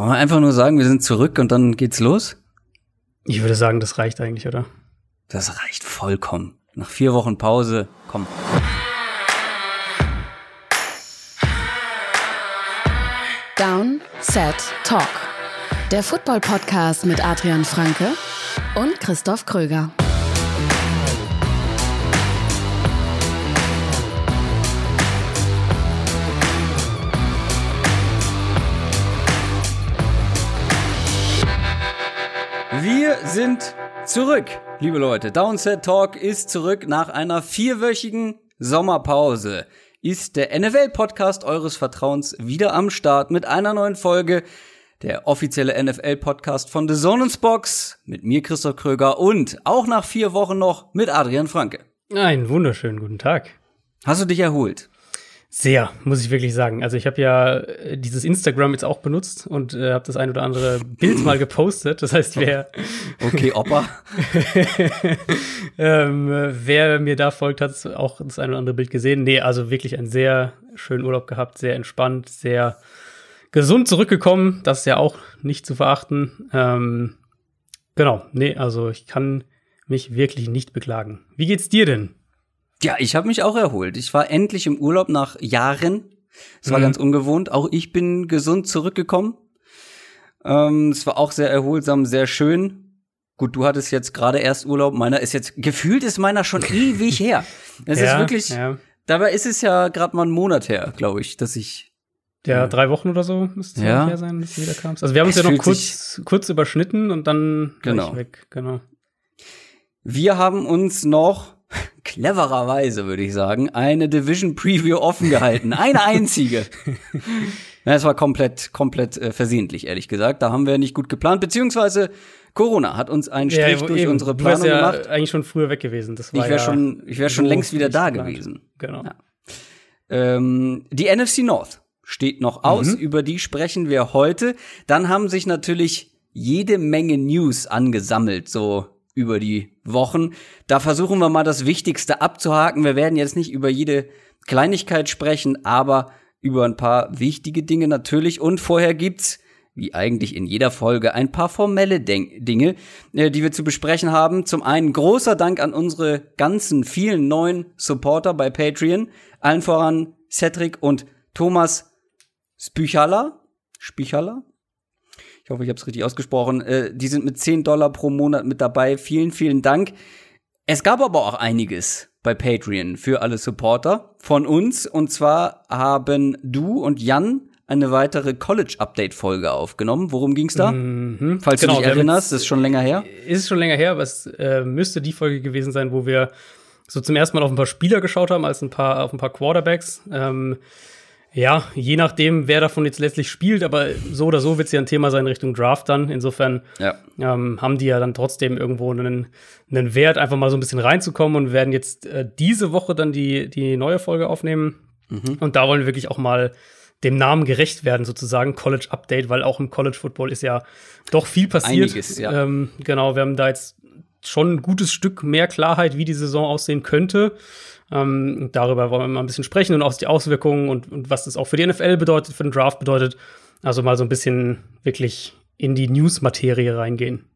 Wollen wir einfach nur sagen, wir sind zurück und dann geht's los? Ich würde sagen, das reicht eigentlich, oder? Das reicht vollkommen. Nach vier Wochen Pause, komm. Down, Set, Talk. Der Football-Podcast mit Adrian Franke und Christoph Kröger. Wir sind zurück, liebe Leute. Downset Talk ist zurück nach einer vierwöchigen Sommerpause. Ist der NFL-Podcast eures Vertrauens wieder am Start mit einer neuen Folge. Der offizielle NFL-Podcast von The Zonens Box mit mir, Christoph Kröger, und auch nach vier Wochen noch mit Adrian Franke. Einen wunderschönen guten Tag. Hast du dich erholt? Sehr, muss ich wirklich sagen. Also ich habe ja äh, dieses Instagram jetzt auch benutzt und äh, habe das ein oder andere Bild mal gepostet. Das heißt, wer Okay, Opa. ähm, wer mir da folgt, hat auch das ein oder andere Bild gesehen. Nee, also wirklich einen sehr schönen Urlaub gehabt, sehr entspannt, sehr gesund zurückgekommen. Das ist ja auch nicht zu verachten. Ähm, genau, nee, also ich kann mich wirklich nicht beklagen. Wie geht's dir denn? Ja, ich habe mich auch erholt. Ich war endlich im Urlaub nach Jahren. Es war Mhm. ganz ungewohnt. Auch ich bin gesund zurückgekommen. Ähm, es war auch sehr erholsam, sehr schön. Gut, du hattest jetzt gerade erst Urlaub. Meiner ist jetzt gefühlt ist meiner schon ewig her. Es ist wirklich. Ja, Dabei ist es ja gerade mal einen Monat her, glaube ich, dass ich. der drei Wochen oder so müsste es Ja. ja. her sein, dass du wieder kamst. Also wir haben uns Es ja noch kurz, kurz überschnitten und dann Genau. ich weg. Genau. Wir haben uns noch clevererweise, würde ich sagen, eine Division Preview offen gehalten. Eine einzige. Ja, es war komplett, komplett äh, versehentlich, ehrlich gesagt. Da haben wir nicht gut geplant, beziehungsweise Corona hat uns einen Strich wo- durch eben. unsere Planung ja gemacht. eigentlich schon früher weg gewesen. Das Ich war wäre ja schon, ich wäre schon längst wieder da geplant. gewesen. Genau. Ja. Ähm, die NFC North steht noch aus, Mhm. über die sprechen wir heute. Dann haben sich natürlich jede Menge News angesammelt, so über die Wochen. Da versuchen wir mal das Wichtigste abzuhaken. Wir werden jetzt nicht über jede Kleinigkeit sprechen, aber über ein paar wichtige Dinge natürlich. Und vorher gibt's wie eigentlich in jeder Folge, ein paar formelle Den Dinge, äh, die wir zu besprechen haben. Zum einen großer Dank an unsere ganzen vielen neuen Supporter bei Patreon. Allen voran Cedric und Thomas Spüchala. Spüchala? Ich hoffe, ich habe es richtig ausgesprochen. Äh, die sind mit 10 Dollar pro Monat mit dabei. Vielen, vielen Dank. Es gab aber auch einiges bei Patreon für alle Supporter von uns. Und zwar haben du und Jan eine weitere College-Update-Folge aufgenommen. Worum ging's da? Mhm. Falls Genau, du dich erinnerst, ist schon länger her. Ist schon länger her, aber es äh, müsste die Folge gewesen sein, wo wir so zum ersten Mal auf ein paar Spieler geschaut haben, als ein paar, auf ein paar Quarterbacks. Ähm, ja, je nachdem, wer davon jetzt letztlich spielt, aber so oder so wird es ja ein Thema sein Richtung Draft dann. Insofern Ja. ähm, haben die ja dann trotzdem irgendwo einen, einen Wert, einfach mal so ein bisschen reinzukommen und werden jetzt äh, diese Woche dann die, die neue Folge aufnehmen. Und da wollen wir wirklich auch mal dem Namen gerecht werden, sozusagen, College Update, weil auch im College Football ist ja doch viel passiert. Einiges, ja. Ähm, genau, wir haben da jetzt schon ein gutes Stück mehr Klarheit, wie die Saison aussehen könnte. Ähm, darüber wollen wir mal ein bisschen sprechen und auch die Auswirkungen und, und was das auch für die NFL bedeutet, für den Draft bedeutet. Also mal so ein bisschen wirklich in die News-Materie reingehen.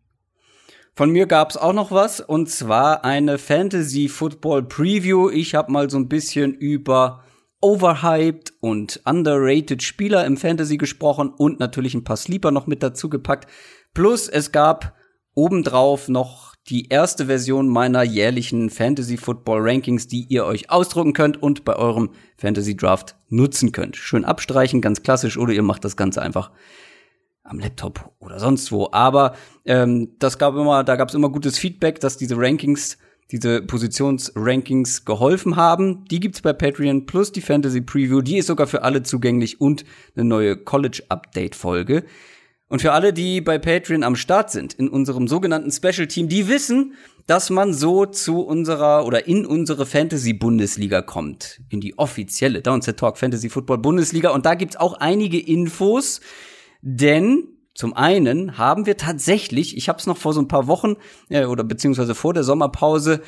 Von mir gab's auch noch was und zwar eine Fantasy Football Preview. Ich habe mal so ein bisschen über overhyped und underrated Spieler im Fantasy gesprochen und natürlich ein paar Sleeper noch mit dazu gepackt. Plus es gab obendrauf noch die erste Version meiner jährlichen Fantasy Football Rankings, die ihr euch ausdrucken könnt und bei eurem Fantasy Draft nutzen könnt. Schön abstreichen, ganz klassisch, oder ihr macht das Ganze einfach am Laptop oder sonst wo. Aber ähm, das gab immer, da gab es immer gutes Feedback, dass diese Rankings, diese Positionsrankings geholfen haben. Die gibt's bei Patreon plus die Fantasy Preview. Die ist sogar für alle zugänglich und eine neue College Update Folge. Und für alle, die bei Patreon am Start sind, in unserem sogenannten Special Team, die wissen, dass man so zu unserer oder in unsere Fantasy-Bundesliga kommt. In die offizielle Downset Talk Fantasy Football Bundesliga. Und da gibt's auch einige Infos, denn zum einen haben wir tatsächlich, ich habe es noch vor so ein paar Wochen äh, oder beziehungsweise vor der Sommerpause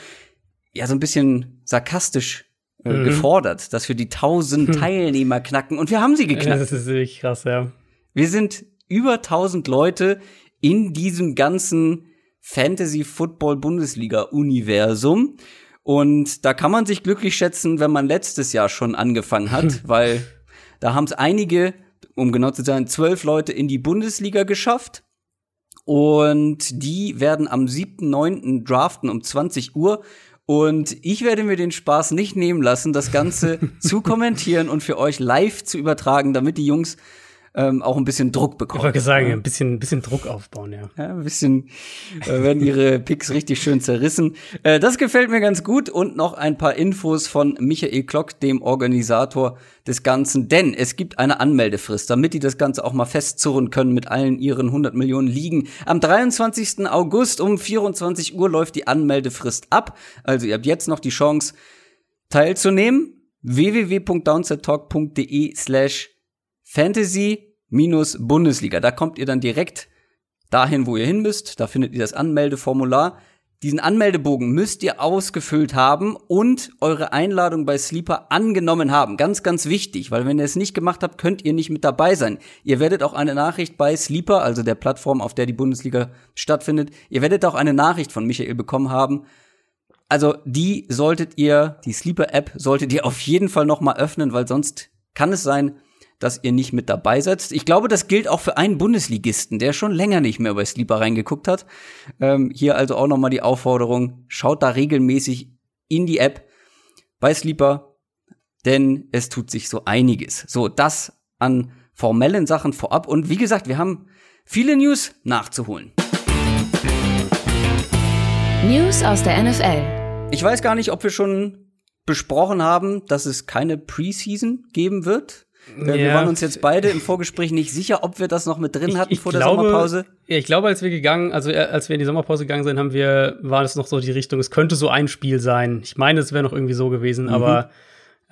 ja so ein bisschen sarkastisch äh, Mhm. gefordert, dass wir die 1000 Teilnehmer knacken und wir haben sie geknackt. Das ist wirklich krass, ja. Wir sind über 1000 Leute in diesem ganzen Fantasy Football Bundesliga Universum. Und da kann man sich glücklich schätzen, wenn man letztes Jahr schon angefangen hat, weil da haben es einige, um genau zu sein, zwölf Leute in die Bundesliga geschafft. Und die werden am 7.9. draften um 20 Uhr. Und ich werde mir den Spaß nicht nehmen lassen, das Ganze zu kommentieren und für euch live zu übertragen, damit die Jungs ähm, auch ein bisschen Druck bekommen. Ich wollte sagen, ein bisschen, ein bisschen Druck aufbauen, ja. ja ein bisschen äh, werden ihre Picks richtig schön zerrissen. Äh, das gefällt mir ganz gut und noch ein paar Infos von Michael Klock, dem Organisator des Ganzen, denn es gibt eine Anmeldefrist, damit die das Ganze auch mal festzurren können mit allen ihren 100 Millionen Ligen. Am 23. August um 24 Uhr läuft die Anmeldefrist ab. Also ihr habt jetzt noch die Chance teilzunehmen. www.downsettalk.de slash fantasy minus Bundesliga. Da kommt ihr dann direkt dahin, wo ihr hin müsst. Da findet ihr das Anmeldeformular. Diesen Anmeldebogen müsst ihr ausgefüllt haben und eure Einladung bei Sleeper angenommen haben. Ganz, ganz wichtig, weil wenn ihr es nicht gemacht habt, könnt ihr nicht mit dabei sein. Ihr werdet auch eine Nachricht bei Sleeper, also der Plattform, auf der die Bundesliga stattfindet, ihr werdet auch eine Nachricht von Michael bekommen haben. Also die solltet ihr, die Sleeper-App solltet ihr auf jeden Fall noch mal öffnen, weil sonst kann es sein, dass ihr nicht mit dabei seid. Ich glaube, das gilt auch für einen Bundesligisten, der schon länger nicht mehr bei Sleeper reingeguckt hat. Ähm, hier also auch noch mal die Aufforderung, schaut da regelmäßig in die App bei Sleeper, denn es tut sich so einiges. So, das an formellen Sachen vorab. Und wie gesagt, wir haben viele News nachzuholen. News aus der NFL. Ich weiß gar nicht, ob wir schon besprochen haben, dass es keine Preseason geben wird. Ja. Wir waren uns jetzt beide im Vorgespräch nicht sicher, ob wir das noch mit drin hatten ich, ich vor glaube, der Sommerpause. Ja, ich glaube, als wir gegangen, also äh, als wir in die Sommerpause gegangen sind, haben wir, war es noch so die Richtung, es könnte so ein Spiel sein. Ich meine, es wäre noch irgendwie so gewesen, mhm. aber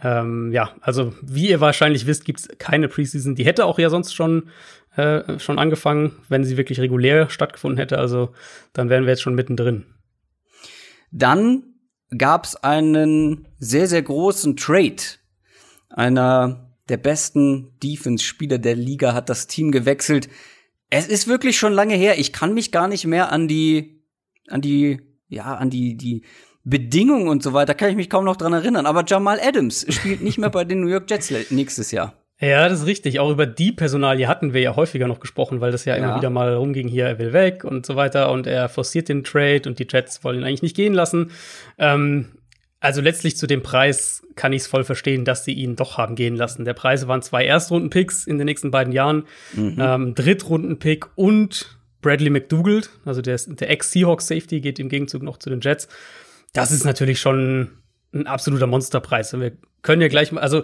ähm, ja, also wie ihr wahrscheinlich wisst, gibt es keine Preseason. Die hätte auch ja sonst schon, äh, schon angefangen, wenn sie wirklich regulär stattgefunden hätte. Also dann wären wir jetzt schon mittendrin. Dann gab es einen sehr, sehr großen Trade einer der besten Defense-Spieler der Liga, hat das Team gewechselt. Es ist wirklich schon lange her. Ich kann mich gar nicht mehr an die, an die, ja, an die, die Bedingungen und so weiter, kann ich mich kaum noch dran erinnern. Aber Jamal Adams spielt nicht mehr bei den New York Jets nächstes Jahr. Ja, das ist richtig. Auch über die Personalie hatten wir ja häufiger noch gesprochen, weil das ja, ja, immer wieder mal rumging, hier, er will weg und so weiter und er forciert den Trade und die Jets wollen ihn eigentlich nicht gehen lassen. Ähm, also letztlich zu dem Preis kann ich es voll verstehen, dass sie ihn doch haben gehen lassen. Der Preis waren zwei Erstrunden-Picks in den nächsten beiden Jahren, mhm. ähm, Drittrunden-Pick und Bradley McDougall, also der, der Ex-Seahawks-Safety, geht im Gegenzug noch zu den Jets. Das ist natürlich schon ein absoluter Monsterpreis. Und wir können ja gleich mal, also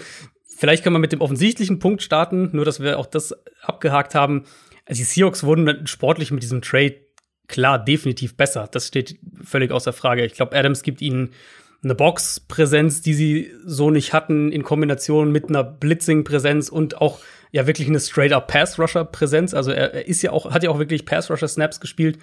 vielleicht können wir mit dem offensichtlichen Punkt starten, nur dass wir auch das abgehakt haben. Also die Seahawks wurden sportlich mit diesem Trade klar definitiv besser. Das steht völlig außer Frage. Ich glaube, Adams gibt ihnen eine Box-Präsenz, die sie so nicht hatten, in Kombination mit einer Blitzing-Präsenz und auch ja wirklich eine straight-up Pass-Rusher-Präsenz. Also er, er, ist ja auch, hat ja auch wirklich Pass-Rusher-Snaps gespielt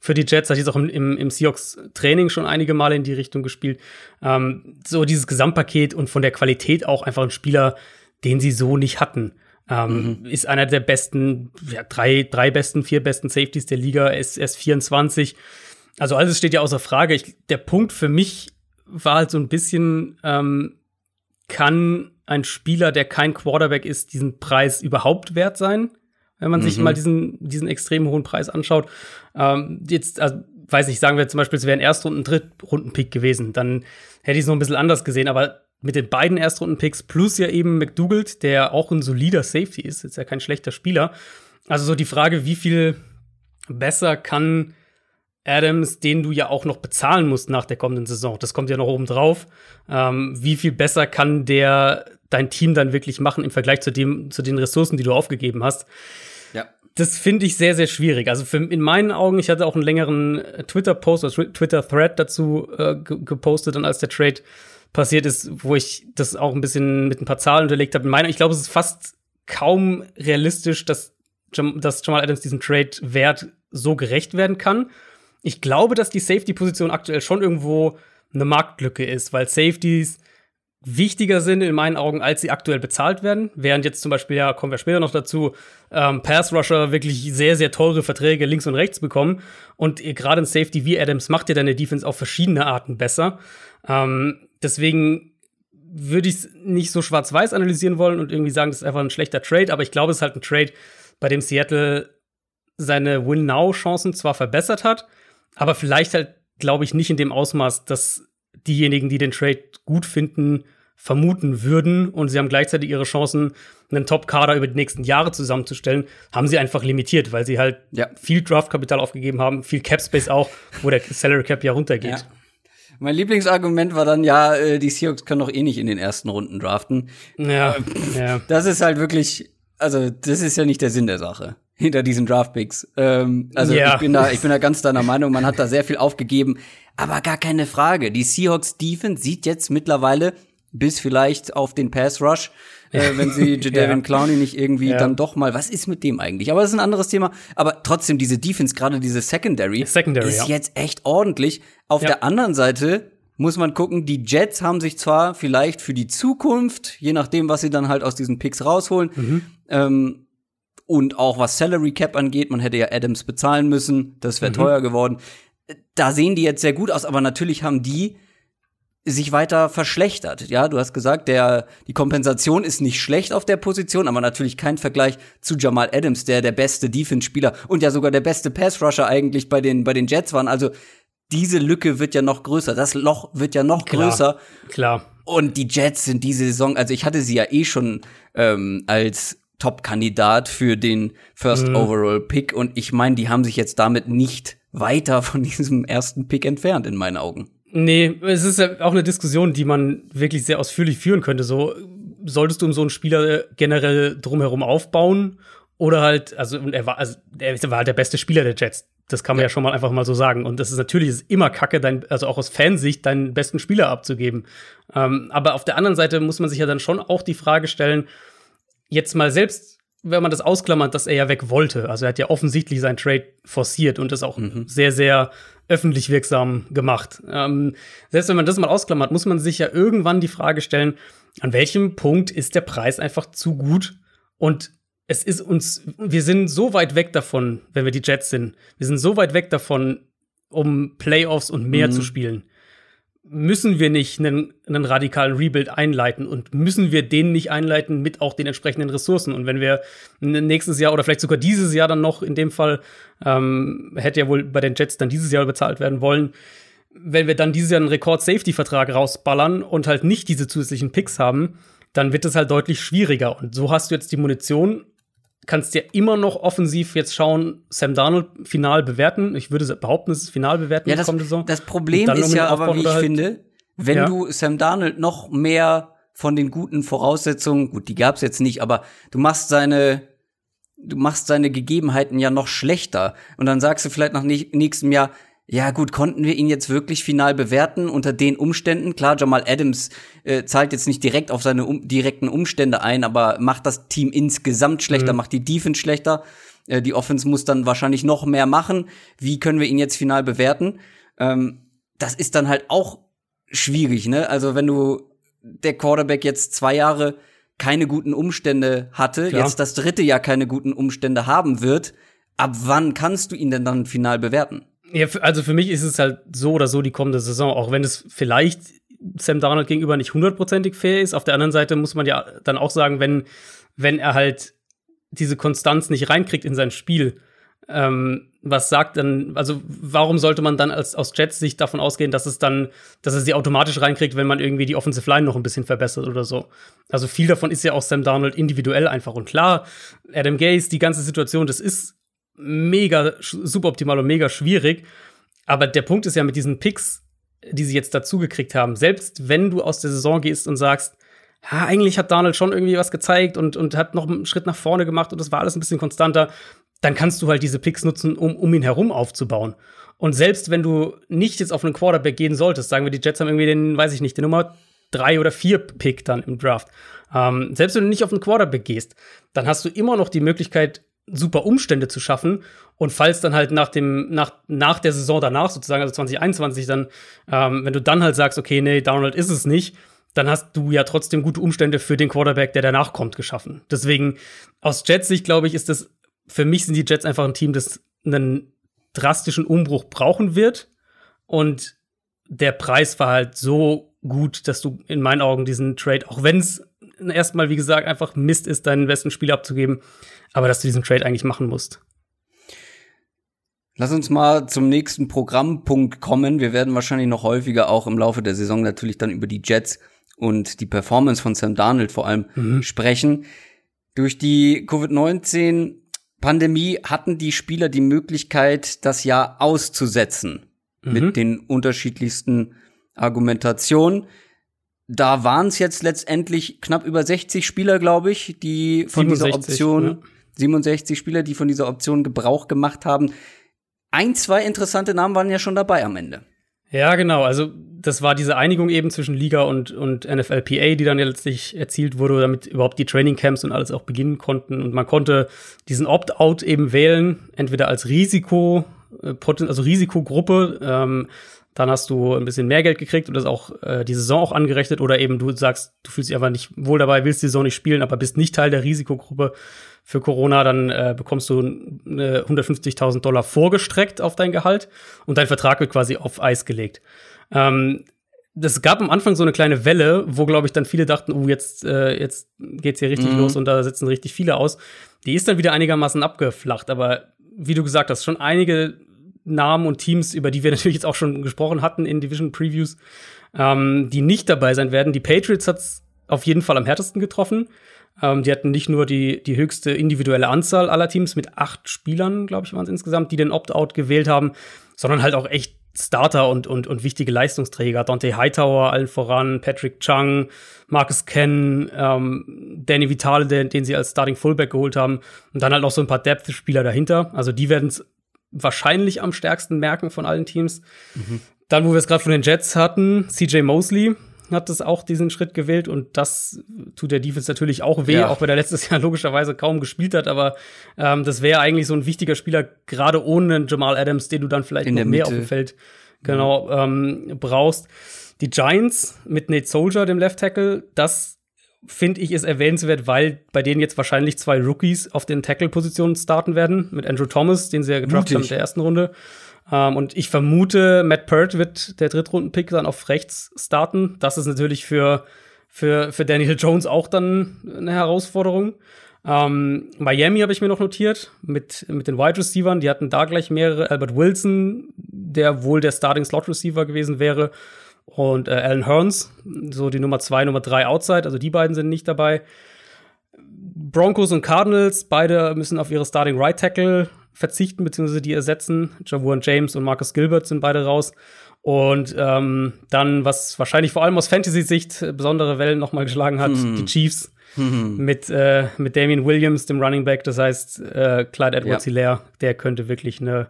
für die Jets, hat jetzt auch im, im, im Seahawks-Training schon einige Male in die Richtung gespielt. Ähm, so dieses Gesamtpaket und von der Qualität auch einfach ein Spieler, den sie so nicht hatten. Ähm, mhm. Ist einer der besten, ja, drei, drei besten, vier besten Safeties der Liga, ist erst 24. Also alles steht ja außer Frage. Ich, der Punkt für mich war halt so ein bisschen, ähm, kann ein Spieler, der kein Quarterback ist, diesen Preis überhaupt wert sein? Wenn man mhm. sich mal diesen, diesen extrem hohen Preis anschaut. Ähm, jetzt, also, weiß nicht, sagen wir zum Beispiel, es wäre ein Erstrunden-, Drittrunden-Pick gewesen, dann hätte ich es noch ein bisschen anders gesehen, aber mit den beiden Erstrunden-Picks plus ja eben McDougall, der auch ein solider Safety ist, ist ja kein schlechter Spieler. Also so die Frage, wie viel besser kann Adams, den du ja auch noch bezahlen musst nach der kommenden Saison. Das kommt ja noch oben drauf. Ähm, wie viel besser kann der dein Team dann wirklich machen im Vergleich zu dem, zu den Ressourcen, die du aufgegeben hast? Ja. Das finde ich sehr, sehr schwierig. Also für, in meinen Augen, ich hatte auch einen längeren äh, Twitter-Post oder Twitter-Thread dazu äh, gepostet, dann als der Trade passiert ist, wo ich das auch ein bisschen mit ein paar Zahlen unterlegt habe. In meiner, ich glaube, es ist fast kaum realistisch, dass, dass Jamal Adams diesen Trade-Wert so gerecht werden kann ich glaube, dass die Safety-Position aktuell schon irgendwo eine Marktlücke ist, weil Safeties wichtiger sind in meinen Augen, als sie aktuell bezahlt werden. Während jetzt zum Beispiel, ja, kommen wir später noch dazu, ähm, Pass-Rusher wirklich sehr, sehr teure Verträge links und rechts bekommen. Und gerade ein Safety wie Adams macht ja deine Defense auf verschiedene Arten besser. Ähm, deswegen würde ich es nicht so schwarz-weiß analysieren wollen und irgendwie sagen, das ist einfach ein schlechter Trade, aber ich glaube, es ist halt ein Trade, bei dem Seattle seine Win-Now-Chancen zwar verbessert hat, aber vielleicht halt, glaube ich, nicht in dem Ausmaß, dass diejenigen, die den Trade gut finden, vermuten würden und sie haben gleichzeitig ihre Chancen, einen Top-Kader über die nächsten Jahre zusammenzustellen, haben sie einfach limitiert, weil sie halt ja. viel Draft-Kapital aufgegeben haben, viel Cap-Space auch, wo der Salary Cap ja runtergeht. Ja. Mein Lieblingsargument war dann, ja, äh, die Seahawks können doch eh nicht in den ersten Runden draften. Ja, ja. Das ist halt wirklich, also das ist ja nicht der Sinn der Sache hinter diesen Draftpicks. Ähm, also ja. ich bin da, ich bin da ganz deiner Meinung. Man hat da sehr viel aufgegeben, aber gar keine Frage. Die Seahawks Defense sieht jetzt mittlerweile bis vielleicht auf den Pass Rush, äh, wenn sie Jadavion ja. Clowney nicht irgendwie ja. dann doch mal, was ist mit dem eigentlich? Aber das ist ein anderes Thema. Aber trotzdem, diese Defense, gerade diese Secondary, Secondary ist jetzt echt ordentlich. Auf der anderen Seite muss man gucken, die Jets haben sich zwar vielleicht für die Zukunft, je nachdem, was sie dann halt aus diesen Picks rausholen, mhm. ähm, und auch was Salary Cap angeht, man hätte ja Adams bezahlen müssen, das wäre mhm. teuer geworden. Da sehen die jetzt sehr gut aus, aber natürlich haben die sich weiter verschlechtert. Ja, du hast gesagt, der, die Kompensation ist nicht schlecht auf der Position, aber natürlich kein Vergleich zu Jamal Adams, der der beste Defense-Spieler und ja sogar der beste Pass-Rusher eigentlich bei den, bei den Jets waren. Also diese Lücke wird ja noch größer, das Loch wird ja noch klar, größer. Klar. Und die Jets sind diese Saison, also ich hatte sie ja eh schon ähm, als Top-Kandidat für den First mhm. Overall Pick und ich meine, die haben sich jetzt damit nicht weiter von diesem ersten Pick entfernt in meinen Augen. Nee, es ist ja auch eine Diskussion, die man wirklich sehr ausführlich führen könnte. So, solltest du um so einen Spieler generell drumherum aufbauen? Oder halt, also er war, also er war halt der beste Spieler der Jets. Das kann man ja. ja schon mal einfach mal so sagen. Und das ist natürlich ist immer Kacke, dein, also auch aus Fansicht, deinen besten Spieler abzugeben. Ähm, aber auf der anderen Seite muss man sich ja dann schon auch die Frage stellen, jetzt mal selbst wenn man das ausklammert, dass er ja weg wollte. Also er hat ja offensichtlich sein Trade forciert und das auch mhm. sehr, sehr öffentlich wirksam gemacht. Ähm, selbst wenn man das mal ausklammert, muss man sich ja irgendwann die Frage stellen, an welchem Punkt ist der Preis einfach zu gut? Und es ist uns, wir sind so weit weg davon, wenn wir die Jets sind. Wir sind so weit weg davon, um Playoffs und mehr mhm. zu spielen müssen wir nicht einen, einen radikalen Rebuild einleiten und müssen wir den nicht einleiten mit auch den entsprechenden Ressourcen. Und wenn wir nächstes Jahr oder vielleicht sogar dieses Jahr dann noch, in dem Fall, ähm, hätte ja wohl bei den Jets dann dieses Jahr bezahlt werden wollen, wenn wir dann dieses Jahr einen Rekord-Safety-Vertrag rausballern und halt nicht diese zusätzlichen Picks haben, dann wird es halt deutlich schwieriger. Und so hast du jetzt die Munition kannst ja immer noch offensiv jetzt schauen, Sam Darnold final bewerten. Ich würde behaupten, es ist final bewerten ja, das, kommende Saison. Das Problem ist ja aber, wie ich halt, finde, wenn ja. du Sam Darnold noch mehr von den guten Voraussetzungen, gut, die gab's jetzt nicht, aber du machst seine du machst seine Gegebenheiten ja noch schlechter und dann sagst du vielleicht nach nächstem Jahr, ja gut, konnten wir ihn jetzt wirklich final bewerten unter den Umständen? Klar, Jamal Adams äh, zahlt jetzt nicht direkt auf seine um direkten Umstände ein, aber macht das Team insgesamt schlechter, mhm. macht die Defense schlechter. Äh, die Offense muss dann wahrscheinlich noch mehr machen. Wie können wir ihn jetzt final bewerten? Ähm, das ist dann halt auch schwierig, ne? Also wenn du der Quarterback jetzt zwei Jahre keine guten Umstände hatte, Klar. jetzt das dritte Jahr keine guten Umstände haben wird, ab wann kannst du ihn denn dann final bewerten? Ja, also für mich ist es halt so oder so die kommende Saison, auch wenn es vielleicht Sam Darnold gegenüber nicht hundertprozentig fair ist. Auf der anderen Seite muss man ja dann auch sagen, wenn, wenn er halt diese Konstanz nicht reinkriegt in sein Spiel, ähm, was sagt dann, also warum sollte man dann als, aus Jets Sicht davon ausgehen, dass es dann, dass er sie automatisch reinkriegt, wenn man irgendwie die Offensive Line noch ein bisschen verbessert oder so? Also viel davon ist ja auch Sam Darnold individuell einfach. Und klar, Adam Gaze, die ganze Situation, das ist mega suboptimal und mega schwierig. Aber der Punkt ist ja mit diesen Picks, die sie jetzt dazu gekriegt haben, selbst wenn du aus der Saison gehst und sagst, ja, eigentlich hat Donald schon irgendwie was gezeigt und, und hat noch einen Schritt nach vorne gemacht und das war alles ein bisschen konstanter, dann kannst du halt diese Picks nutzen, um, um ihn herum aufzubauen. Und selbst wenn du nicht jetzt auf einen Quarterback gehen solltest, sagen wir, die Jets haben irgendwie den, weiß ich nicht, den Nummer drei oder vier Pick dann im Draft. Ähm, selbst wenn du nicht auf einen Quarterback gehst, dann hast du immer noch die Möglichkeit, super Umstände zu schaffen. Und falls dann halt nach dem, nach, nach der Saison danach, sozusagen, also 2021, dann, ähm, wenn du dann halt sagst, okay, nee, Download ist es nicht, dann hast du ja trotzdem gute Umstände für den Quarterback, der danach kommt, geschaffen. Deswegen, aus Jets Sicht, glaube ich, ist das, für mich sind die Jets einfach ein Team, das einen drastischen Umbruch brauchen wird. Und der Preis war halt so gut, dass du in meinen Augen diesen Trade, auch wenn es erstmal, wie gesagt, einfach Mist ist, deinen besten Spieler abzugeben, aber dass du diesen Trade eigentlich machen musst. Lass uns mal zum nächsten Programmpunkt kommen. Wir werden wahrscheinlich noch häufiger auch im Laufe der Saison natürlich dann über die Jets und die Performance von Sam Darnold vor allem mhm. sprechen. Durch die Covid-19-Pandemie hatten die Spieler die Möglichkeit, das Jahr auszusetzen mhm. mit den unterschiedlichsten Argumentationen. Da waren es jetzt letztendlich knapp über 60 Spieler, glaube ich, die von 67, dieser Option, ja. 67 Spieler, die von dieser Option Gebrauch gemacht haben. Ein, zwei interessante Namen waren ja schon dabei am Ende. Ja, genau. Also das war diese Einigung eben zwischen Liga und, und NFLPA, die dann ja letztlich erzielt wurde, damit überhaupt die Trainingcamps und alles auch beginnen konnten. Und man konnte diesen Opt-out eben wählen, entweder als Risiko, äh, also Risikogruppe, ähm, dann hast du ein bisschen mehr Geld gekriegt und das auch äh, die Saison auch angerechnet oder eben du sagst, du fühlst dich einfach nicht wohl dabei, willst die Saison nicht spielen, aber bist nicht Teil der Risikogruppe für Corona, dann äh, bekommst du 150.000 Dollar vorgestreckt auf dein Gehalt und dein Vertrag wird quasi auf Eis gelegt. Ähm, das gab am Anfang so eine kleine Welle, wo, glaube ich, dann viele dachten, oh, jetzt, äh, jetzt geht's hier richtig mhm. los und da sitzen richtig viele aus. Die ist dann wieder einigermaßen abgeflacht, aber wie du gesagt hast, schon einige Namen und Teams, über die wir natürlich jetzt auch schon gesprochen hatten in Division Previews, ähm, die nicht dabei sein werden. Die Patriots hat's auf jeden Fall am härtesten getroffen. Ähm, die hatten nicht nur die, die höchste individuelle Anzahl aller Teams mit acht Spielern, glaube ich, waren es insgesamt, die den Opt-out gewählt haben, sondern halt auch echt Starter und, und, und wichtige Leistungsträger. Dante Hightower allen voran, Patrick Chung, Marcus Ken, ähm, Danny Vitale, den, den sie als Starting Fullback geholt haben. Und dann halt noch so ein paar Depth-Spieler dahinter. Also die werden es wahrscheinlich am stärksten merken von allen Teams. Mhm. Dann, wo wir es gerade von den Jets hatten, CJ Mosley, hat es auch diesen Schritt gewählt und das tut der Defense natürlich auch weh, ja. auch wenn er letztes Jahr logischerweise kaum gespielt hat, aber ähm, das wäre eigentlich so ein wichtiger Spieler, gerade ohne einen Jamal Adams, den du dann vielleicht noch mehr auf dem Feld genau ähm, brauchst. Die Giants mit Nate Soldier, dem Left Tackle, das finde ich ist erwähnenswert, weil bei denen jetzt wahrscheinlich zwei Rookies auf den Tackle-Positionen starten werden, mit Andrew Thomas, den sie ja gedraftet haben in der ersten Runde, ähm, und ich vermute, Matt Pert wird der Drittrunden-Pick dann auf rechts starten. Das ist natürlich für, für, für Daniel Jones auch dann eine Herausforderung. Ähm, Miami habe ich mir noch notiert mit, mit den Wide Receivers. Die hatten da gleich mehrere. Albert Wilson, der wohl der Starting Slot Receiver gewesen wäre. Und äh, Alan Hearns, so die Nummer zwei, Nummer drei Outside. Also die beiden sind nicht dabei. Broncos und Cardinals, beide müssen auf ihre Starting Right Tackle verzichten, beziehungsweise die ersetzen. Javuan James und Marcus Gilbert sind beide raus. Und ähm, dann, was wahrscheinlich vor allem aus Fantasy-Sicht besondere Wellen nochmal geschlagen hat, hm. die Chiefs hm. mit, äh, mit Damien Williams, dem Running Back. Das heißt, äh, Clyde Edwards-Hilaire, ja. der könnte wirklich eine,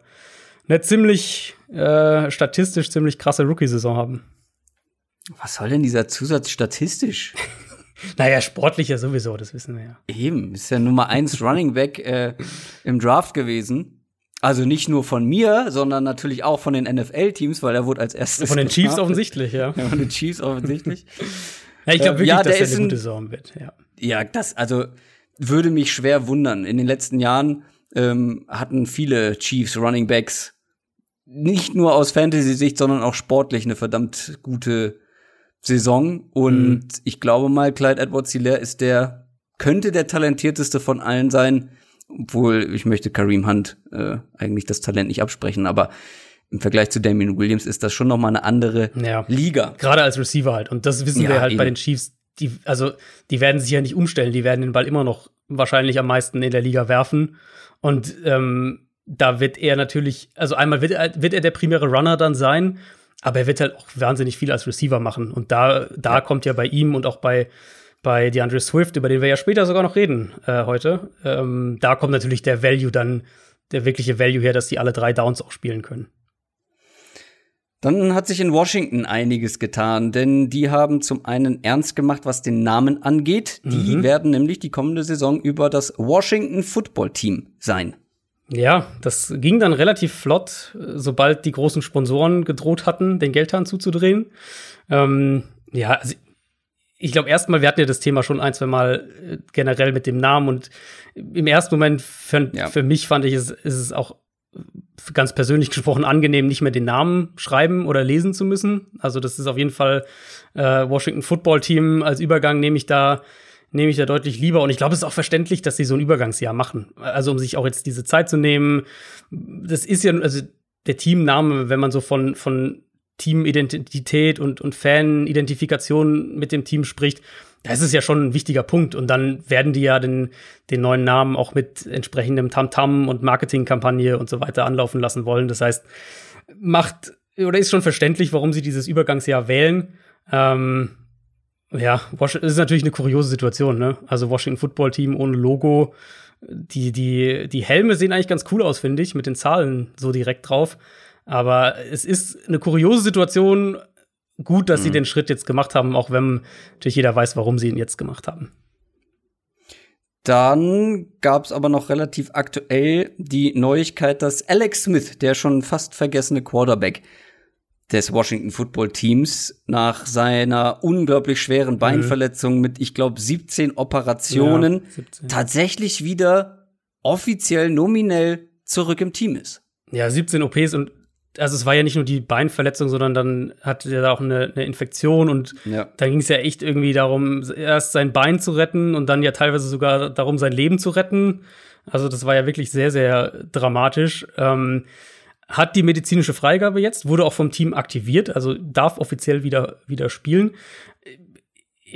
eine ziemlich äh, statistisch ziemlich krasse Rookie-Saison haben. Was soll denn dieser Zusatz statistisch? Naja, sportlich ja sowieso, das wissen wir ja. Eben, ist ja Nummer eins Running Back äh, im Draft gewesen. Also nicht nur von mir, sondern natürlich auch von den NFL-Teams, weil er wurde als erstes. Von den Chiefs offensichtlich, ja. ja. Von den Chiefs offensichtlich. ja, ich glaube wirklich, ja, dass er eine gute Saison wird, ja. Ja, das, also würde mich schwer wundern. In den letzten Jahren ähm, hatten viele Chiefs Running Backs nicht nur aus Fantasy-Sicht, sondern auch sportlich eine verdammt gute Saison. Und mhm. ich glaube mal, Clyde Edwards Hilaire ist der, könnte der talentierteste von allen sein. Obwohl, ich möchte Kareem Hunt äh, eigentlich das Talent nicht absprechen, aber im Vergleich zu Damien Williams ist das schon noch mal eine andere ja. Liga. Gerade als Receiver halt. Und das wissen ja, wir halt eben. bei den Chiefs. Die, also, die werden sich ja nicht umstellen. Die werden den Ball immer noch wahrscheinlich am meisten in der Liga werfen. Und ähm, da wird er natürlich, also einmal wird er, wird er der primäre Runner dann sein. Aber er wird halt auch wahnsinnig viel als Receiver machen. Und da, da ja. kommt ja bei ihm und auch bei, bei DeAndre Swift, über den wir ja später sogar noch reden äh, heute, ähm, da kommt natürlich der Value dann, der wirkliche Value her, dass die alle drei Downs auch spielen können. Dann hat sich in Washington einiges getan, denn die haben zum einen ernst gemacht, was den Namen angeht. Die mhm. werden nämlich die kommende Saison über das Washington Football Team sein. Ja, das ging dann relativ flott, sobald die großen Sponsoren gedroht hatten, den Geldhahn zuzudrehen. Ähm, ja, also ich glaube, erstmal, wir hatten ja das Thema schon ein, zwei Mal äh, generell mit dem Namen und im ersten Moment für, ja. für mich fand ich, ist, ist es auch ganz persönlich gesprochen angenehm, nicht mehr den Namen schreiben oder lesen zu müssen. Also das ist auf jeden Fall äh, Washington Football Team als Übergang nehme ich da nehme ich da deutlich lieber und ich glaube, es ist auch verständlich, dass sie so ein Übergangsjahr machen. Also um sich auch jetzt diese Zeit zu nehmen. Das ist ja also der Teamname, wenn man so von von Teamidentität und und Fanidentifikation mit dem Team spricht, das ist ja schon ein wichtiger Punkt. Und dann werden die ja den, den neuen Namen auch mit entsprechendem Tamtam -Tam und Marketingkampagne und so weiter anlaufen lassen wollen. Das heißt, macht oder ist schon verständlich, warum sie dieses Übergangsjahr wählen. Ähm, ja, es ist natürlich eine kuriose Situation, ne? Also Washington Football Team ohne Logo. Die, die, die Helme sehen eigentlich ganz cool aus, finde ich, mit den Zahlen so direkt drauf. Aber es ist eine kuriose Situation, gut, dass mhm. sie den Schritt jetzt gemacht haben, auch wenn natürlich jeder weiß, warum sie ihn jetzt gemacht haben. Dann gab es aber noch relativ aktuell die Neuigkeit, dass Alex Smith, der schon fast vergessene Quarterback des Washington Football Teams, nach seiner unglaublich schweren mhm. Beinverletzung mit, ich glaube, 17 Operationen ja, 17. tatsächlich wieder offiziell nominell zurück im Team ist. Ja, 17 OPs und also es war ja nicht nur die Beinverletzung, sondern dann hatte er auch eine, eine Infektion und ja. dann ging es ja echt irgendwie darum, erst sein Bein zu retten und dann ja teilweise sogar darum, sein Leben zu retten. Also das war ja wirklich sehr, sehr dramatisch. Ähm, hat die medizinische Freigabe jetzt, wurde auch vom Team aktiviert, also darf offiziell wieder, wieder spielen.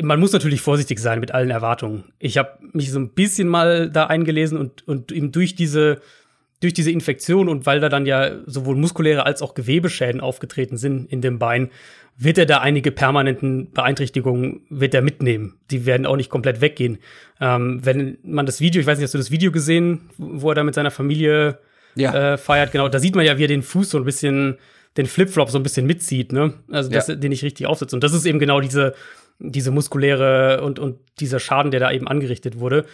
Man muss natürlich vorsichtig sein mit allen Erwartungen. Ich habe mich so ein bisschen mal da eingelesen und, und eben durch diese durch diese Infektion und weil da dann ja sowohl muskuläre als auch Gewebeschäden aufgetreten sind in dem Bein, wird er da einige permanenten Beeinträchtigungen wird er mitnehmen. Die werden auch nicht komplett weggehen. Ähm, wenn man das Video, ich weiß nicht, hast du das Video gesehen, wo er da mit seiner Familie ja. äh, feiert? Genau, da sieht man ja, wie er den Fuß so ein bisschen, den Flipflop so ein bisschen mitzieht, ne? Also, dass ja. er den nicht richtig aufsetzt. Und das ist eben genau diese, diese muskuläre und, und dieser Schaden, der da eben angerichtet wurde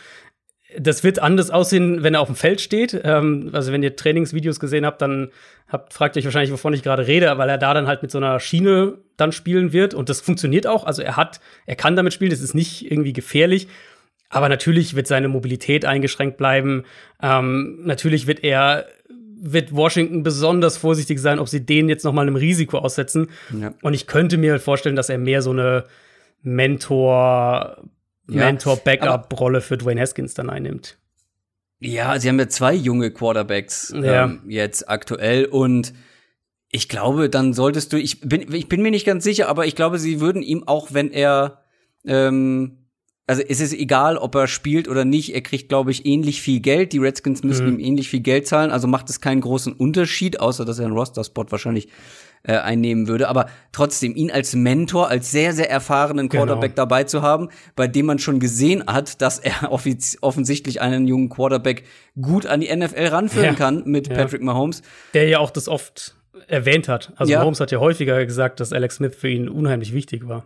das wird anders aussehen, wenn er auf dem Feld steht. Ähm, also wenn ihr Trainingsvideos gesehen habt, dann habt, fragt euch wahrscheinlich, wovon ich gerade rede, weil er da dann halt mit so einer Schiene dann spielen wird. Und das funktioniert auch. Also er hat, er kann damit spielen, das ist nicht irgendwie gefährlich. Aber natürlich wird seine Mobilität eingeschränkt bleiben. Ähm, natürlich wird er, wird Washington besonders vorsichtig sein, ob sie den jetzt noch mal einem Risiko aussetzen. Ja. Und ich könnte mir halt vorstellen, dass er mehr so eine Mentor ja, Mentor-Backup-Rolle für Dwayne Haskins dann einnimmt. Ja, sie haben ja zwei junge Quarterbacks ja. ähm, jetzt aktuell und ich glaube, dann solltest du, ich bin, ich bin mir nicht ganz sicher, aber ich glaube, sie würden ihm auch, wenn er, ähm, also es ist egal, ob er spielt oder nicht, er kriegt, glaube ich, ähnlich viel Geld. Die Redskins müssen mhm. ihm ähnlich viel Geld zahlen, also macht es keinen großen Unterschied, außer dass er einen Roster-Spot wahrscheinlich äh, einnehmen würde. Aber trotzdem, ihn als Mentor, als sehr, sehr erfahrenen genau. Quarterback genau. dabei zu haben, bei dem man schon gesehen hat, dass er offensichtlich einen jungen Quarterback gut an die NFL ranführen ja. kann mit ja. Patrick Mahomes. Der ja auch das oft erwähnt hat. Also ja. Mahomes hat ja häufiger gesagt, dass Alex Smith für ihn unheimlich wichtig war.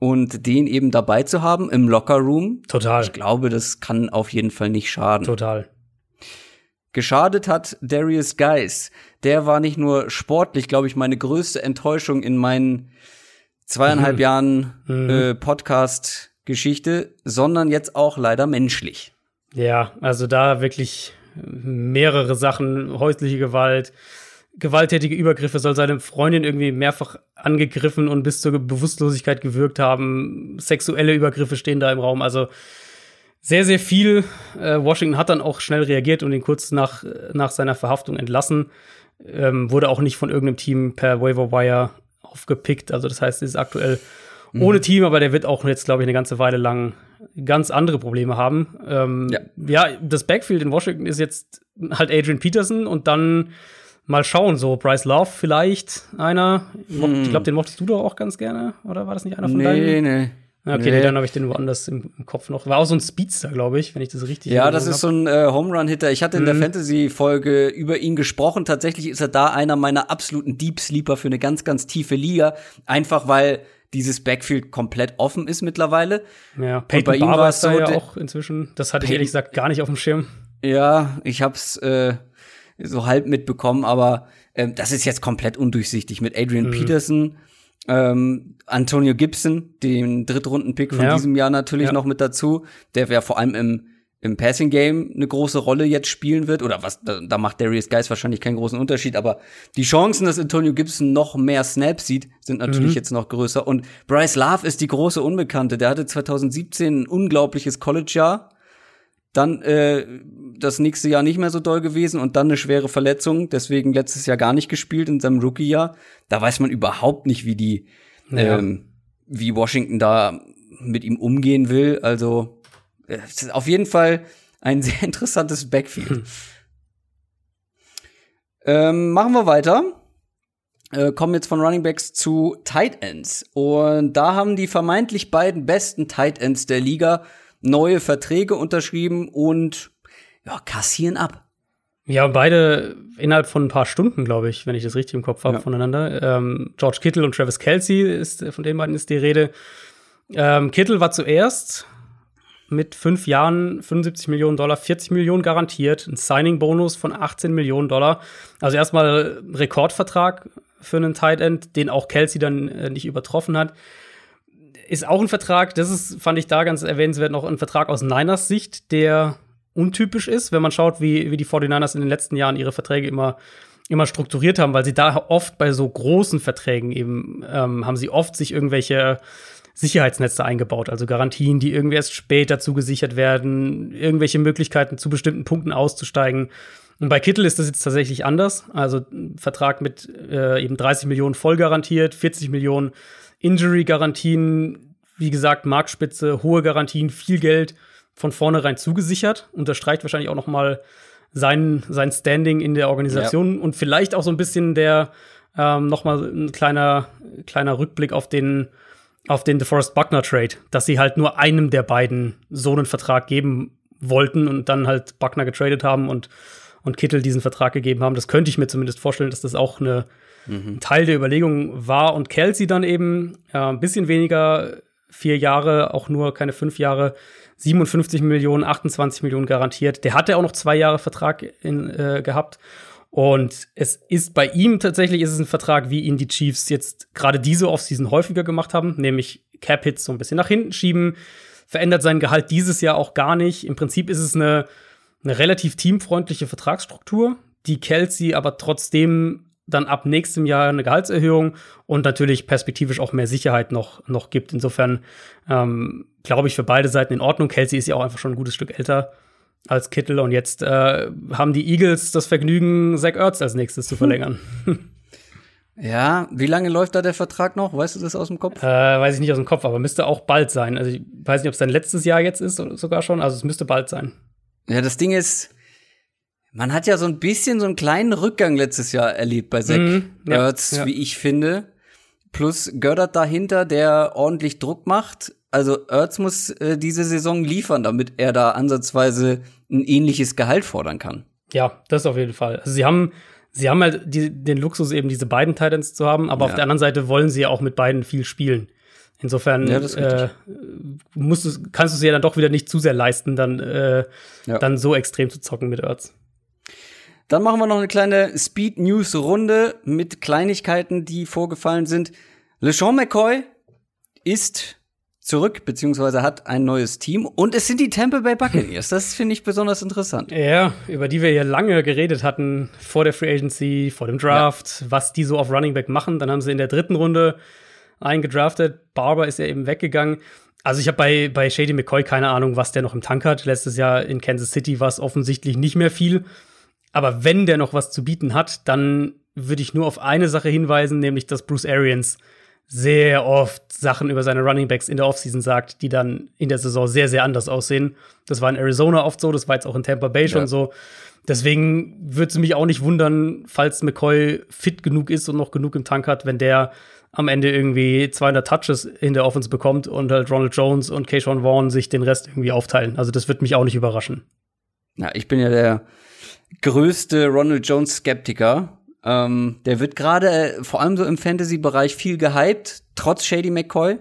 Und den eben dabei zu haben im Lockerroom. Total. Ich glaube, das kann auf jeden Fall nicht schaden. Total. Geschadet hat Darius Geis. Der war nicht nur sportlich, glaube ich, meine größte Enttäuschung in meinen zweieinhalb mhm. Jahren mhm. äh, Podcast-Geschichte, sondern jetzt auch leider menschlich. Ja, also da wirklich mehrere Sachen, häusliche Gewalt, gewalttätige Übergriffe, soll seine Freundin irgendwie mehrfach angegriffen und bis zur Bewusstlosigkeit gewirkt haben. Sexuelle Übergriffe stehen da im Raum. Also sehr, sehr viel. Äh, Washington hat dann auch schnell reagiert und ihn kurz nach, nach seiner Verhaftung entlassen. Ähm, wurde auch nicht von irgendeinem Team per Waiver Wire aufgepickt. Also das heißt, er ist aktuell mhm. ohne Team, aber der wird auch jetzt, glaube ich, eine ganze Weile lang ganz andere Probleme haben. Ähm, ja. ja, das Backfield in Washington ist jetzt halt Adrian Peterson und dann mal schauen, so Bryce Love vielleicht einer. Mhm. Ich glaube, den mochtest du doch auch ganz gerne, oder war das nicht einer von nee, deinen? Nee, nee. Okay, nee. dann habe ich den woanders im, im, Kopf noch. War auch so ein Speedster, glaube ich, wenn ich das richtig Ja, das ist hab. so ein äh, Home Run Hitter. Ich hatte in mhm. der Fantasy Folge über ihn gesprochen. Tatsächlich ist er da einer meiner absoluten Deep Sleeper für eine ganz ganz tiefe Liga, einfach weil dieses Backfield komplett offen ist mittlerweile. Ja, Peyton bei ihm war es so ja auch inzwischen. Das hatte Peyton, ich ehrlich gesagt gar nicht auf dem Schirm. Ja, ich hab's äh, so halb mitbekommen, aber äh, das ist jetzt komplett undurchsichtig mit Adrian mhm. Peterson Ähm, Antonio Gibson, den Drittrunden-Pick von Ja. diesem Jahr natürlich Ja. noch mit dazu, der wäre vor allem im, im Passing-Game eine große Rolle jetzt spielen wird. Oder was, da, da macht Darius Geis wahrscheinlich keinen großen Unterschied, aber die Chancen, dass Antonio Gibson noch mehr Snaps sieht, sind natürlich Mhm. jetzt noch größer. Und Bryce Love ist die große Unbekannte. Der hatte 2017 ein unglaubliches College-Jahr. Dann äh, das nächste Jahr nicht mehr so doll gewesen und dann eine schwere Verletzung, deswegen letztes Jahr gar nicht gespielt in seinem Rookie-Jahr. Da weiß man überhaupt nicht, wie die, Ja. ähm, wie Washington da mit ihm umgehen will. Also äh, es ist auf jeden Fall ein sehr interessantes Backfield. ähm, machen wir weiter. Äh, kommen jetzt von Running Backs zu Tight Ends. Und da haben die vermeintlich beiden besten Tight Ends der Liga neue Verträge unterschrieben und ja, kassieren ab. Ja, beide innerhalb von ein paar Stunden, glaube ich, wenn ich das richtig im Kopf habe, Ja. voneinander. Ähm, George Kittle und Travis Kelsey ist von den beiden ist die Rede. Ähm, Kittle war zuerst mit fünf Jahren 75 Millionen Dollar, 40 Millionen garantiert, ein Signing-Bonus von 18 Millionen Dollar. Also erstmal Rekordvertrag für einen Tight End, den auch Kelsey dann äh, nicht übertroffen hat. Ist auch ein Vertrag, das ist, fand ich da ganz erwähnenswert, noch ein Vertrag aus Niners Sicht, der untypisch ist, wenn man schaut, wie, wie die 49ers in den letzten Jahren ihre Verträge immer, immer strukturiert haben, weil sie da oft bei so großen Verträgen eben, ähm, haben sie oft sich irgendwelche Sicherheitsnetze eingebaut, also Garantien, die irgendwie erst später zugesichert werden, irgendwelche Möglichkeiten zu bestimmten Punkten auszusteigen. Und bei Kittel ist das jetzt tatsächlich anders. Also Vertrag mit äh, eben 30 Millionen voll garantiert, 40 Millionen Injury-Garantien, wie gesagt, Marktspitze, hohe Garantien, viel Geld von vornherein zugesichert. Unterstreicht wahrscheinlich auch noch mal sein, sein Standing in der Organisation und vielleicht auch so ein bisschen der ähm, noch mal ein kleiner, kleiner Rückblick auf den auf den DeForest Buckner Trade, dass sie halt nur einem der beiden so einen Vertrag geben wollten und dann halt Buckner getradet haben und, und Kittel diesen Vertrag gegeben haben. Das könnte ich mir zumindest vorstellen, dass das auch eine ein Teil der Überlegung war. Und Kelsey dann eben ja, ein bisschen weniger, vier Jahre, auch nur keine fünf Jahre, 57 Millionen, 28 Millionen garantiert. Der hatte auch noch zwei Jahre Vertrag in, äh, gehabt. Und es ist bei ihm tatsächlich ist es ein Vertrag, wie ihn die Chiefs jetzt gerade diese Offseason häufiger gemacht haben, nämlich Cap-Hits so ein bisschen nach hinten schieben, verändert sein Gehalt dieses Jahr auch gar nicht. Im Prinzip ist es eine, eine relativ teamfreundliche Vertragsstruktur, die Kelsey aber trotzdem dann ab nächstem Jahr eine Gehaltserhöhung und natürlich perspektivisch auch mehr Sicherheit noch, noch gibt. Insofern ähm, glaube ich für beide Seiten in Ordnung. Kelsey ist ja auch einfach schon ein gutes Stück älter als Kittel und jetzt äh, haben die Eagles das Vergnügen, Zach Ertz als nächstes zu verlängern. Ja, wie lange läuft da der Vertrag noch? Weißt du das aus dem Kopf? äh, weiß ich nicht aus dem Kopf, aber müsste auch bald sein. Also ich weiß nicht, ob es dann letztes Jahr jetzt ist oder sogar schon. Also es müsste bald sein. Ja, das Ding ist, man hat ja so ein bisschen so einen kleinen Rückgang letztes Jahr erlebt bei Zach Mhm, ja, Ertz, ja. wie ich finde. Plus Gördert dahinter, der ordentlich Druck macht. Also Ertz muss äh, diese Saison liefern, damit er da ansatzweise ein ähnliches Gehalt fordern kann. Ja, das auf jeden Fall. Also sie haben, sie haben halt die, den Luxus, eben diese beiden Titans zu haben, aber Ja. auf der anderen Seite wollen sie ja auch mit beiden viel spielen. Insofern Ja, äh, musst du, kannst du es ja dann doch wieder nicht zu sehr leisten, dann, äh, Ja. dann so extrem zu zocken mit Ertz. Dann machen wir noch eine kleine Speed-News-Runde mit Kleinigkeiten, die vorgefallen sind. LeSean McCoy ist zurück, beziehungsweise hat ein neues Team. Und es sind die Tampa Bay Buccaneers. Das finde ich besonders interessant. Ja, über die wir hier lange geredet hatten, vor der Free Agency, vor dem Draft, was die so auf Running Back machen. Dann haben sie in der dritten Runde einen gedraftet. Barber ist ja eben weggegangen. Also ich habe bei, bei Shady McCoy keine Ahnung, was der noch im Tank hat. Letztes Jahr in Kansas City war es offensichtlich nicht mehr viel. Aber wenn der noch was zu bieten hat, dann würde ich nur auf eine Sache hinweisen, nämlich dass Bruce Arians sehr oft Sachen über seine Running Backs in der Offseason sagt, die dann in der Saison sehr, sehr anders aussehen. Das war in Arizona oft so, das war jetzt auch in Tampa Bay schon Ja. so. Deswegen würde es mich auch nicht wundern, falls McCoy fit genug ist und noch genug im Tank hat, wenn der am Ende irgendwie 200 Touches in der Offense bekommt und halt Ronald Jones und Keyshawn Vaughn sich den Rest irgendwie aufteilen. Also das wird mich auch nicht überraschen. Ja, ich bin ja der größte Ronald Jones Skeptiker. Ähm, der wird gerade äh, vor allem so im Fantasy-Bereich viel gehypt, trotz Shady McCoy.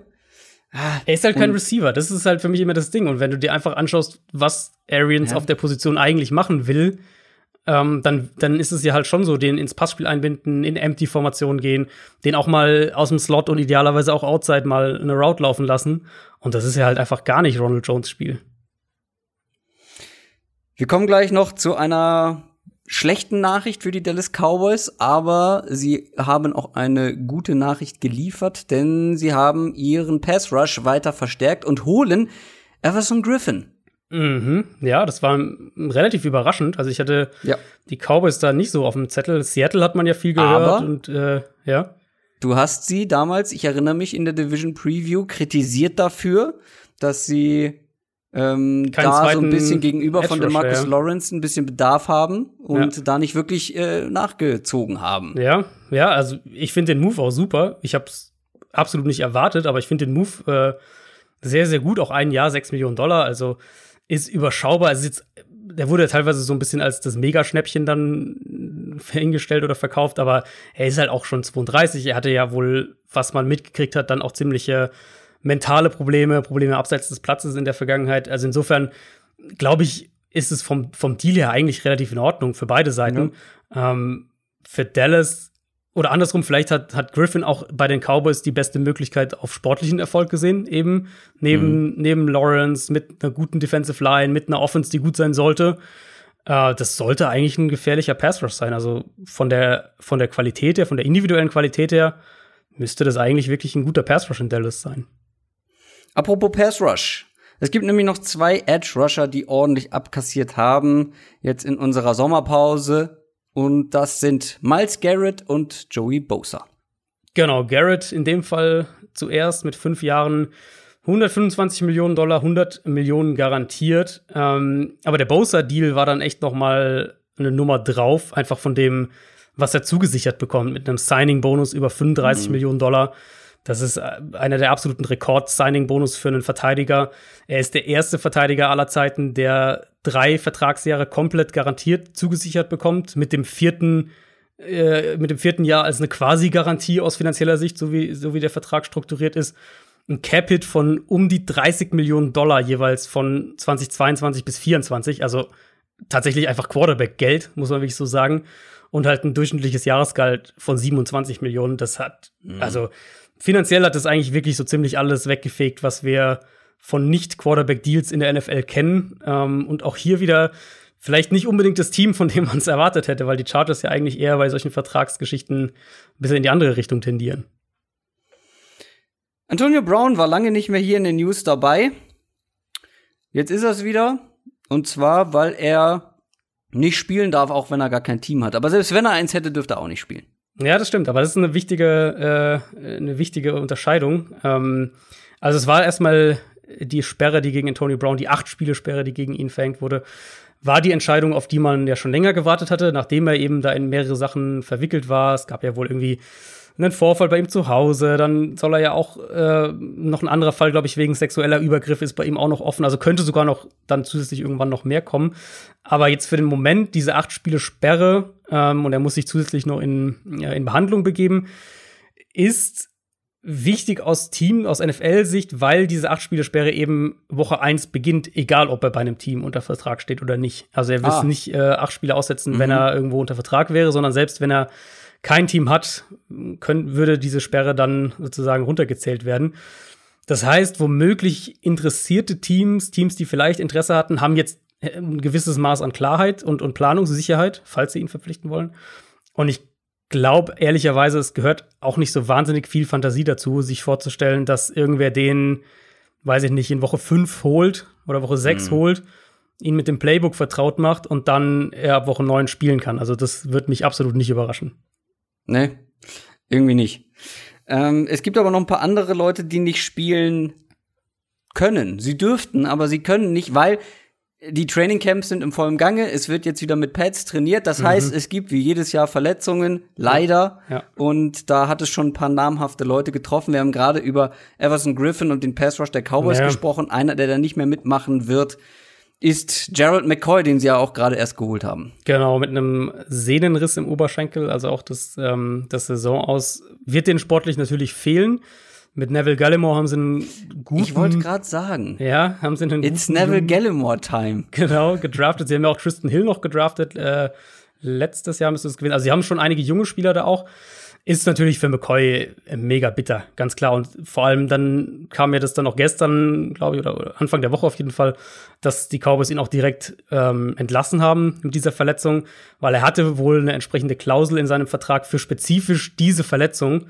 Ah, Er ist halt kein Receiver. Das ist halt für mich immer das Ding. Und wenn du dir einfach anschaust, was Arians Ja. auf der Position eigentlich machen will, ähm, dann, dann ist es ja halt schon so, den ins Passspiel einbinden, in Empty-Formation gehen, den auch mal aus dem Slot und idealerweise auch outside mal eine Route laufen lassen. Und das ist ja halt einfach gar nicht Ronald Jones Spiel. Wir kommen gleich noch zu einer schlechten Nachricht für die Dallas Cowboys, aber sie haben auch eine gute Nachricht geliefert, denn sie haben ihren Pass Rush weiter verstärkt und holen Everson Griffin. Mhm. Ja, das war relativ überraschend. Also ich hatte ja. die Cowboys da nicht so auf dem Zettel. Seattle hat man ja viel gehört aber und äh, ja. Du hast sie damals, ich erinnere mich, in der Division Preview kritisiert dafür, dass sie ähm, da so ein bisschen gegenüber von dem Marcus ja. Lawrence ein bisschen Bedarf haben und ja. da nicht wirklich äh, nachgezogen haben. Ja, ja, also ich finde den Move auch super. Ich habe es absolut nicht erwartet, aber ich finde den Move äh, sehr, sehr gut. Auch ein Jahr, sechs Millionen Dollar, also ist überschaubar. Also jetzt, der wurde teilweise so ein bisschen als das Megaschnäppchen dann hingestellt oder verkauft, aber er ist halt auch schon 32. Er hatte ja wohl, was man mitgekriegt hat, dann auch ziemliche mentale Probleme, Probleme abseits des Platzes in der Vergangenheit. Also insofern glaube ich, ist es vom, vom Deal her eigentlich relativ in Ordnung für beide Seiten. Ja. Ähm, für Dallas oder andersrum, vielleicht hat, hat Griffin auch bei den Cowboys die beste Möglichkeit auf sportlichen Erfolg gesehen, eben neben, mhm. neben Lawrence mit einer guten Defensive Line, mit einer Offense, die gut sein sollte. Äh, das sollte eigentlich ein gefährlicher Pass Rush sein. Also von der, von der Qualität her, von der individuellen Qualität her, müsste das eigentlich wirklich ein guter Pass Rush in Dallas sein. Apropos Pass Rush. Es gibt nämlich noch zwei Edge Rusher, die ordentlich abkassiert haben, jetzt in unserer Sommerpause. Und das sind Miles Garrett und Joey Bosa. Genau, Garrett in dem Fall zuerst mit fünf Jahren 125 Millionen Dollar, 100 Millionen garantiert. Ähm, aber der Bosa-Deal war dann echt noch mal eine Nummer drauf, einfach von dem, was er zugesichert bekommt, mit einem Signing-Bonus über 35 mhm. Millionen Dollar. Das ist äh, einer der absoluten Rekord-Signing-Bonus für einen Verteidiger. Er ist der erste Verteidiger aller Zeiten, der drei Vertragsjahre komplett garantiert zugesichert bekommt, mit dem vierten äh, mit dem vierten Jahr als eine Quasi-Garantie aus finanzieller Sicht, so wie, so wie der Vertrag strukturiert ist. Ein Cap-Hit von um die 30 Millionen Dollar jeweils von 2022 bis 2024. Also tatsächlich einfach Quarterback-Geld, muss man wirklich so sagen. Und halt ein durchschnittliches Jahresgehalt von 27 Millionen. Das hat, mhm. also finanziell hat das eigentlich wirklich so ziemlich alles weggefegt, was wir von Nicht-Quarterback-Deals in der NFL kennen. Ähm, und auch hier wieder vielleicht nicht unbedingt das Team, von dem man es erwartet hätte, weil die Chargers ja eigentlich eher bei solchen Vertragsgeschichten ein bisschen in die andere Richtung tendieren. Antonio Brown war lange nicht mehr hier in den News dabei. Jetzt ist er es wieder. Und zwar, weil er nicht spielen darf, auch wenn er gar kein Team hat. Aber selbst wenn er eins hätte, dürfte er auch nicht spielen. Ja, das stimmt, aber das ist eine wichtige, äh, eine wichtige Unterscheidung. Ähm, also es war erstmal die Sperre, die gegen Antonio Brown, die acht Spiele Sperre, die gegen ihn verhängt wurde, war die Entscheidung, auf die man ja schon länger gewartet hatte, nachdem er eben da in mehrere Sachen verwickelt war. Es gab ja wohl irgendwie einen Vorfall bei ihm zu Hause, dann soll er ja auch äh, noch ein anderer Fall, glaube ich, wegen sexueller Übergriff ist bei ihm auch noch offen. Also könnte sogar noch dann zusätzlich irgendwann noch mehr kommen. Aber jetzt für den Moment diese acht Spiele Sperre ähm, und er muss sich zusätzlich noch in, ja, in Behandlung begeben, ist wichtig aus Team, aus NFL-Sicht, weil diese acht Spiele Sperre eben Woche eins beginnt, egal ob er bei einem Team unter Vertrag steht oder nicht. Also er wird ah. nicht äh, acht Spiele aussetzen, mhm. wenn er irgendwo unter Vertrag wäre, sondern selbst wenn er kein Team hat, können, würde diese Sperre dann sozusagen runtergezählt werden. Das heißt, womöglich interessierte Teams, Teams, die vielleicht Interesse hatten, haben jetzt ein gewisses Maß an Klarheit und, und Planungssicherheit, falls sie ihn verpflichten wollen. Und ich glaube ehrlicherweise, es gehört auch nicht so wahnsinnig viel Fantasie dazu, sich vorzustellen, dass irgendwer den, weiß ich nicht, in Woche 5 holt oder Woche 6 mhm. holt, ihn mit dem Playbook vertraut macht und dann er ab Woche 9 spielen kann. Also das wird mich absolut nicht überraschen. Nee, irgendwie nicht. Ähm, es gibt aber noch ein paar andere Leute, die nicht spielen können. Sie dürften, aber sie können nicht, weil die Trainingcamps sind im vollen Gange. Es wird jetzt wieder mit Pads trainiert. Das mhm. heißt, es gibt wie jedes Jahr Verletzungen, leider. Ja. Und da hat es schon ein paar namhafte Leute getroffen. Wir haben gerade über Everson Griffin und den Pass Rush der Cowboys ja. gesprochen. Einer, der da nicht mehr mitmachen wird, ist Gerald McCoy, den sie ja auch gerade erst geholt haben. Genau, mit einem Sehnenriss im Oberschenkel, also auch das, ähm, das Saison aus, wird den sportlich natürlich fehlen. Mit Neville Gallimore haben sie einen guten. Ich wollte gerade sagen. Ja, haben sie einen It's Neville Gallimore Time. Genau, gedraftet. Sie haben ja auch Tristan Hill noch gedraftet. Äh, letztes Jahr müsste es gewinnen. Also sie haben schon einige junge Spieler da auch. Ist natürlich für McCoy mega bitter, ganz klar. Und vor allem dann kam mir das dann auch gestern, glaube ich, oder Anfang der Woche auf jeden Fall, dass die Cowboys ihn auch direkt ähm, entlassen haben mit dieser Verletzung, weil er hatte wohl eine entsprechende Klausel in seinem Vertrag für spezifisch diese Verletzung.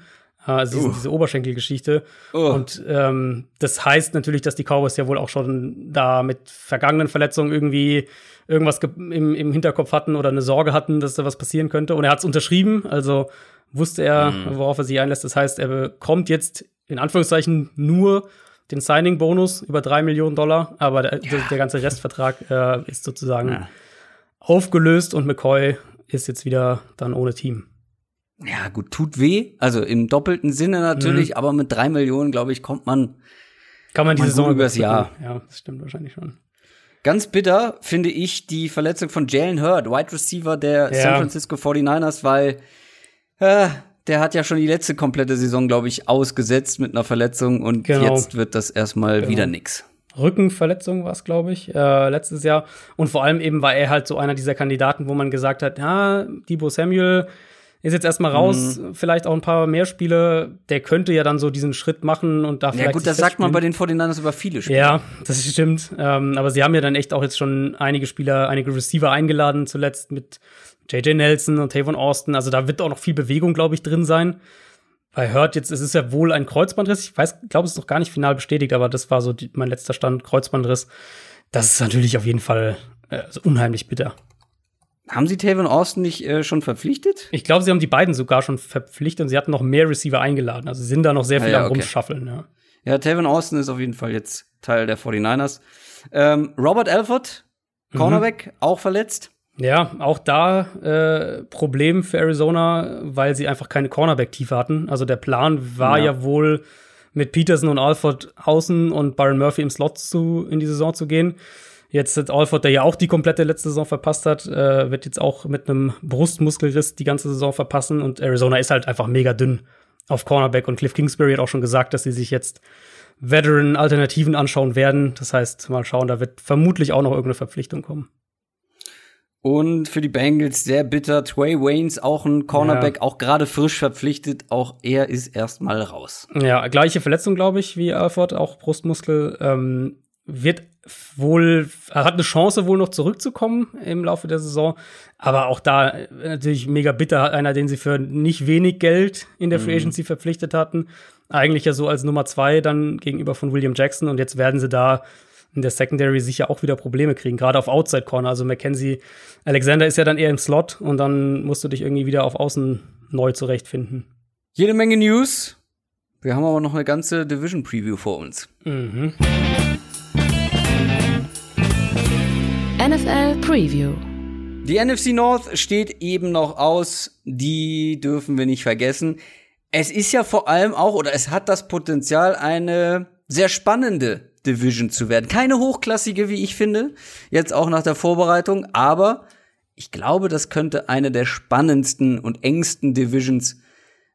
Äh, also diese, diese Oberschenkelgeschichte. Uh. Und ähm, das heißt natürlich, dass die Cowboys ja wohl auch schon da mit vergangenen Verletzungen irgendwie irgendwas im, im Hinterkopf hatten oder eine Sorge hatten, dass da was passieren könnte. Und er hat es unterschrieben, also wusste er, mhm. worauf er sich einlässt. Das heißt, er bekommt jetzt in Anführungszeichen nur den Signing-Bonus über drei Millionen Dollar, aber der, ja. der ganze Restvertrag äh, ist sozusagen ja. aufgelöst und McCoy ist jetzt wieder dann ohne Team. Ja, gut, tut weh. Also im doppelten Sinne natürlich, mhm. aber mit drei Millionen, glaube ich, kommt man. Kann man die Saison übers Jahr. Ja, das stimmt wahrscheinlich schon. Ganz bitter finde ich die Verletzung von Jalen Hurd, Wide Receiver der ja. San Francisco 49ers, weil äh, der hat ja schon die letzte komplette Saison, glaube ich, ausgesetzt mit einer Verletzung und genau. jetzt wird das erstmal genau. wieder nix. Rückenverletzung war es, glaube ich, äh, letztes Jahr. Und vor allem eben war er halt so einer dieser Kandidaten, wo man gesagt hat, ja, Debo Samuel ist jetzt erstmal raus, mhm. vielleicht auch ein paar mehr Spiele. Der könnte ja dann so diesen Schritt machen und da vielleicht. Ja, gut, das sagt man bei den 49ers über viele Spiele. Ja, das stimmt. Ähm, aber sie haben ja dann echt auch jetzt schon einige Spieler, einige Receiver eingeladen, zuletzt mit JJ Nelson und Tavon Austin. Also da wird auch noch viel Bewegung, glaube ich, drin sein. Bei Hurt jetzt, es ist ja wohl ein Kreuzbandriss. Ich weiß, glaube, es ist noch gar nicht final bestätigt, aber das war so die, mein letzter Stand, Kreuzbandriss. Das ist natürlich auf jeden Fall äh, unheimlich bitter. Haben Sie Tavon Austin nicht äh, schon verpflichtet? Ich glaube, sie haben die beiden sogar schon verpflichtet und sie hatten noch mehr Receiver eingeladen. Also sie sind da noch sehr viel ah, ja, am okay. Rumschaffeln. Ja. ja, Tavon Austin ist auf jeden Fall jetzt Teil der 49ers. Ähm, Robert Alford, Cornerback, mhm. auch verletzt. Ja, auch da äh, Problem für Arizona, weil sie einfach keine Cornerback-Tiefe hatten. Also der Plan war ja. ja wohl mit Peterson und Alford außen und Byron Murphy im Slot zu, in die Saison zu gehen. Jetzt hat Alford, der ja auch die komplette letzte Saison verpasst hat, äh, wird jetzt auch mit einem Brustmuskelriss die ganze Saison verpassen und Arizona ist halt einfach mega dünn auf Cornerback und Cliff Kingsbury hat auch schon gesagt, dass sie sich jetzt Veteran-Alternativen anschauen werden. Das heißt, mal schauen, da wird vermutlich auch noch irgendeine Verpflichtung kommen. Und für die Bengals sehr bitter. Tway Waynes, auch ein Cornerback, ja. auch gerade frisch verpflichtet. Auch er ist erstmal raus. Ja, gleiche Verletzung, glaube ich, wie Alford, auch Brustmuskel. Ähm, wird wohl, er hat eine Chance wohl noch zurückzukommen im Laufe der Saison, aber auch da äh, natürlich mega bitter, einer, den sie für nicht wenig Geld in der Free mhm. Agency verpflichtet hatten, eigentlich ja so als Nummer zwei dann gegenüber von William Jackson und jetzt werden sie da in der Secondary sicher auch wieder Probleme kriegen, gerade auf Outside Corner. Also Mackenzie Alexander ist ja dann eher im Slot und dann musst du dich irgendwie wieder auf Außen neu zurechtfinden. Jede Menge News. Wir haben aber noch eine ganze Division Preview vor uns. Mhm. NFL Preview. Die NFC North steht eben noch aus. Die dürfen wir nicht vergessen. Es ist ja vor allem auch, oder es hat das Potenzial, eine sehr spannende Division zu werden. Keine hochklassige, wie ich finde, jetzt auch nach der Vorbereitung, aber ich glaube, das könnte eine der spannendsten und engsten Divisions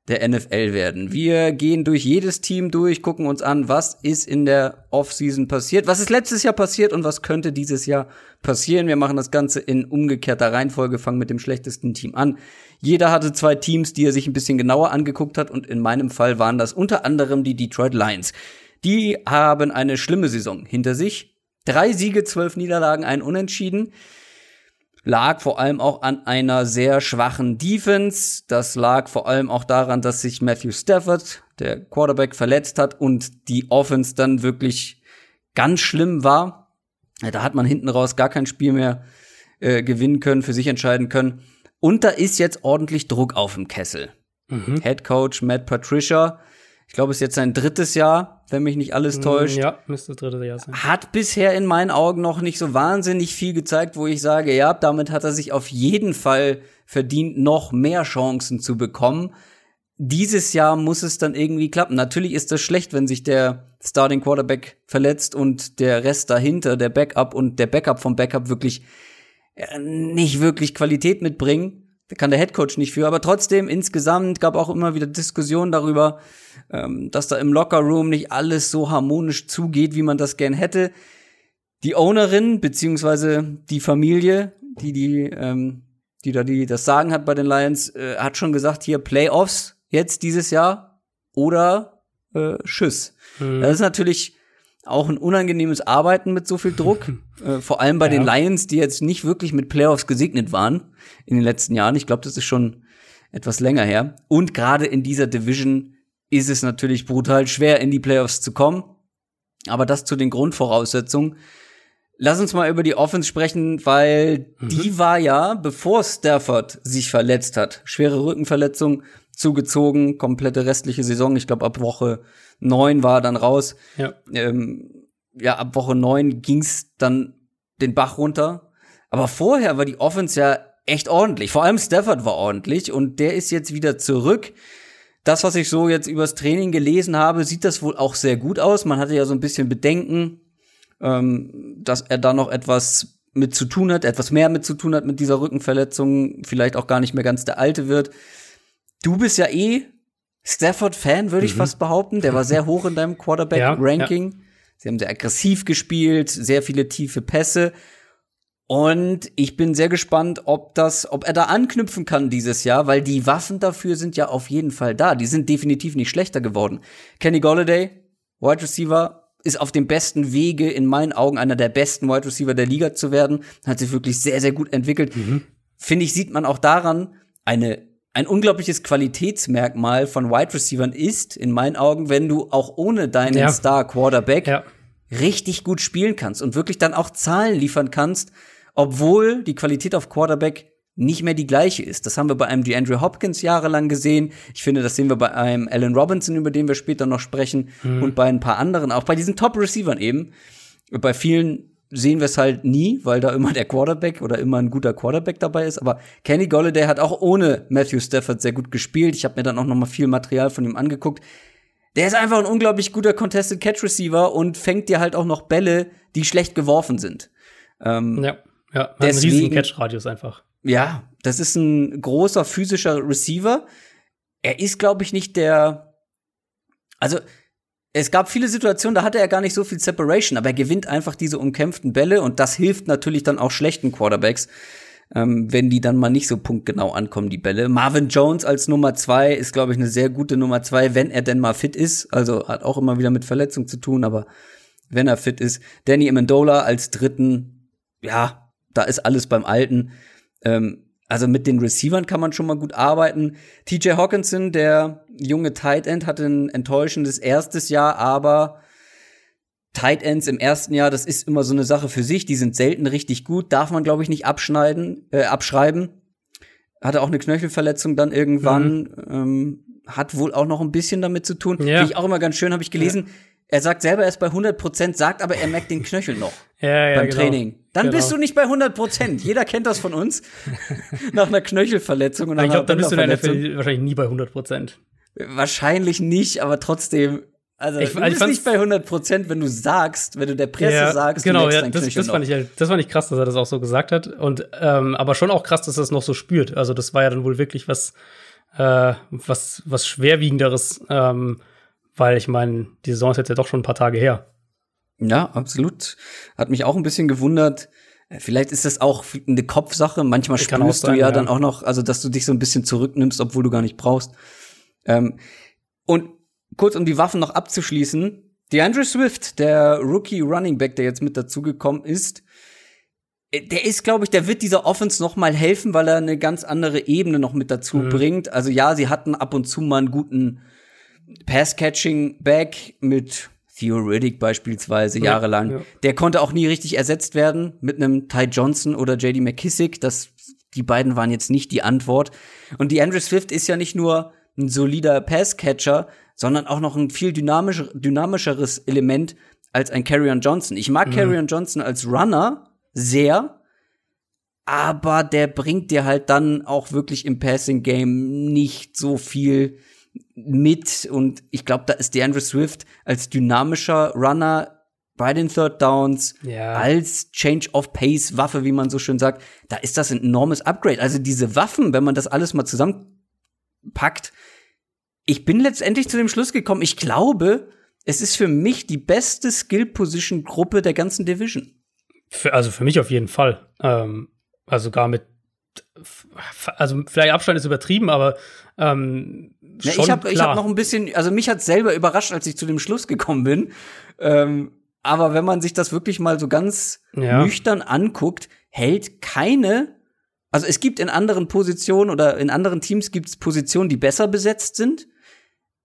der NFL werden. Wir gehen durch jedes Team durch, gucken uns an, was ist in der Offseason passiert, was ist letztes Jahr passiert und was könnte dieses Jahr passieren. Wir machen das Ganze in umgekehrter Reihenfolge, fangen mit dem schlechtesten Team an. Jeder hatte zwei Teams, die er sich ein bisschen genauer angeguckt hat und in meinem Fall waren das unter anderem die Detroit Lions. Die haben eine schlimme Saison hinter sich. Drei Siege, zwölf Niederlagen, ein Unentschieden lag vor allem auch an einer sehr schwachen Defense. Das lag vor allem auch daran, dass sich Matthew Stafford, der Quarterback, verletzt hat und die Offense dann wirklich ganz schlimm war. Da hat man hinten raus gar kein Spiel mehr äh, gewinnen können, für sich entscheiden können. Und da ist jetzt ordentlich Druck auf dem Kessel. Mhm. Head Coach Matt Patricia ich glaube, es ist jetzt sein drittes Jahr, wenn mich nicht alles mm, täuscht. Ja, müsste das dritte Jahr sein. Hat bisher in meinen Augen noch nicht so wahnsinnig viel gezeigt, wo ich sage, ja, damit hat er sich auf jeden Fall verdient, noch mehr Chancen zu bekommen. Dieses Jahr muss es dann irgendwie klappen. Natürlich ist das schlecht, wenn sich der Starting Quarterback verletzt und der Rest dahinter, der Backup und der Backup vom Backup wirklich äh, nicht wirklich Qualität mitbringen kann der Headcoach nicht für, aber trotzdem insgesamt gab auch immer wieder Diskussionen darüber, ähm, dass da im Lockerroom nicht alles so harmonisch zugeht, wie man das gern hätte. Die Ownerin beziehungsweise die Familie, die die ähm, die da die das Sagen hat bei den Lions, äh, hat schon gesagt, hier Playoffs jetzt dieses Jahr oder äh, Tschüss. Mhm. Das ist natürlich auch ein unangenehmes Arbeiten mit so viel Druck. äh, vor allem bei ja. den Lions, die jetzt nicht wirklich mit Playoffs gesegnet waren in den letzten Jahren. Ich glaube, das ist schon etwas länger her. Und gerade in dieser Division ist es natürlich brutal schwer, in die Playoffs zu kommen. Aber das zu den Grundvoraussetzungen. Lass uns mal über die Offense sprechen, weil mhm. die war ja, bevor Stafford sich verletzt hat, schwere Rückenverletzung zugezogen, komplette restliche Saison. Ich glaube, ab Woche neun war er dann raus. Ja, ähm, ja ab Woche neun ging's dann den Bach runter. Aber vorher war die Offense ja echt ordentlich. Vor allem Stafford war ordentlich und der ist jetzt wieder zurück. Das, was ich so jetzt übers Training gelesen habe, sieht das wohl auch sehr gut aus. Man hatte ja so ein bisschen Bedenken, ähm, dass er da noch etwas mit zu tun hat, etwas mehr mit zu tun hat mit dieser Rückenverletzung, vielleicht auch gar nicht mehr ganz der alte wird. Du bist ja eh Stafford-Fan, würde ich mhm. fast behaupten. Der war sehr hoch in deinem Quarterback-Ranking. Ja, ja. Sie haben sehr aggressiv gespielt, sehr viele tiefe Pässe. Und ich bin sehr gespannt, ob das, ob er da anknüpfen kann dieses Jahr, weil die Waffen dafür sind ja auf jeden Fall da. Die sind definitiv nicht schlechter geworden. Kenny Golladay, Wide Receiver, ist auf dem besten Wege, in meinen Augen einer der besten Wide Receiver der Liga zu werden. Hat sich wirklich sehr, sehr gut entwickelt. Mhm. Finde ich, sieht man auch daran, eine ein unglaubliches Qualitätsmerkmal von Wide Receivern ist, in meinen Augen, wenn du auch ohne deinen ja. Star Quarterback ja. richtig gut spielen kannst und wirklich dann auch Zahlen liefern kannst, obwohl die Qualität auf Quarterback nicht mehr die gleiche ist. Das haben wir bei einem DeAndre Hopkins jahrelang gesehen. Ich finde, das sehen wir bei einem Allen Robinson, über den wir später noch sprechen, mhm. und bei ein paar anderen, auch bei diesen Top-Receivern eben. Bei vielen sehen wir es halt nie, weil da immer der Quarterback oder immer ein guter Quarterback dabei ist. Aber Kenny Golladay hat auch ohne Matthew Stafford sehr gut gespielt. Ich habe mir dann auch noch mal viel Material von ihm angeguckt. Der ist einfach ein unglaublich guter Contested Catch Receiver und fängt dir halt auch noch Bälle, die schlecht geworfen sind. Ähm, ja, ja, hat deswegen, einen riesigen Catch-Radius einfach. Ja, das ist ein großer physischer Receiver. Er ist, glaube ich, nicht der. Also, es gab viele Situationen, da hatte er gar nicht so viel Separation, aber er gewinnt einfach diese umkämpften Bälle und das hilft natürlich dann auch schlechten Quarterbacks, ähm, wenn die dann mal nicht so punktgenau ankommen, die Bälle. Marvin Jones als Nummer zwei ist, glaube ich, eine sehr gute Nummer zwei, wenn er denn mal fit ist. Also hat auch immer wieder mit Verletzung zu tun, aber wenn er fit ist. Danny Amendola als dritten, ja, da ist alles beim Alten. Ähm, also mit den Receivern kann man schon mal gut arbeiten. TJ Hawkinson, der junge Tight End, hatte ein enttäuschendes erstes Jahr, aber Tight Ends im ersten Jahr, das ist immer so eine Sache für sich. Die sind selten richtig gut, darf man glaube ich nicht abschneiden, äh, abschreiben. Hatte auch eine Knöchelverletzung dann irgendwann. Mhm. Ähm, hat wohl auch noch ein bisschen damit zu tun. Ja. Finde ich auch immer ganz schön, habe ich gelesen. Ja. Er sagt selber, er ist bei 100 Prozent, sagt aber, er merkt den Knöchel noch ja, ja, beim genau. Training. Dann genau. bist du nicht bei 100 Prozent. Jeder kennt das von uns. nach einer Knöchelverletzung. Und ich glaube, dann bist du in der NFL wahrscheinlich nie bei 100 Prozent. Wahrscheinlich nicht, aber trotzdem. Also, ich, du bist ich nicht bei 100 Prozent, wenn du sagst, wenn du der Presse ja, sagst, genau, ja, das, das fand ich halt, das fand ich krass, dass er das auch so gesagt hat und ähm, aber schon auch krass, dass er es noch so spürt. Also das war ja dann wohl wirklich was äh, was was schwerwiegenderes, ähm, weil ich meine, die Saison ist jetzt ja doch schon ein paar Tage her. Ja, absolut. Hat mich auch ein bisschen gewundert. Äh, vielleicht ist das auch eine Kopfsache. Manchmal ich spürst sein, du ja, ja, dann auch noch, also dass du dich so ein bisschen zurücknimmst, obwohl du gar nicht brauchst. Ähm, und kurz um die Waffen noch abzuschließen, DeAndre Swift, der Rookie Running Back, der jetzt mit dazugekommen ist, äh, der ist, glaube ich, der wird dieser Offense noch mal helfen, weil er eine ganz andere Ebene noch mit dazu mhm. bringt. Also ja, sie hatten ab und zu mal einen guten Pass-Catching-Back mit Theoretic beispielsweise ja, jahrelang. Ja. Der konnte auch nie richtig ersetzt werden mit einem Ty Johnson oder JD McKissick. Das, die beiden waren jetzt nicht die Antwort. Und die Andrew Swift ist ja nicht nur ein solider Passcatcher, sondern auch noch ein viel dynamisch, dynamischeres Element als ein Carrion Johnson. Ich mag mhm. Carrion Johnson als Runner sehr, aber der bringt dir halt dann auch wirklich im Passing Game nicht so viel mit und ich glaube, da ist DeAndre Swift als dynamischer Runner bei den Third Downs, ja. als Change of Pace Waffe, wie man so schön sagt, da ist das ein enormes Upgrade. Also diese Waffen, wenn man das alles mal zusammenpackt, ich bin letztendlich zu dem Schluss gekommen, ich glaube, es ist für mich die beste Skill-Position-Gruppe der ganzen Division. Für, also für mich auf jeden Fall. Ähm, also gar mit also vielleicht Abstand ist übertrieben, aber ähm, ja, ich habe ich hab noch ein bisschen, also mich hat selber überrascht, als ich zu dem Schluss gekommen bin. Ähm, aber wenn man sich das wirklich mal so ganz ja. nüchtern anguckt, hält keine, also es gibt in anderen Positionen oder in anderen Teams gibt es Positionen, die besser besetzt sind.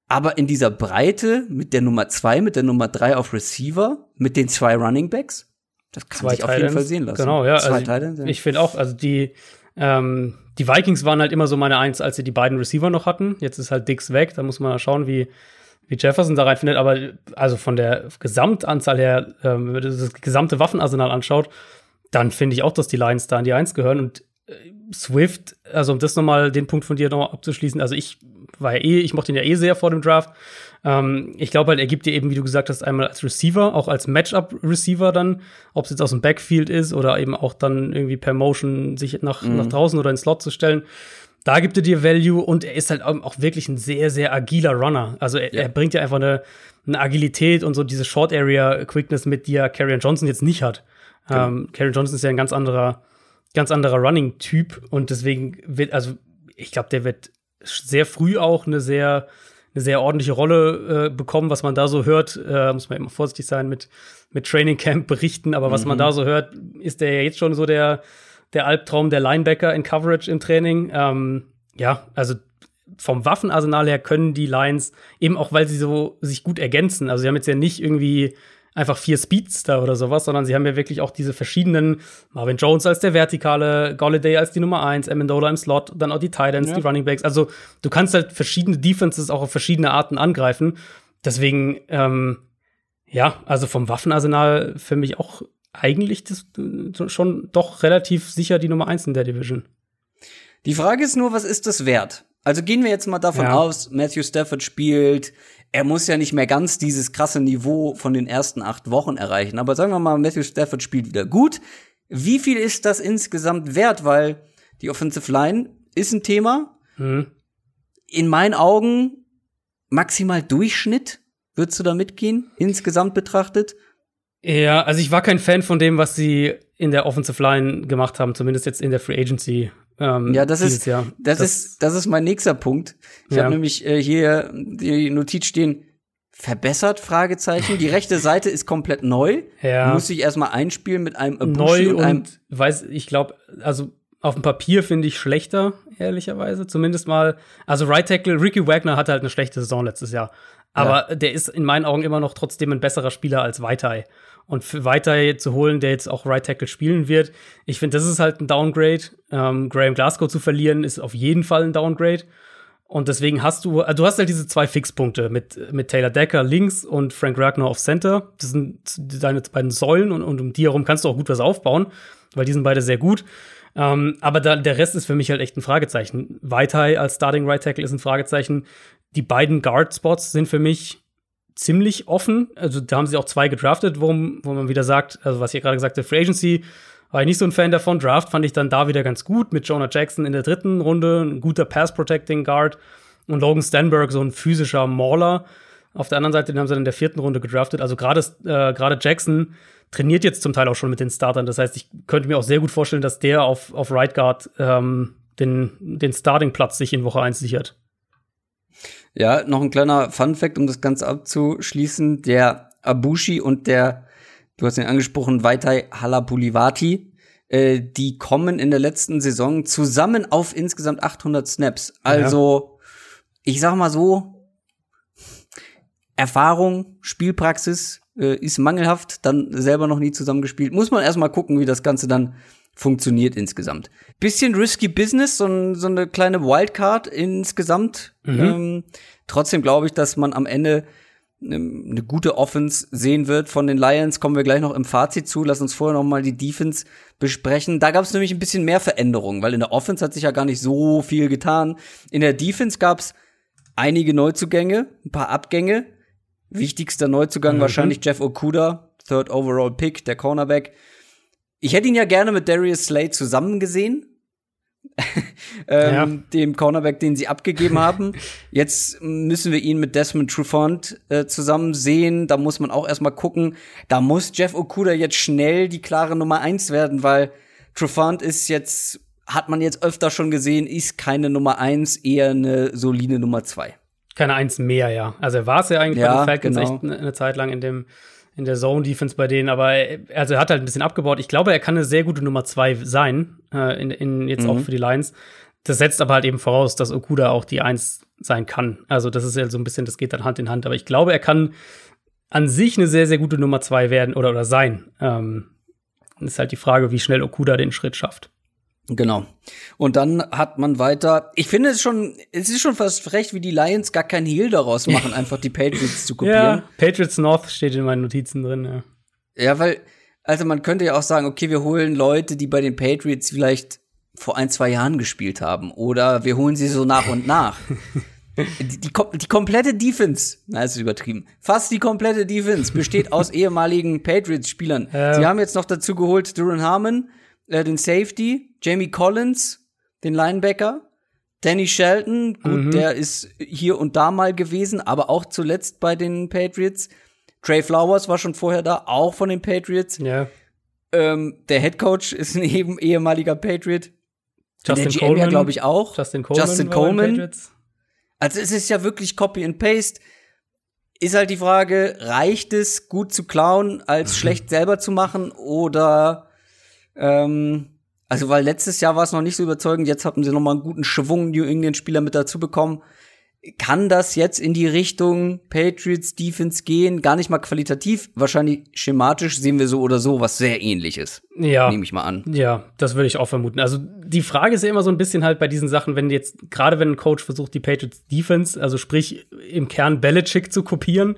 Aber in dieser Breite mit der Nummer zwei, mit der Nummer drei auf Receiver, mit den zwei Running Backs, das kann zwei sich auf jeden Fall sehen lassen. Genau, ja. Zwei also Titans, ja. Ich finde auch, also die, ähm, die Vikings waren halt immer so meine Eins, als sie die beiden Receiver noch hatten. Jetzt ist halt Dix weg, da muss man mal schauen, wie, wie Jefferson da reinfindet. Aber also von der Gesamtanzahl her, ähm, wenn man das gesamte Waffenarsenal anschaut, dann finde ich auch, dass die Lions da an die Eins gehören. Und äh, Swift, also um das nochmal, den Punkt von dir noch abzuschließen, also ich war ja eh, ich mochte ihn ja eh sehr vor dem Draft. Ähm, ich glaube halt, er gibt dir eben, wie du gesagt hast, einmal als Receiver, auch als Matchup-Receiver dann, ob es jetzt aus dem Backfield ist oder eben auch dann irgendwie per Motion sich nach, mhm. nach draußen oder ins Slot zu stellen. Da gibt er dir Value und er ist halt auch wirklich ein sehr, sehr agiler Runner. Also er, ja. er bringt ja einfach eine, eine, Agilität und so diese Short Area Quickness mit, die ja Carrion Johnson jetzt nicht hat. Genau. Ähm, Carrion Johnson ist ja ein ganz anderer, ganz anderer Running-Typ und deswegen wird, also ich glaube, der wird sehr früh auch eine sehr, eine sehr ordentliche Rolle äh, bekommen, was man da so hört. Äh, muss man immer vorsichtig sein mit, mit Training Camp berichten, aber was mhm. man da so hört, ist der ja jetzt schon so der, der Albtraum der Linebacker in Coverage im Training. Ähm, ja, also vom Waffenarsenal her können die Lions eben auch, weil sie so sich gut ergänzen. Also sie haben jetzt ja nicht irgendwie einfach vier Speedster oder sowas, sondern sie haben ja wirklich auch diese verschiedenen Marvin Jones als der Vertikale, Golladay als die Nummer eins, Amendola im Slot, dann auch die Titans, ja. die Running Backs. Also du kannst halt verschiedene Defenses auch auf verschiedene Arten angreifen. Deswegen, ähm, ja, also vom Waffenarsenal für mich auch eigentlich das, schon doch relativ sicher die Nummer eins in der Division. Die Frage ist nur, was ist das wert? Also gehen wir jetzt mal davon ja. aus, Matthew Stafford spielt er muss ja nicht mehr ganz dieses krasse Niveau von den ersten acht Wochen erreichen. Aber sagen wir mal, Matthew Stafford spielt wieder gut. Wie viel ist das insgesamt wert? Weil die Offensive Line ist ein Thema. Mhm. In meinen Augen maximal Durchschnitt. Würdest du da mitgehen, insgesamt betrachtet? Ja, also ich war kein Fan von dem, was sie in der Offensive Line gemacht haben, zumindest jetzt in der Free Agency. Ähm, ja, das ist, Jahr. Das, das, ist, das ist mein nächster Punkt. Ich ja. habe nämlich äh, hier die Notiz stehen, verbessert, Fragezeichen. Die rechte Seite ist komplett neu. Ja. Muss ich erstmal einspielen mit einem Abushi Neu und, einem weiß, ich glaube, also auf dem Papier finde ich schlechter, ehrlicherweise. Zumindest mal, also Right Tackle, Ricky Wagner hatte halt eine schlechte Saison letztes Jahr. Aber ja. der ist in meinen Augen immer noch trotzdem ein besserer Spieler als Vaitai. Und für Vaitai zu holen, der jetzt auch Right Tackle spielen wird, ich finde, das ist halt ein Downgrade. Ähm, Graham Glasgow zu verlieren, ist auf jeden Fall ein Downgrade. Und deswegen hast du, also du hast halt diese zwei Fixpunkte mit, mit Taylor Decker links und Frank Ragnar auf Center. Das sind deine beiden Säulen und, und um die herum kannst du auch gut was aufbauen, weil die sind beide sehr gut. Ähm, aber da, der Rest ist für mich halt echt ein Fragezeichen. Vaitai als Starting Right Tackle ist ein Fragezeichen die beiden Guard-Spots sind für mich ziemlich offen. Also da haben sie auch zwei gedraftet, wo, wo man wieder sagt, also was ich gerade gesagt habe, Free Agency war ich nicht so ein Fan davon. Draft fand ich dann da wieder ganz gut mit Jonah Jackson in der dritten Runde, ein guter Pass-Protecting Guard und Logan Stanberg, so ein physischer Mauler. Auf der anderen Seite, den haben sie dann in der vierten Runde gedraftet. Also gerade äh, Jackson trainiert jetzt zum Teil auch schon mit den Startern. Das heißt, ich könnte mir auch sehr gut vorstellen, dass der auf, auf Right Guard ähm, den, den Starting-Platz sich in Woche 1 sichert. Ja, noch ein kleiner Fun Fact, um das Ganze abzuschließen. Der Abushi und der, du hast ihn angesprochen, Vaitai Halapulivati, äh, die kommen in der letzten Saison zusammen auf insgesamt 800 Snaps. Also, ja. ich sag mal so, Erfahrung, Spielpraxis äh, ist mangelhaft, dann selber noch nie zusammengespielt. Muss man erstmal gucken, wie das Ganze dann funktioniert insgesamt. Bisschen risky Business, so, so eine kleine Wildcard insgesamt. Mhm. Ähm, trotzdem glaube ich, dass man am Ende ähm, eine gute Offense sehen wird von den Lions. Kommen wir gleich noch im Fazit zu. Lass uns vorher noch mal die Defense besprechen. Da gab es nämlich ein bisschen mehr Veränderungen, weil in der Offense hat sich ja gar nicht so viel getan. In der Defense gab es einige Neuzugänge, ein paar Abgänge. Wichtigster Neuzugang mhm. wahrscheinlich Jeff Okuda, Third Overall Pick, der Cornerback. Ich hätte ihn ja gerne mit Darius Slade zusammen gesehen. ähm, ja. dem Cornerback, den sie abgegeben haben. Jetzt müssen wir ihn mit Desmond Trufant äh, zusammen sehen. Da muss man auch erstmal gucken. Da muss Jeff Okuda jetzt schnell die klare Nummer eins werden, weil Trufant ist jetzt hat man jetzt öfter schon gesehen, ist keine Nummer eins, eher eine solide Nummer zwei. Keine eins mehr, ja. Also er war es ja eigentlich Ja, bei den Falcons genau. echt eine, eine Zeit lang in dem in der Zone Defense bei denen, aber er, also er hat halt ein bisschen abgebaut. Ich glaube, er kann eine sehr gute Nummer zwei sein, äh, in, in jetzt Mhm. auch für die Lions. Das setzt aber halt eben voraus, dass Okuda auch die Eins sein kann. Also das ist ja so ein bisschen, das geht dann Hand in Hand. Aber ich glaube, er kann an sich eine sehr, sehr gute Nummer zwei werden oder, oder sein. Ähm, ist halt die Frage, wie schnell Okuda den Schritt schafft. Genau. Und dann hat man weiter. Ich finde es schon, es ist schon fast frech, wie die Lions gar kein Heal daraus machen, einfach die Patriots zu kopieren. Ja, Patriots North steht in meinen Notizen drin. Ja. Ja, weil, also man könnte ja auch sagen, okay, wir holen Leute, die bei den Patriots vielleicht vor ein, zwei Jahren gespielt haben. Oder wir holen sie so nach und nach. die, die, die komplette Defense, na, ist übertrieben, fast die komplette Defense besteht aus ehemaligen Patriots-Spielern. Ja. Sie haben jetzt noch dazu geholt Duran Harmon, äh, den Safety, Jamie Collins, den Linebacker, Danny Shelton, gut, Mhm. der ist hier und da mal gewesen, aber auch zuletzt bei den Patriots. Trey Flowers war schon vorher da, auch von den Patriots. ja. Ähm, der Head Coach ist ein eben ehemaliger Patriot. Justin der GM glaube ich, auch. Justin Coleman. Justin Coleman. Also es ist ja wirklich Copy and Paste. Ist halt die Frage, reicht es, gut zu klauen, als schlecht selber zu machen? Oder ähm, also weil letztes Jahr war es noch nicht so überzeugend, jetzt hatten sie noch mal einen guten Schwung New England-Spieler mit dazu bekommen. Kann das jetzt in die Richtung Patriots Defense gehen? Gar nicht mal qualitativ, wahrscheinlich schematisch sehen wir so oder so was sehr ähnliches, Ja. nehme ich mal an. Ja, das würde ich auch vermuten. Also die Frage ist ja immer so ein bisschen halt bei diesen Sachen, wenn jetzt, gerade wenn ein Coach versucht, die Patriots Defense, also sprich im Kern Belichick zu kopieren,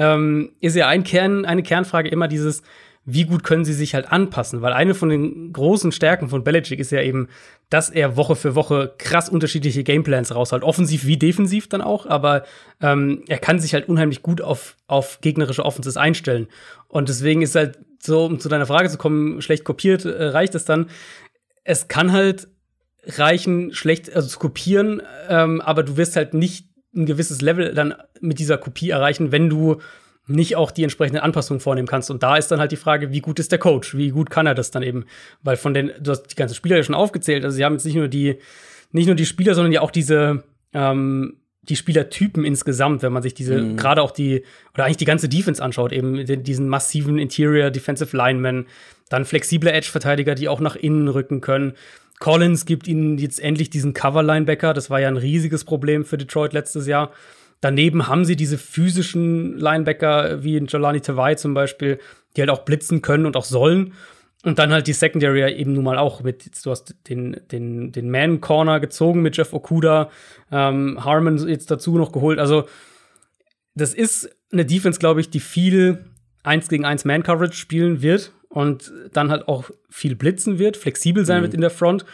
ähm, ist ja ein Kern, eine Kernfrage immer dieses, wie gut können sie sich halt anpassen? Weil eine von den großen Stärken von Belichick ist ja eben, dass er Woche für Woche krass unterschiedliche Gameplans rausholt, offensiv wie defensiv dann auch, aber ähm, er kann sich halt unheimlich gut auf, auf gegnerische Offenses einstellen. Und deswegen ist halt so, um zu deiner Frage zu kommen, schlecht kopiert, äh, reicht es dann. Es kann halt reichen, schlecht also zu kopieren, ähm, aber du wirst halt nicht ein gewisses Level dann mit dieser Kopie erreichen, wenn du nicht auch die entsprechende Anpassung vornehmen kannst. Und da ist dann halt die Frage, wie gut ist der Coach? Wie gut kann er das dann eben? Weil von den, du hast die ganzen Spieler ja schon aufgezählt, also sie haben jetzt nicht nur die, nicht nur die Spieler, sondern ja auch diese, ähm, die Spielertypen insgesamt, wenn man sich diese, Mhm. gerade auch die, oder eigentlich die ganze Defense anschaut, eben den, diesen massiven Interior Defensive Linemen, dann flexible Edge-Verteidiger, die auch nach innen rücken können. Collins gibt ihnen jetzt endlich diesen Cover-Linebacker. Das war ja ein riesiges Problem für Detroit letztes Jahr. Daneben haben sie diese physischen Linebacker wie Jelani Tavai zum Beispiel, die halt auch blitzen können und auch sollen. Und dann halt die Secondary eben nun mal auch mit, du hast den, den, den Man-Corner gezogen mit Jeff Okuda, ähm, Harmon jetzt dazu noch geholt. Also, das ist eine Defense, glaube ich, die viel 1 gegen 1 Man-Coverage spielen wird und dann halt auch viel blitzen wird, flexibel sein wird in der Front.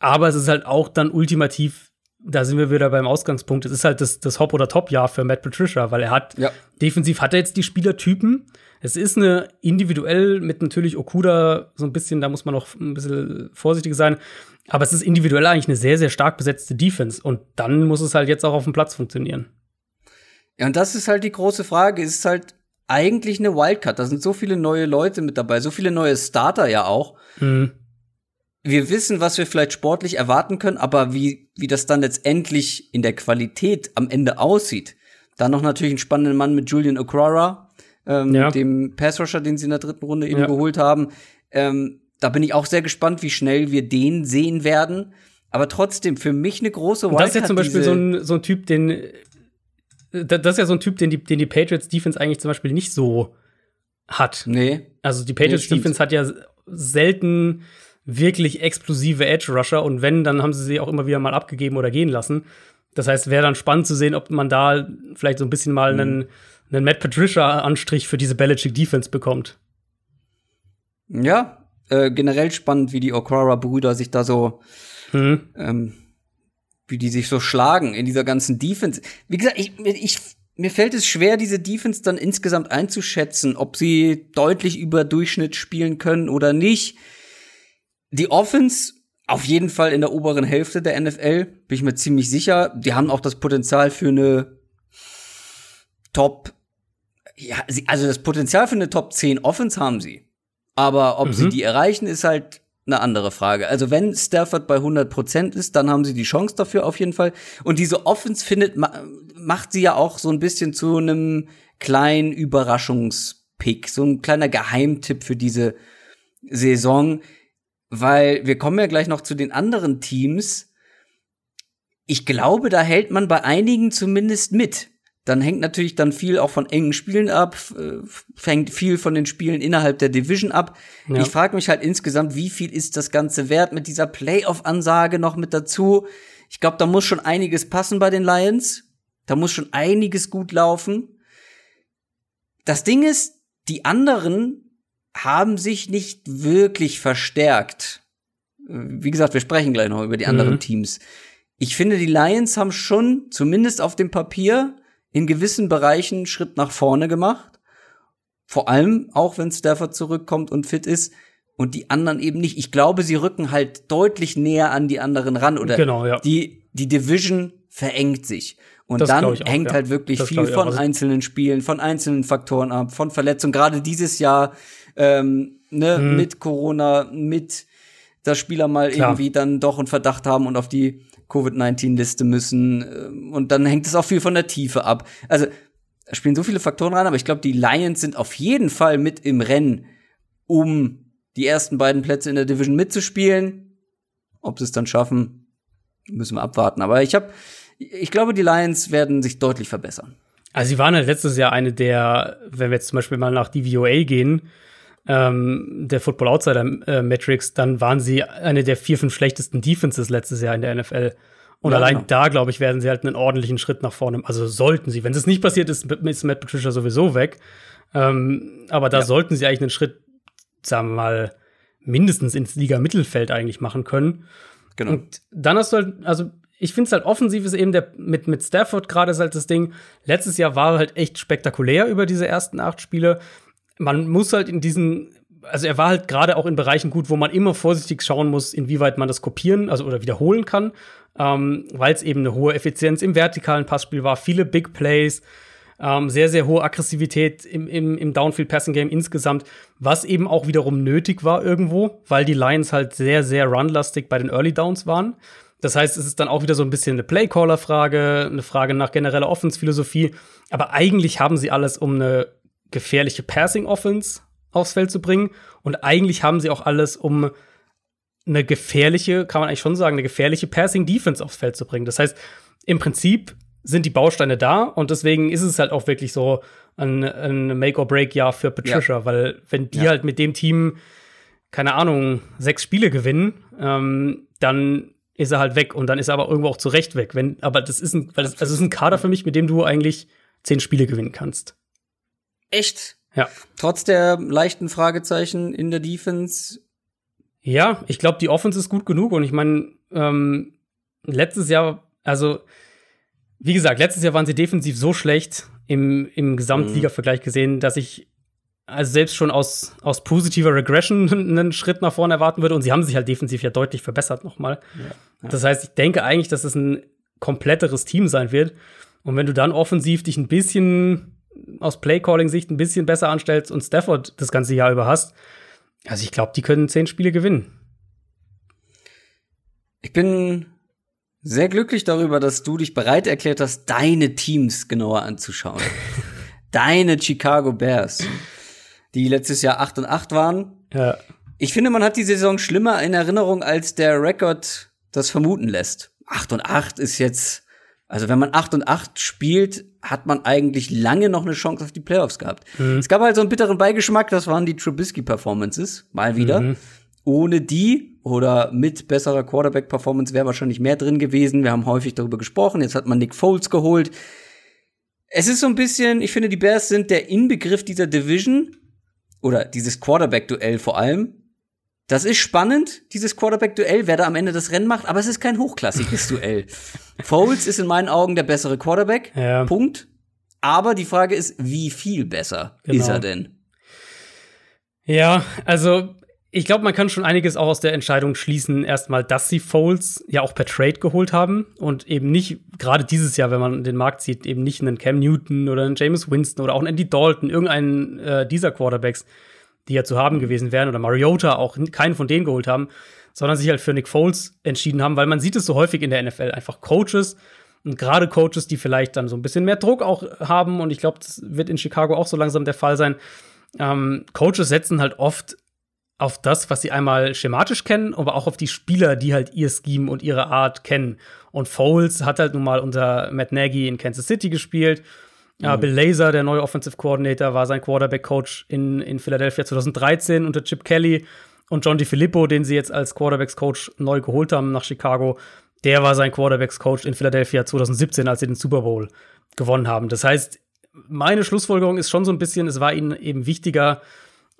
Aber es ist halt auch dann ultimativ, da sind wir wieder beim Ausgangspunkt, es ist halt das, das Hop- oder Top-Jahr für Matt Patricia, weil er hat, Ja. defensiv hat er jetzt die Spielertypen. Es ist eine individuell mit natürlich Okuda so ein bisschen, da muss man noch ein bisschen vorsichtig sein. Aber es ist individuell eigentlich eine sehr, sehr stark besetzte Defense. Und dann muss es halt jetzt auch auf dem Platz funktionieren. Ja, und das ist halt die große Frage. Es ist halt eigentlich eine Wildcard. Da sind so viele neue Leute mit dabei, so viele neue Starter ja auch. Mhm. Wir wissen, was wir vielleicht sportlich erwarten können, aber wie, wie das dann letztendlich in der Qualität am Ende aussieht. Dann noch natürlich einen spannenden Mann mit Julian Okwara, ähm, Ja. dem Passrusher, den sie in der dritten Runde eben Ja. geholt haben. Ähm, da bin ich auch sehr gespannt, wie schnell wir den sehen werden. Aber trotzdem, für mich eine große Und das ist ja Wildcard, zum Beispiel so ein, so ein Typ, den. Das ist ja so ein Typ, den die, den die Patriots Defense eigentlich zum Beispiel nicht so hat. Nee. Also die Patriots stimmt. Defense hat ja selten wirklich explosive Edge Rusher und wenn, dann haben sie sie auch immer wieder mal abgegeben oder gehen lassen. Das heißt, wäre dann spannend zu sehen, ob man da vielleicht so ein bisschen mal Mhm. einen, einen Matt Patricia Anstrich für diese Belichick Defense bekommt. Ja, äh, generell spannend, wie die Okwara-Brüder sich da so, Hm. ähm, wie die sich so schlagen in dieser ganzen Defense. Wie gesagt, ich, ich, mir fällt es schwer, diese Defense dann insgesamt einzuschätzen, ob sie deutlich über Durchschnitt spielen können oder nicht. Die Offense auf jeden Fall in der oberen Hälfte der NFL, bin ich mir ziemlich sicher. Die haben auch das Potenzial für eine Top, ja, sie- also das Potenzial für eine Top 10 Offense haben sie. Aber ob Mhm. sie die erreichen, ist halt eine andere Frage. Also wenn Stafford bei 100% ist, dann haben sie die Chance dafür auf jeden Fall. Und diese Offense findet, macht sie ja auch so ein bisschen zu einem kleinen Überraschungspick, so ein kleiner Geheimtipp für diese Saison, weil wir kommen ja gleich noch zu den anderen Teams. Ich glaube, da hält man bei einigen zumindest mit dann hängt natürlich dann viel auch von engen Spielen ab, fängt viel von den Spielen innerhalb der Division ab. Ja. Ich frage mich halt insgesamt, wie viel ist das Ganze wert mit dieser Playoff-Ansage noch mit dazu? Ich glaube, da muss schon einiges passen bei den Lions. Da muss schon einiges gut laufen. Das Ding ist, die anderen haben sich nicht wirklich verstärkt. Wie gesagt, wir sprechen gleich noch über die anderen mhm. Teams. Ich finde, die Lions haben schon, zumindest auf dem Papier, in gewissen Bereichen Schritt nach vorne gemacht. Vor allem auch, wenn Stafford zurückkommt und fit ist und die anderen eben nicht. Ich glaube, sie rücken halt deutlich näher an die anderen ran oder genau, ja. die, die Division verengt sich. Und das dann auch, hängt ja. halt wirklich das viel von einzelnen Spielen, von einzelnen Faktoren ab, von Verletzungen. Gerade dieses Jahr ähm, ne, hm. mit Corona, mit dass Spieler mal Klar. irgendwie dann doch einen Verdacht haben und auf die Covid-19-Liste müssen. Ähm, und dann hängt es auch viel von der Tiefe ab. Also, da spielen so viele Faktoren rein, aber ich glaube, die Lions sind auf jeden Fall mit im Rennen, um die ersten beiden Plätze in der Division mitzuspielen. Ob sie es dann schaffen, müssen wir abwarten. Aber ich habe, ich glaube, die Lions werden sich deutlich verbessern. Also sie waren halt letztes Jahr eine der, wenn wir jetzt zum Beispiel mal nach DVOA gehen, ähm, der Football Outsider äh, Metrics, dann waren sie eine der vier, fünf schlechtesten Defenses letztes Jahr in der NFL. Und ja, allein genau. da, glaube ich, werden sie halt einen ordentlichen Schritt nach vorne. Also sollten sie. Wenn es nicht passiert ist, ist Matt Patricia sowieso weg. Ähm, aber da ja. sollten sie eigentlich einen Schritt, sagen wir mal, mindestens ins Liga-Mittelfeld eigentlich machen können. Genau. Und dann hast du halt, also ich finde es halt offensiv ist eben der mit, mit Stafford gerade ist halt das Ding. Letztes Jahr war halt echt spektakulär über diese ersten acht Spiele man muss halt in diesen, also er war halt gerade auch in Bereichen gut, wo man immer vorsichtig schauen muss, inwieweit man das kopieren, also oder wiederholen kann, ähm, weil es eben eine hohe Effizienz im vertikalen Passspiel war, viele Big Plays, ähm, sehr, sehr hohe Aggressivität im, im, im Downfield-Passing-Game insgesamt, was eben auch wiederum nötig war irgendwo, weil die Lions halt sehr, sehr runlastig bei den Early Downs waren. Das heißt, es ist dann auch wieder so ein bisschen eine Playcaller-Frage, eine Frage nach genereller Offense-Philosophie. Aber eigentlich haben sie alles, um eine gefährliche Passing Offense aufs Feld zu bringen. Und eigentlich haben sie auch alles, um eine gefährliche, kann man eigentlich schon sagen, eine gefährliche Passing Defense aufs Feld zu bringen. Das heißt, im Prinzip sind die Bausteine da und deswegen ist es halt auch wirklich so ein, ein Make-or-Break-Jahr für Patricia, ja. weil wenn die ja. halt mit dem Team, keine Ahnung, sechs Spiele gewinnen, ähm, dann ist er halt weg und dann ist er aber irgendwo auch zu Recht weg. Wenn, aber das ist ein, weil das, also das ist ein Kader für mich, mit dem du eigentlich zehn Spiele gewinnen kannst. Echt? Ja. Trotz der leichten Fragezeichen in der Defense. Ja, ich glaube, die Offense ist gut genug und ich meine, ähm, letztes Jahr, also wie gesagt, letztes Jahr waren sie defensiv so schlecht im, im Gesamtliga-Vergleich gesehen, dass ich also selbst schon aus, aus positiver Regression einen Schritt nach vorne erwarten würde. Und sie haben sich halt defensiv ja deutlich verbessert nochmal. Ja, ja. Das heißt, ich denke eigentlich, dass es ein kompletteres Team sein wird. Und wenn du dann offensiv dich ein bisschen aus Playcalling-Sicht ein bisschen besser anstellst und Stafford das ganze Jahr über hast, also ich glaube, die können zehn Spiele gewinnen. Ich bin sehr glücklich darüber, dass du dich bereit erklärt hast, deine Teams genauer anzuschauen. deine Chicago Bears, die letztes Jahr 8 und 8 waren. Ja. Ich finde, man hat die Saison schlimmer in Erinnerung, als der Rekord das vermuten lässt. 8 und 8 ist jetzt also wenn man 8 und 8 spielt, hat man eigentlich lange noch eine Chance auf die Playoffs gehabt. Mhm. Es gab halt so einen bitteren Beigeschmack, das waren die Trubisky-Performances, mal wieder. Mhm. Ohne die oder mit besserer Quarterback-Performance wäre wahrscheinlich mehr drin gewesen. Wir haben häufig darüber gesprochen. Jetzt hat man Nick Foles geholt. Es ist so ein bisschen, ich finde, die Bears sind der Inbegriff dieser Division oder dieses Quarterback-Duell vor allem. Das ist spannend, dieses Quarterback-Duell, wer da am Ende das Rennen macht, aber es ist kein hochklassiges Duell. Foles ist in meinen Augen der bessere Quarterback. Ja. Punkt. Aber die Frage ist, wie viel besser genau. ist er denn? Ja, also ich glaube, man kann schon einiges auch aus der Entscheidung schließen, erstmal, dass sie Foles ja auch per Trade geholt haben und eben nicht, gerade dieses Jahr, wenn man den Markt sieht, eben nicht einen Cam Newton oder einen James Winston oder auch einen Andy Dalton, irgendeinen äh, dieser Quarterbacks, die ja zu haben gewesen wären, oder Mariota auch keinen von denen geholt haben, sondern sich halt für Nick Foles entschieden haben, weil man sieht es so häufig in der NFL, einfach Coaches und gerade Coaches, die vielleicht dann so ein bisschen mehr Druck auch haben, und ich glaube, das wird in Chicago auch so langsam der Fall sein. Ähm, Coaches setzen halt oft auf das, was sie einmal schematisch kennen, aber auch auf die Spieler, die halt ihr Scheme und ihre Art kennen. Und Foles hat halt nun mal unter Matt Nagy in Kansas City gespielt. Mhm. Ja, Bill Lazor, der neue Offensive Coordinator, war sein Quarterback-Coach in, in Philadelphia 2013 unter Chip Kelly. Und John DiFilippo, den sie jetzt als Quarterbacks-Coach neu geholt haben nach Chicago, der war sein Quarterbacks-Coach in Philadelphia 2017, als sie den Super Bowl gewonnen haben. Das heißt, meine Schlussfolgerung ist schon so ein bisschen, es war ihnen eben wichtiger,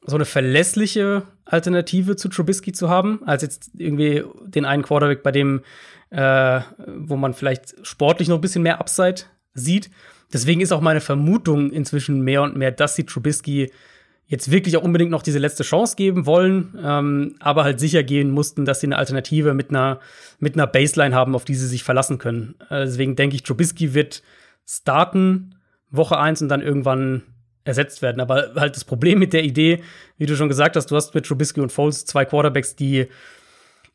so eine verlässliche Alternative zu Trubisky zu haben, als jetzt irgendwie den einen Quarterback, bei dem, äh, wo man vielleicht sportlich noch ein bisschen mehr Upside sieht. Deswegen ist auch meine Vermutung inzwischen mehr und mehr, dass sie Trubisky jetzt wirklich auch unbedingt noch diese letzte Chance geben wollen, ähm, aber halt sicher gehen mussten, dass sie eine Alternative mit einer, mit einer Baseline haben, auf die sie sich verlassen können. Äh, deswegen denke ich, Trubisky wird starten Woche 1 und dann irgendwann ersetzt werden. Aber halt das Problem mit der Idee, wie du schon gesagt hast, du hast mit Trubisky und Foles zwei Quarterbacks, die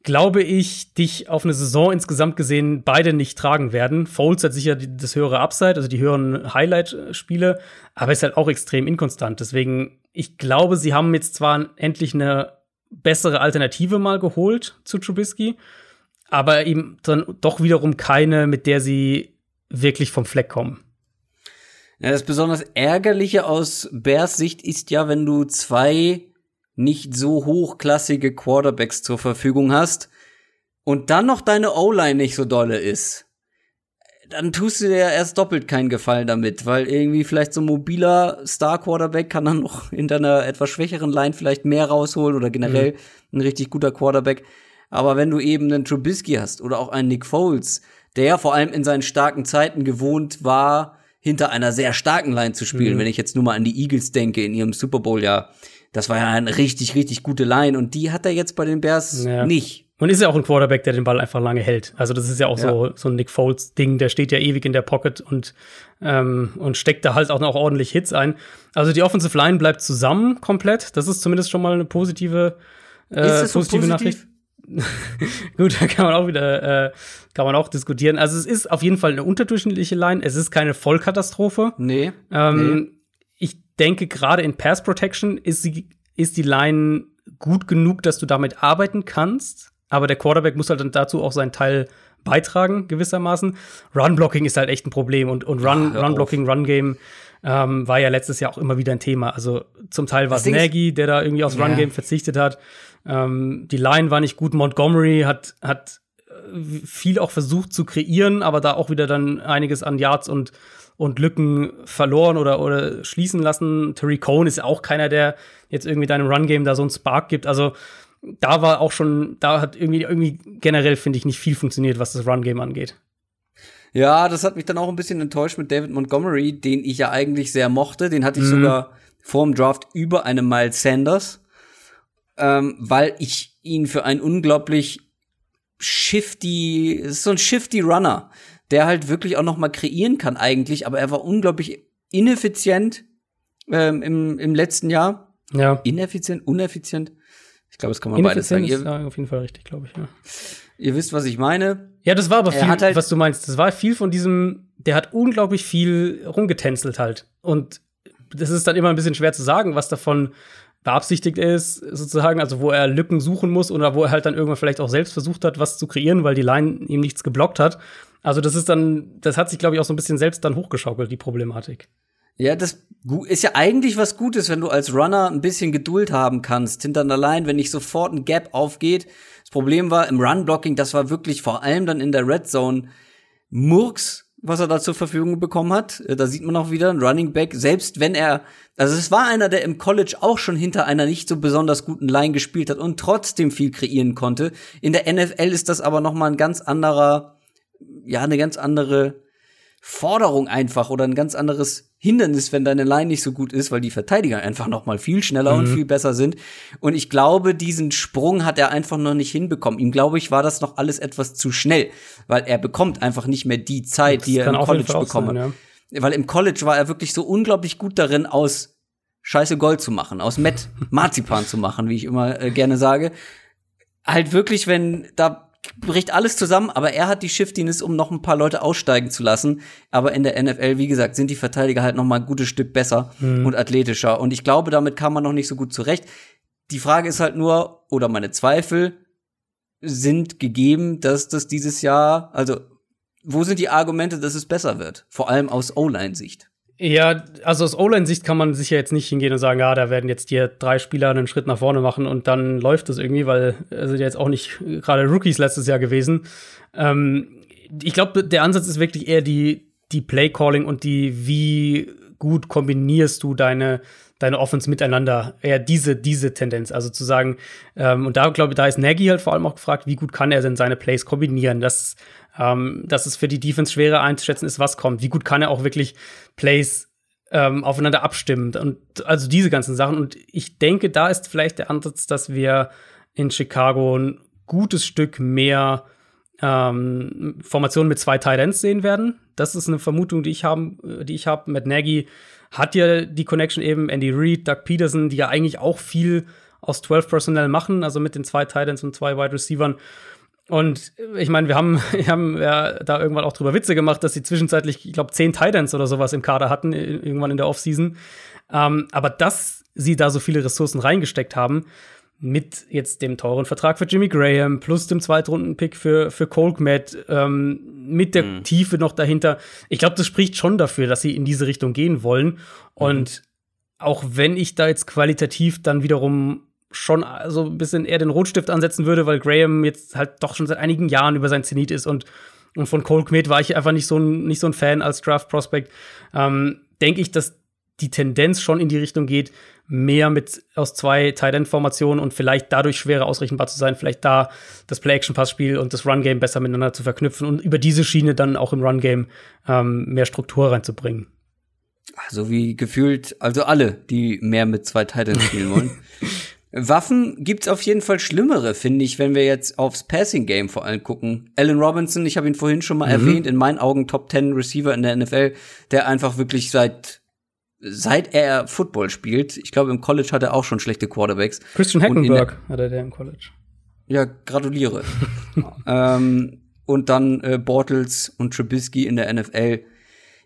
glaube ich, dich auf eine Saison insgesamt gesehen beide nicht tragen werden. Foles hat sicher das höhere Upside, also die höheren Highlight-Spiele, aber ist halt auch extrem inkonstant. Deswegen, ich glaube, sie haben jetzt zwar endlich eine bessere Alternative mal geholt zu Trubisky, aber eben dann doch wiederum keine, mit der sie wirklich vom Fleck kommen. Ja, das besonders Ärgerliche aus Bears Sicht ist ja, wenn du zwei nicht so hochklassige Quarterbacks zur Verfügung hast und dann noch deine O-Line nicht so dolle ist, dann tust du dir ja erst doppelt keinen Gefallen damit, weil irgendwie vielleicht so ein mobiler Star-Quarterback kann dann noch in deiner etwas schwächeren Line vielleicht mehr rausholen oder generell mhm. ein richtig guter Quarterback. Aber wenn du eben einen Trubisky hast oder auch einen Nick Foles, der ja vor allem in seinen starken Zeiten gewohnt war, hinter einer sehr starken Line zu spielen. Mhm. Wenn ich jetzt nur mal an die Eagles denke in ihrem Super Bowl, ja, das war ja eine richtig, richtig gute Line und die hat er jetzt bei den Bears ja. nicht. Und ist ja auch ein Quarterback, der den Ball einfach lange hält. Also das ist ja auch ja. so so ein Nick Foles Ding, der steht ja ewig in der Pocket und ähm, und steckt da halt auch noch ordentlich Hits ein. Also die Offensive Line bleibt zusammen komplett. Das ist zumindest schon mal eine positive äh, positive so positiv? Nachricht. Gut, da kann man auch wieder, äh, kann man auch diskutieren. Also es ist auf jeden Fall eine unterdurchschnittliche Line. Es ist keine Vollkatastrophe. Nee. Ähm, nee. Ich denke, gerade in Pass Protection ist, sie, ist die Line gut genug, dass du damit arbeiten kannst. Aber der Quarterback muss halt dann dazu auch seinen Teil beitragen, gewissermaßen. Run-Blocking ist halt echt ein Problem. Und, und Run, Run-Blocking, Run-Game ähm, war ja letztes Jahr auch immer wieder ein Thema. Also zum Teil war es Nagy, der da irgendwie aufs Run-Game verzichtet hat. Ähm, die Line war nicht gut. Montgomery hat, hat viel auch versucht zu kreieren, aber da auch wieder dann einiges an Yards und, und Lücken verloren oder, oder schließen lassen. Terry Cohn ist auch keiner, der jetzt irgendwie deinem Run-Game da so einen Spark gibt. Also da war auch schon, da hat irgendwie, irgendwie generell, finde ich, nicht viel funktioniert, was das Run-Game angeht. Ja, das hat mich dann auch ein bisschen enttäuscht mit David Montgomery, den ich ja eigentlich sehr mochte. Den hatte ich mhm. sogar vor dem Draft über einem Miles Sanders ähm, weil ich ihn für einen unglaublich shifty, so ein shifty Runner, der halt wirklich auch noch mal kreieren kann eigentlich, aber er war unglaublich ineffizient ähm, im, im letzten Jahr. Ja. Ineffizient, uneffizient. Ich glaube, das kann man beides sagen. Ist, ja, auf jeden Fall richtig, glaube ich, ja. Ihr wisst, was ich meine. Ja, das war aber viel, halt was du meinst. Das war viel von diesem, der hat unglaublich viel rumgetänzelt halt. Und das ist dann immer ein bisschen schwer zu sagen, was davon beabsichtigt ist, sozusagen, also wo er Lücken suchen muss oder wo er halt dann irgendwann vielleicht auch selbst versucht hat, was zu kreieren, weil die Line ihm nichts geblockt hat. Also das ist dann, das hat sich, glaube ich, auch so ein bisschen selbst dann hochgeschaukelt, die Problematik. Ja, das ist ja eigentlich was Gutes, wenn du als Runner ein bisschen Geduld haben kannst hinter einer Line, wenn nicht sofort ein Gap aufgeht. Das Problem war im Run-Blocking, das war wirklich vor allem dann in der Red Zone Murks was er da zur Verfügung bekommen hat. Äh, da sieht man auch wieder ein Running Back, selbst wenn er, also es war einer, der im College auch schon hinter einer nicht so besonders guten Line gespielt hat und trotzdem viel kreieren konnte. In der NFL ist das aber noch mal ein ganz anderer, ja, eine ganz andere Forderung einfach oder ein ganz anderes Hindernis, wenn deine Line nicht so gut ist, weil die Verteidiger einfach noch mal viel schneller mhm. und viel besser sind. Und ich glaube, diesen Sprung hat er einfach noch nicht hinbekommen. Ihm glaube ich, war das noch alles etwas zu schnell, weil er bekommt einfach nicht mehr die Zeit, das die er im College bekommen hat. Ja. Weil im College war er wirklich so unglaublich gut darin, aus Scheiße Gold zu machen, aus Met Marzipan zu machen, wie ich immer äh, gerne sage. Halt wirklich, wenn da bricht alles zusammen, aber er hat die Shiftiness, um noch ein paar Leute aussteigen zu lassen. Aber in der NFL, wie gesagt, sind die Verteidiger halt noch mal ein gutes Stück besser mhm. und athletischer. Und ich glaube, damit kam man noch nicht so gut zurecht. Die Frage ist halt nur, oder meine Zweifel sind gegeben, dass das dieses Jahr, also wo sind die Argumente, dass es besser wird? Vor allem aus O-Line-Sicht. Ja, also aus O-Line-Sicht kann man sicher jetzt nicht hingehen und sagen, ja, da werden jetzt hier drei Spieler einen Schritt nach vorne machen und dann läuft das irgendwie, weil es sind jetzt auch nicht gerade Rookies letztes Jahr gewesen. Ähm, ich glaube, der Ansatz ist wirklich eher die, die Play-Calling und die, wie gut kombinierst du deine, deine Offense miteinander. Eher diese, diese Tendenz. Also zu sagen, ähm, und da glaube ich, da ist Nagy halt vor allem auch gefragt, wie gut kann er denn seine Plays kombinieren? Das ähm, dass es für die Defense schwerer einzuschätzen ist, was kommt. Wie gut kann er auch wirklich Plays ähm, aufeinander abstimmen und also diese ganzen Sachen. Und ich denke, da ist vielleicht der Ansatz, dass wir in Chicago ein gutes Stück mehr ähm, Formationen mit zwei Titans sehen werden. Das ist eine Vermutung, die ich habe, die ich habe. Mit Nagy hat ja die Connection eben Andy Reid, Doug Peterson, die ja eigentlich auch viel aus 12 Personnel machen, also mit den zwei Titans und zwei Wide Receivers. Und ich meine, wir haben, wir haben ja da irgendwann auch drüber Witze gemacht, dass sie zwischenzeitlich, ich glaube, zehn Titans oder sowas im Kader hatten, irgendwann in der Offseason. Ähm, aber dass sie da so viele Ressourcen reingesteckt haben, mit jetzt dem teuren Vertrag für Jimmy Graham, plus dem Zweitrunden-Pick für, für Colk Matt, ähm, mit der mhm. Tiefe noch dahinter. Ich glaube, das spricht schon dafür, dass sie in diese Richtung gehen wollen. Mhm. Und auch wenn ich da jetzt qualitativ dann wiederum schon so ein bisschen eher den Rotstift ansetzen würde, weil Graham jetzt halt doch schon seit einigen Jahren über sein Zenit ist und, und von Cole Kmet war ich einfach nicht so ein, nicht so ein Fan als Draft Prospect. Ähm, Denke ich, dass die Tendenz schon in die Richtung geht, mehr mit aus zwei Tight End Formationen und vielleicht dadurch schwerer ausrechenbar zu sein, vielleicht da das Play Action Passspiel und das Run Game besser miteinander zu verknüpfen und über diese Schiene dann auch im Run Game ähm, mehr Struktur reinzubringen. So wie gefühlt, also alle, die mehr mit zwei Tight Ends spielen wollen. Waffen gibt's auf jeden Fall schlimmere, finde ich, wenn wir jetzt aufs Passing Game vor allem gucken. Allen Robinson, ich habe ihn vorhin schon mal mhm. erwähnt, in meinen Augen Top 10 Receiver in der NFL, der einfach wirklich seit seit er Football spielt, ich glaube im College hat er auch schon schlechte Quarterbacks. Christian Hackenberg hatte der im College. Ja, gratuliere. ähm, und dann äh, Bortles und Trubisky in der NFL.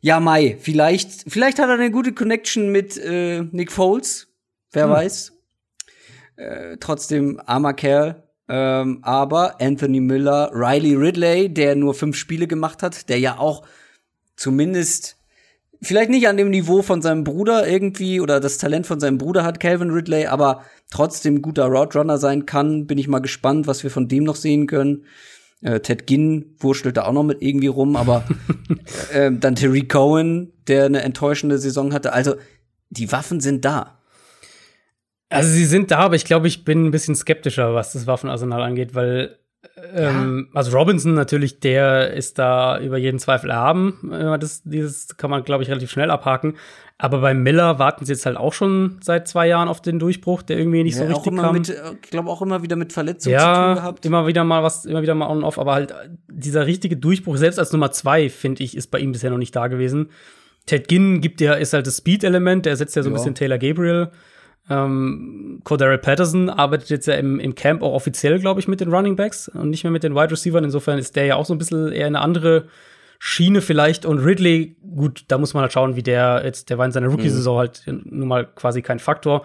Ja, Mai, vielleicht, vielleicht hat er eine gute Connection mit äh, Nick Foles. Wer hm. weiß. Äh, trotzdem armer Kerl. Ähm, aber Anthony Miller, Riley Ridley, der nur fünf Spiele gemacht hat, der ja auch zumindest vielleicht nicht an dem Niveau von seinem Bruder irgendwie oder das Talent von seinem Bruder hat, Calvin Ridley, aber trotzdem guter Roadrunner sein kann. Bin ich mal gespannt, was wir von dem noch sehen können. Äh, Ted Ginn wurschtelt da auch noch mit irgendwie rum, aber äh, dann Terry Cohen, der eine enttäuschende Saison hatte. Also die Waffen sind da. Also sie sind da, aber ich glaube, ich bin ein bisschen skeptischer, was das Waffenarsenal angeht, weil ähm, also Robinson natürlich, der ist da über jeden Zweifel erhaben. Das, dieses kann man, glaube ich, relativ schnell abhaken. Aber bei Miller warten sie jetzt halt auch schon seit zwei Jahren auf den Durchbruch, der irgendwie nicht ja, so richtig kam. Mit, ich glaube auch immer wieder mit Verletzungen ja, zu tun gehabt. Immer wieder mal was, immer wieder mal on und off, aber halt dieser richtige Durchbruch, selbst als Nummer zwei, finde ich, ist bei ihm bisher noch nicht da gewesen. Ted Ginn gibt ja, ist halt das Speed-Element, der setzt ja so ein bisschen Taylor Gabriel. Ähm, Cordero Patterson arbeitet jetzt ja im, im Camp auch offiziell, glaube ich, mit den Running Backs und nicht mehr mit den Wide Receivers. Insofern ist der ja auch so ein bisschen eher eine andere Schiene vielleicht. Und Ridley, gut, da muss man halt schauen, wie der jetzt, der war in seiner Rookie-Saison mhm. halt nun mal quasi kein Faktor.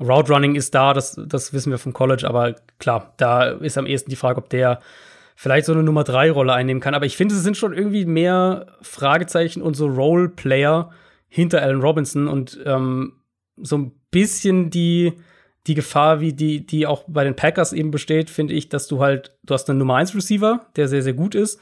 Route Running ist da, das, das wissen wir vom College, aber klar, da ist am ehesten die Frage, ob der vielleicht so eine Nummer 3 Rolle einnehmen kann. Aber ich finde, es sind schon irgendwie mehr Fragezeichen und so Role-Player hinter Allen Robinson und ähm, so ein bisschen die, die Gefahr, wie die, die auch bei den Packers eben besteht, finde ich, dass du halt, du hast einen Nummer 1 Receiver, der sehr, sehr gut ist.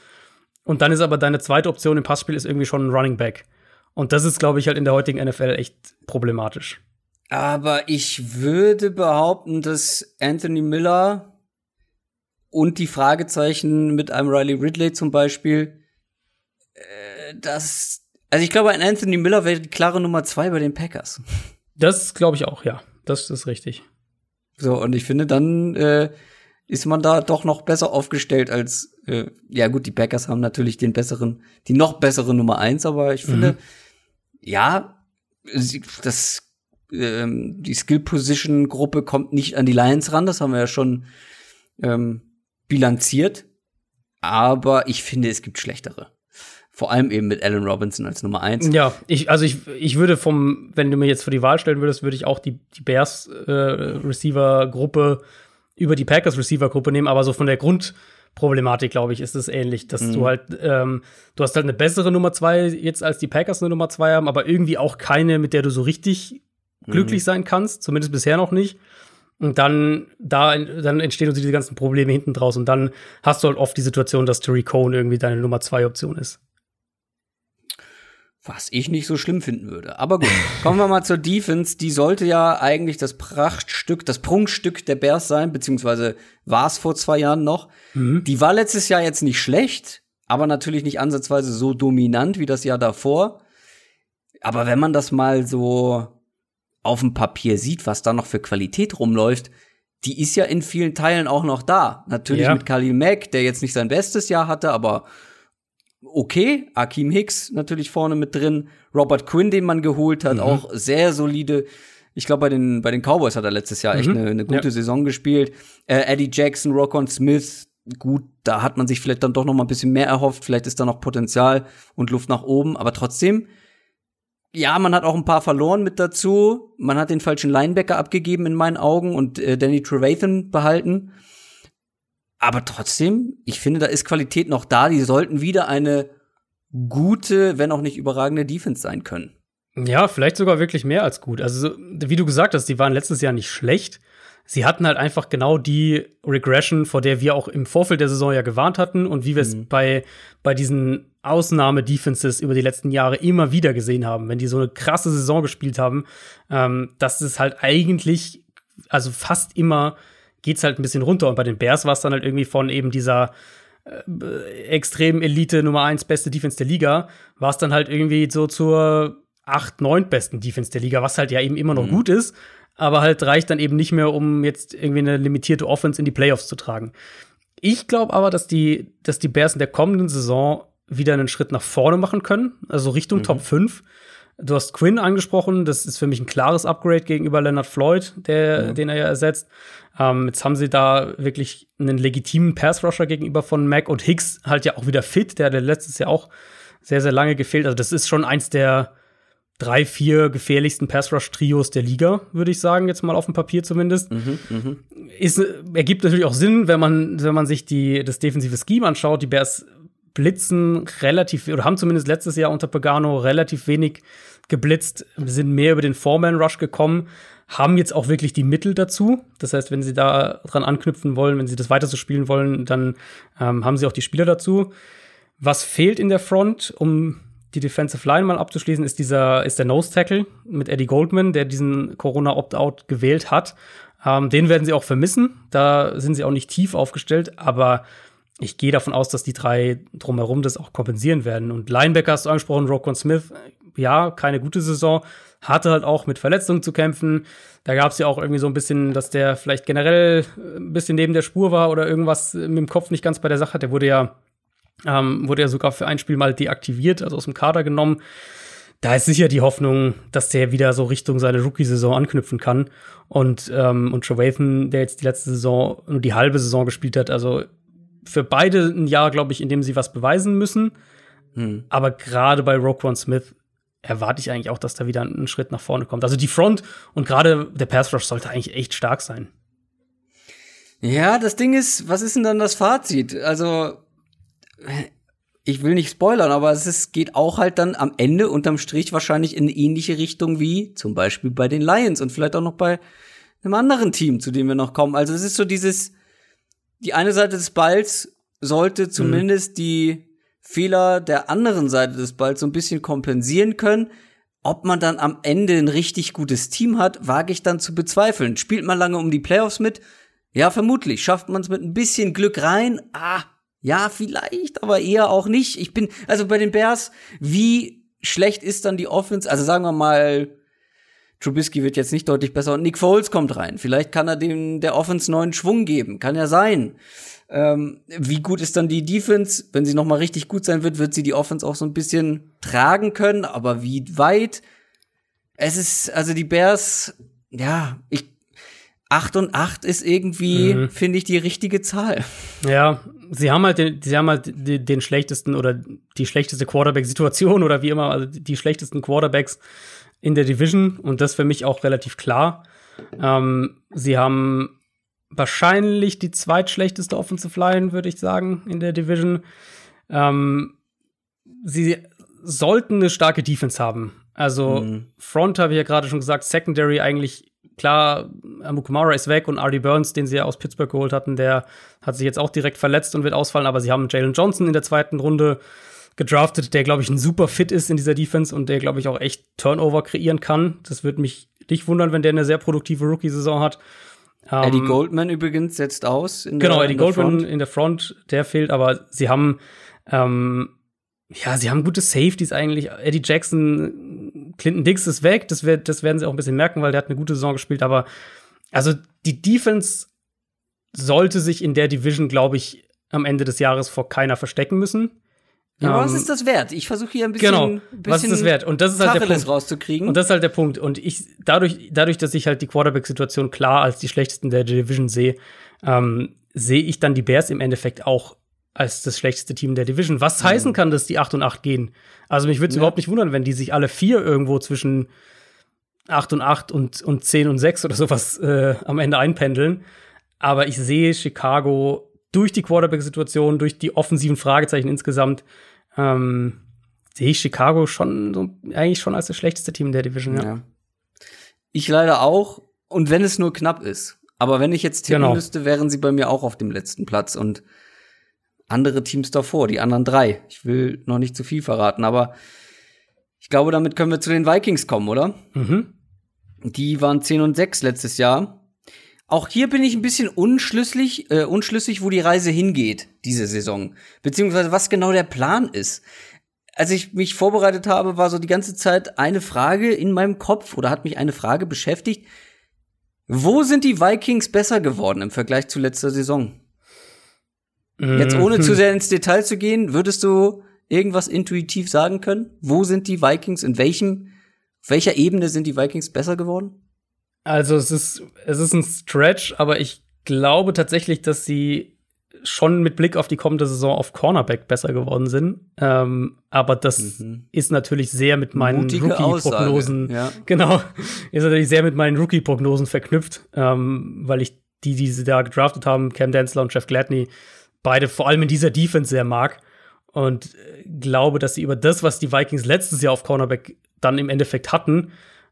Und dann ist aber deine zweite Option im Passspiel ist irgendwie schon ein Running Back. Und das ist, glaube ich, halt in der heutigen NFL echt problematisch. Aber ich würde behaupten, dass Anthony Miller und die Fragezeichen mit einem Riley Ridley zum Beispiel, äh, das, also ich glaube, ein Anthony Miller wäre die klare Nummer zwei bei den Packers. Das glaube ich auch, ja. Das ist richtig. So, und ich finde, dann äh, ist man da doch noch besser aufgestellt als, äh, ja gut, die Packers haben natürlich den besseren, die noch bessere Nummer eins, aber ich finde, mhm. ja, das ähm, die Skill-Position-Gruppe kommt nicht an die Lions ran, das haben wir ja schon ähm, bilanziert. Aber ich finde, es gibt schlechtere. Vor allem eben mit Allen Robinson als Nummer eins. Ja, ich, also ich, ich würde vom, wenn du mir jetzt vor die Wahl stellen würdest, würde ich auch die, die Bears äh, Receiver-Gruppe über die Packers Receiver-Gruppe nehmen, aber so von der Grundproblematik, glaube ich, ist es ähnlich, dass mhm. du halt, ähm, du hast halt eine bessere Nummer zwei jetzt als die Packers eine Nummer zwei haben, aber irgendwie auch keine, mit der du so richtig glücklich mhm. sein kannst, zumindest bisher noch nicht. Und dann, da, dann entstehen uns diese ganzen Probleme hinten draus. Und dann hast du halt oft die Situation, dass Terry Cohn irgendwie deine Nummer zwei Option ist. Was ich nicht so schlimm finden würde. Aber gut, kommen wir mal zur Defense. Die sollte ja eigentlich das Prachtstück, das Prunkstück der Bears sein, beziehungsweise war es vor zwei Jahren noch. Mhm. Die war letztes Jahr jetzt nicht schlecht, aber natürlich nicht ansatzweise so dominant wie das Jahr davor. Aber wenn man das mal so auf dem Papier sieht, was da noch für Qualität rumläuft, die ist ja in vielen Teilen auch noch da. Natürlich ja. mit Khalil Mack, der jetzt nicht sein bestes Jahr hatte, aber okay. Akeem Hicks natürlich vorne mit drin. Robert Quinn, den man geholt hat, mhm. auch sehr solide. Ich glaube, bei den, bei den Cowboys hat er letztes Jahr echt mhm. eine, eine gute ja. Saison gespielt. Äh, Eddie Jackson, Rockon Smith, gut, da hat man sich vielleicht dann doch noch mal ein bisschen mehr erhofft. Vielleicht ist da noch Potenzial und Luft nach oben. Aber trotzdem, ja, man hat auch ein paar verloren mit dazu. Man hat den falschen Linebacker abgegeben in meinen Augen und äh, Danny Trevathan behalten. Aber trotzdem, ich finde, da ist Qualität noch da. Die sollten wieder eine gute, wenn auch nicht überragende Defense sein können. Ja, vielleicht sogar wirklich mehr als gut. Also, wie du gesagt hast, die waren letztes Jahr nicht schlecht. Sie hatten halt einfach genau die Regression, vor der wir auch im Vorfeld der Saison ja gewarnt hatten und wie wir es mhm. bei, bei diesen Ausnahme-Defenses über die letzten Jahre immer wieder gesehen haben, wenn die so eine krasse Saison gespielt haben, ähm, dass es halt eigentlich, also fast immer geht's halt ein bisschen runter. Und bei den Bears war es dann halt irgendwie von eben dieser äh, extrem Elite Nummer 1 beste Defense der Liga, war es dann halt irgendwie so zur 8, 9 besten Defense der Liga, was halt ja eben immer noch mhm. gut ist, aber halt reicht dann eben nicht mehr, um jetzt irgendwie eine limitierte Offense in die Playoffs zu tragen. Ich glaube aber, dass die, dass die Bears in der kommenden Saison wieder einen Schritt nach vorne machen können, also Richtung mhm. Top 5. Du hast Quinn angesprochen, das ist für mich ein klares Upgrade gegenüber Leonard Floyd, der, mhm. den er ja ersetzt. Ähm, jetzt haben sie da wirklich einen legitimen Pass-Rusher gegenüber von Mac und Hicks halt ja auch wieder fit. Der hat letztes Jahr auch sehr, sehr lange gefehlt. Also, das ist schon eins der drei, vier gefährlichsten Pass-Rush-Trios der Liga, würde ich sagen, jetzt mal auf dem Papier zumindest. Mhm, mh. Ist, ergibt natürlich auch Sinn, wenn man, wenn man sich die, das defensive Scheme anschaut. Die Bears blitzen relativ, oder haben zumindest letztes Jahr unter Pagano relativ wenig geblitzt, sind mehr über den Foreman-Rush gekommen haben jetzt auch wirklich die Mittel dazu. Das heißt, wenn sie da dran anknüpfen wollen, wenn sie das weiter so spielen wollen, dann ähm, haben sie auch die Spieler dazu. Was fehlt in der Front, um die Defensive Line mal abzuschließen, ist dieser, ist der Nose Tackle mit Eddie Goldman, der diesen Corona Opt-out gewählt hat. Ähm, den werden sie auch vermissen. Da sind sie auch nicht tief aufgestellt, aber ich gehe davon aus, dass die drei drumherum das auch kompensieren werden. Und Linebacker hast du angesprochen, Rokon Smith, ja, keine gute Saison, hatte halt auch mit Verletzungen zu kämpfen. Da gab es ja auch irgendwie so ein bisschen, dass der vielleicht generell ein bisschen neben der Spur war oder irgendwas mit dem Kopf nicht ganz bei der Sache hat. Der wurde ja, ähm, wurde ja sogar für ein Spiel mal deaktiviert, also aus dem Kader genommen. Da ist sicher die Hoffnung, dass der wieder so Richtung seine Rookie-Saison anknüpfen kann. Und, ähm, und Trevathan, der jetzt die letzte Saison nur die halbe Saison gespielt hat, also für beide ein Jahr, glaube ich, in dem sie was beweisen müssen. Hm. Aber gerade bei Roquan Smith erwarte ich eigentlich auch, dass da wieder ein Schritt nach vorne kommt. Also die Front und gerade der Pass Rush sollte eigentlich echt stark sein. Ja, das Ding ist, was ist denn dann das Fazit? Also ich will nicht spoilern, aber es ist, geht auch halt dann am Ende unterm Strich wahrscheinlich in eine ähnliche Richtung wie zum Beispiel bei den Lions und vielleicht auch noch bei einem anderen Team, zu dem wir noch kommen. Also es ist so dieses, die eine Seite des Balls sollte mhm. zumindest mhm. die Fehler der anderen Seite des Balls so ein bisschen kompensieren können. Ob man dann am Ende ein richtig gutes Team hat, wage ich dann zu bezweifeln. Spielt man lange um die Playoffs mit? Ja, vermutlich. Schafft man es mit ein bisschen Glück rein? Ah, ja, vielleicht, aber eher auch nicht. Ich bin, also bei den Bears, wie schlecht ist dann die Offense? Also sagen wir mal, Trubisky wird jetzt nicht deutlich besser und Nick Foles kommt rein. Vielleicht kann er dem der Offense neuen Schwung geben. Kann ja sein. Ähm, wie gut ist dann die Defense? Wenn sie noch mal richtig gut sein wird, wird sie die Offense auch so ein bisschen tragen können. Aber wie weit? Es ist, also die Bears, ja, ich, 8 und 8 ist irgendwie, mhm. finde ich, die richtige Zahl. Ja, sie haben halt den, sie haben halt den, den schlechtesten oder die schlechteste Quarterback-Situation oder wie immer, also die schlechtesten Quarterbacks in der Division und das für mich auch relativ klar. Ähm, sie haben wahrscheinlich die zweitschlechteste Offensive Line, würde ich sagen, in der Division. Ähm, sie sollten eine starke Defense haben. Also mhm. Front habe ich ja gerade schon gesagt, Secondary eigentlich klar, Amukamara ist weg und Artie Burns, den sie ja aus Pittsburgh geholt hatten, der hat sich jetzt auch direkt verletzt und wird ausfallen, aber sie haben Jalen Johnson in der zweiten Runde gedraftet, der, glaube ich, ein super Fit ist in dieser Defense und der, glaube ich, auch echt Turnover kreieren kann. Das würde mich nicht wundern, wenn der eine sehr produktive Rookie-Saison hat. Um, Eddie ähm, Goldman übrigens setzt aus. In genau, der, Eddie Goldman Front. in der Front, der fehlt, aber sie haben ähm, ja, sie haben gute Safeties eigentlich. Eddie Jackson, Clinton Dix ist weg. Das, wird, das werden sie auch ein bisschen merken, weil der hat eine gute Saison gespielt. Aber also die Defense sollte sich in der Division, glaube ich, am Ende des Jahres vor keiner verstecken müssen. Ja, um, was ähm, ist das wert? Ich versuche hier ein bisschen, genau, bisschen was ist das wert? Und das ist halt der Punkt. rauszukriegen. Und das ist halt der Punkt. Und ich dadurch, dadurch, dass ich halt die Quarterback-Situation klar als die schlechtesten der Division sehe, ähm, sehe ich dann die Bears im Endeffekt auch als das schlechteste Team der Division. Was mhm. heißen kann, dass die 8 und 8 gehen. Also mich würde es ja. überhaupt nicht wundern, wenn die sich alle vier irgendwo zwischen 8 und 8 und, und 10 und 6 oder sowas äh, am Ende einpendeln. Aber ich sehe Chicago durch die Quarterback-Situation, durch die offensiven Fragezeichen insgesamt, ähm, sehe ich Chicago schon so, eigentlich schon als das schlechteste Team der Division. Ja. ja. Ich leider auch. Und wenn es nur knapp ist. Aber wenn ich jetzt tippen genau. müsste, wären sie bei mir auch auf dem letzten Platz. Und andere Teams davor, die anderen drei. Ich will noch nicht zu viel verraten, aber ich glaube, damit können wir zu den Vikings kommen, oder? Mhm. Die waren 10 und 6 letztes Jahr. Auch hier bin ich ein bisschen unschlüssig, äh, unschlüssig, wo die Reise hingeht, diese Saison. Beziehungsweise was genau der Plan ist. Als ich mich vorbereitet habe, war so die ganze Zeit eine Frage in meinem Kopf oder hat mich eine Frage beschäftigt. Wo sind die Vikings besser geworden im Vergleich zu letzter Saison? Jetzt ohne zu mhm. sehr ins Detail zu gehen, würdest du irgendwas intuitiv sagen können? Wo sind die Vikings? In welchem, auf welcher Ebene sind die Vikings besser geworden? Also es ist, es ist ein Stretch, aber ich glaube tatsächlich, dass sie schon mit Blick auf die kommende Saison auf Cornerback besser geworden sind. Ähm, aber das mhm. ist natürlich sehr mit meinen Rookie-Prognosen, ja. genau, ist natürlich sehr mit meinen Rookie-Prognosen verknüpft, ähm, weil ich die, die sie da gedraftet haben, Cam Densler und Jeff Gladney, beide vor allem in dieser Defense sehr mag. Und äh, glaube, dass sie über das, was die Vikings letztes Jahr auf Cornerback dann im Endeffekt hatten,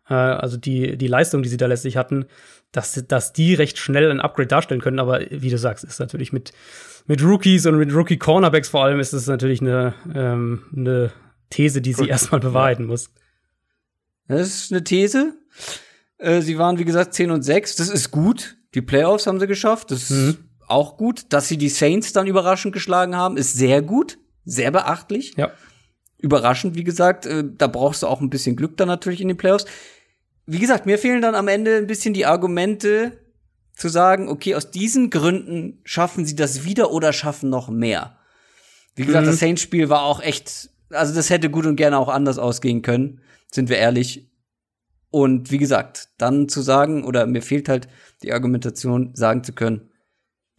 äh, also die, die Leistung, die sie da letztlich hatten, dass, dass die recht schnell ein Upgrade darstellen können. Aber wie du sagst, ist natürlich mit, mit Rookies und mit Rookie-Cornerbacks vor allem ist es natürlich eine, ähm, eine These, die sie erstmal bewahrheiten muss. Das ist eine These. Äh, sie waren, wie gesagt, 10 und 6. Das ist gut. Die Playoffs haben sie geschafft. Das mhm auch gut. Dass sie die Saints dann überraschend geschlagen haben, ist sehr gut, sehr beachtlich. Ja. Überraschend, wie gesagt, äh, da brauchst du auch ein bisschen Glück dann natürlich in den Playoffs. Wie gesagt, mir fehlen dann am Ende ein bisschen die Argumente zu sagen, okay, aus diesen Gründen schaffen sie das wieder oder schaffen noch mehr. Wie gesagt, mhm. das Saints-Spiel war auch echt, also das hätte gut und gerne auch anders ausgehen können, sind wir ehrlich. Und wie gesagt, dann zu sagen, oder mir fehlt halt die Argumentation, sagen zu können,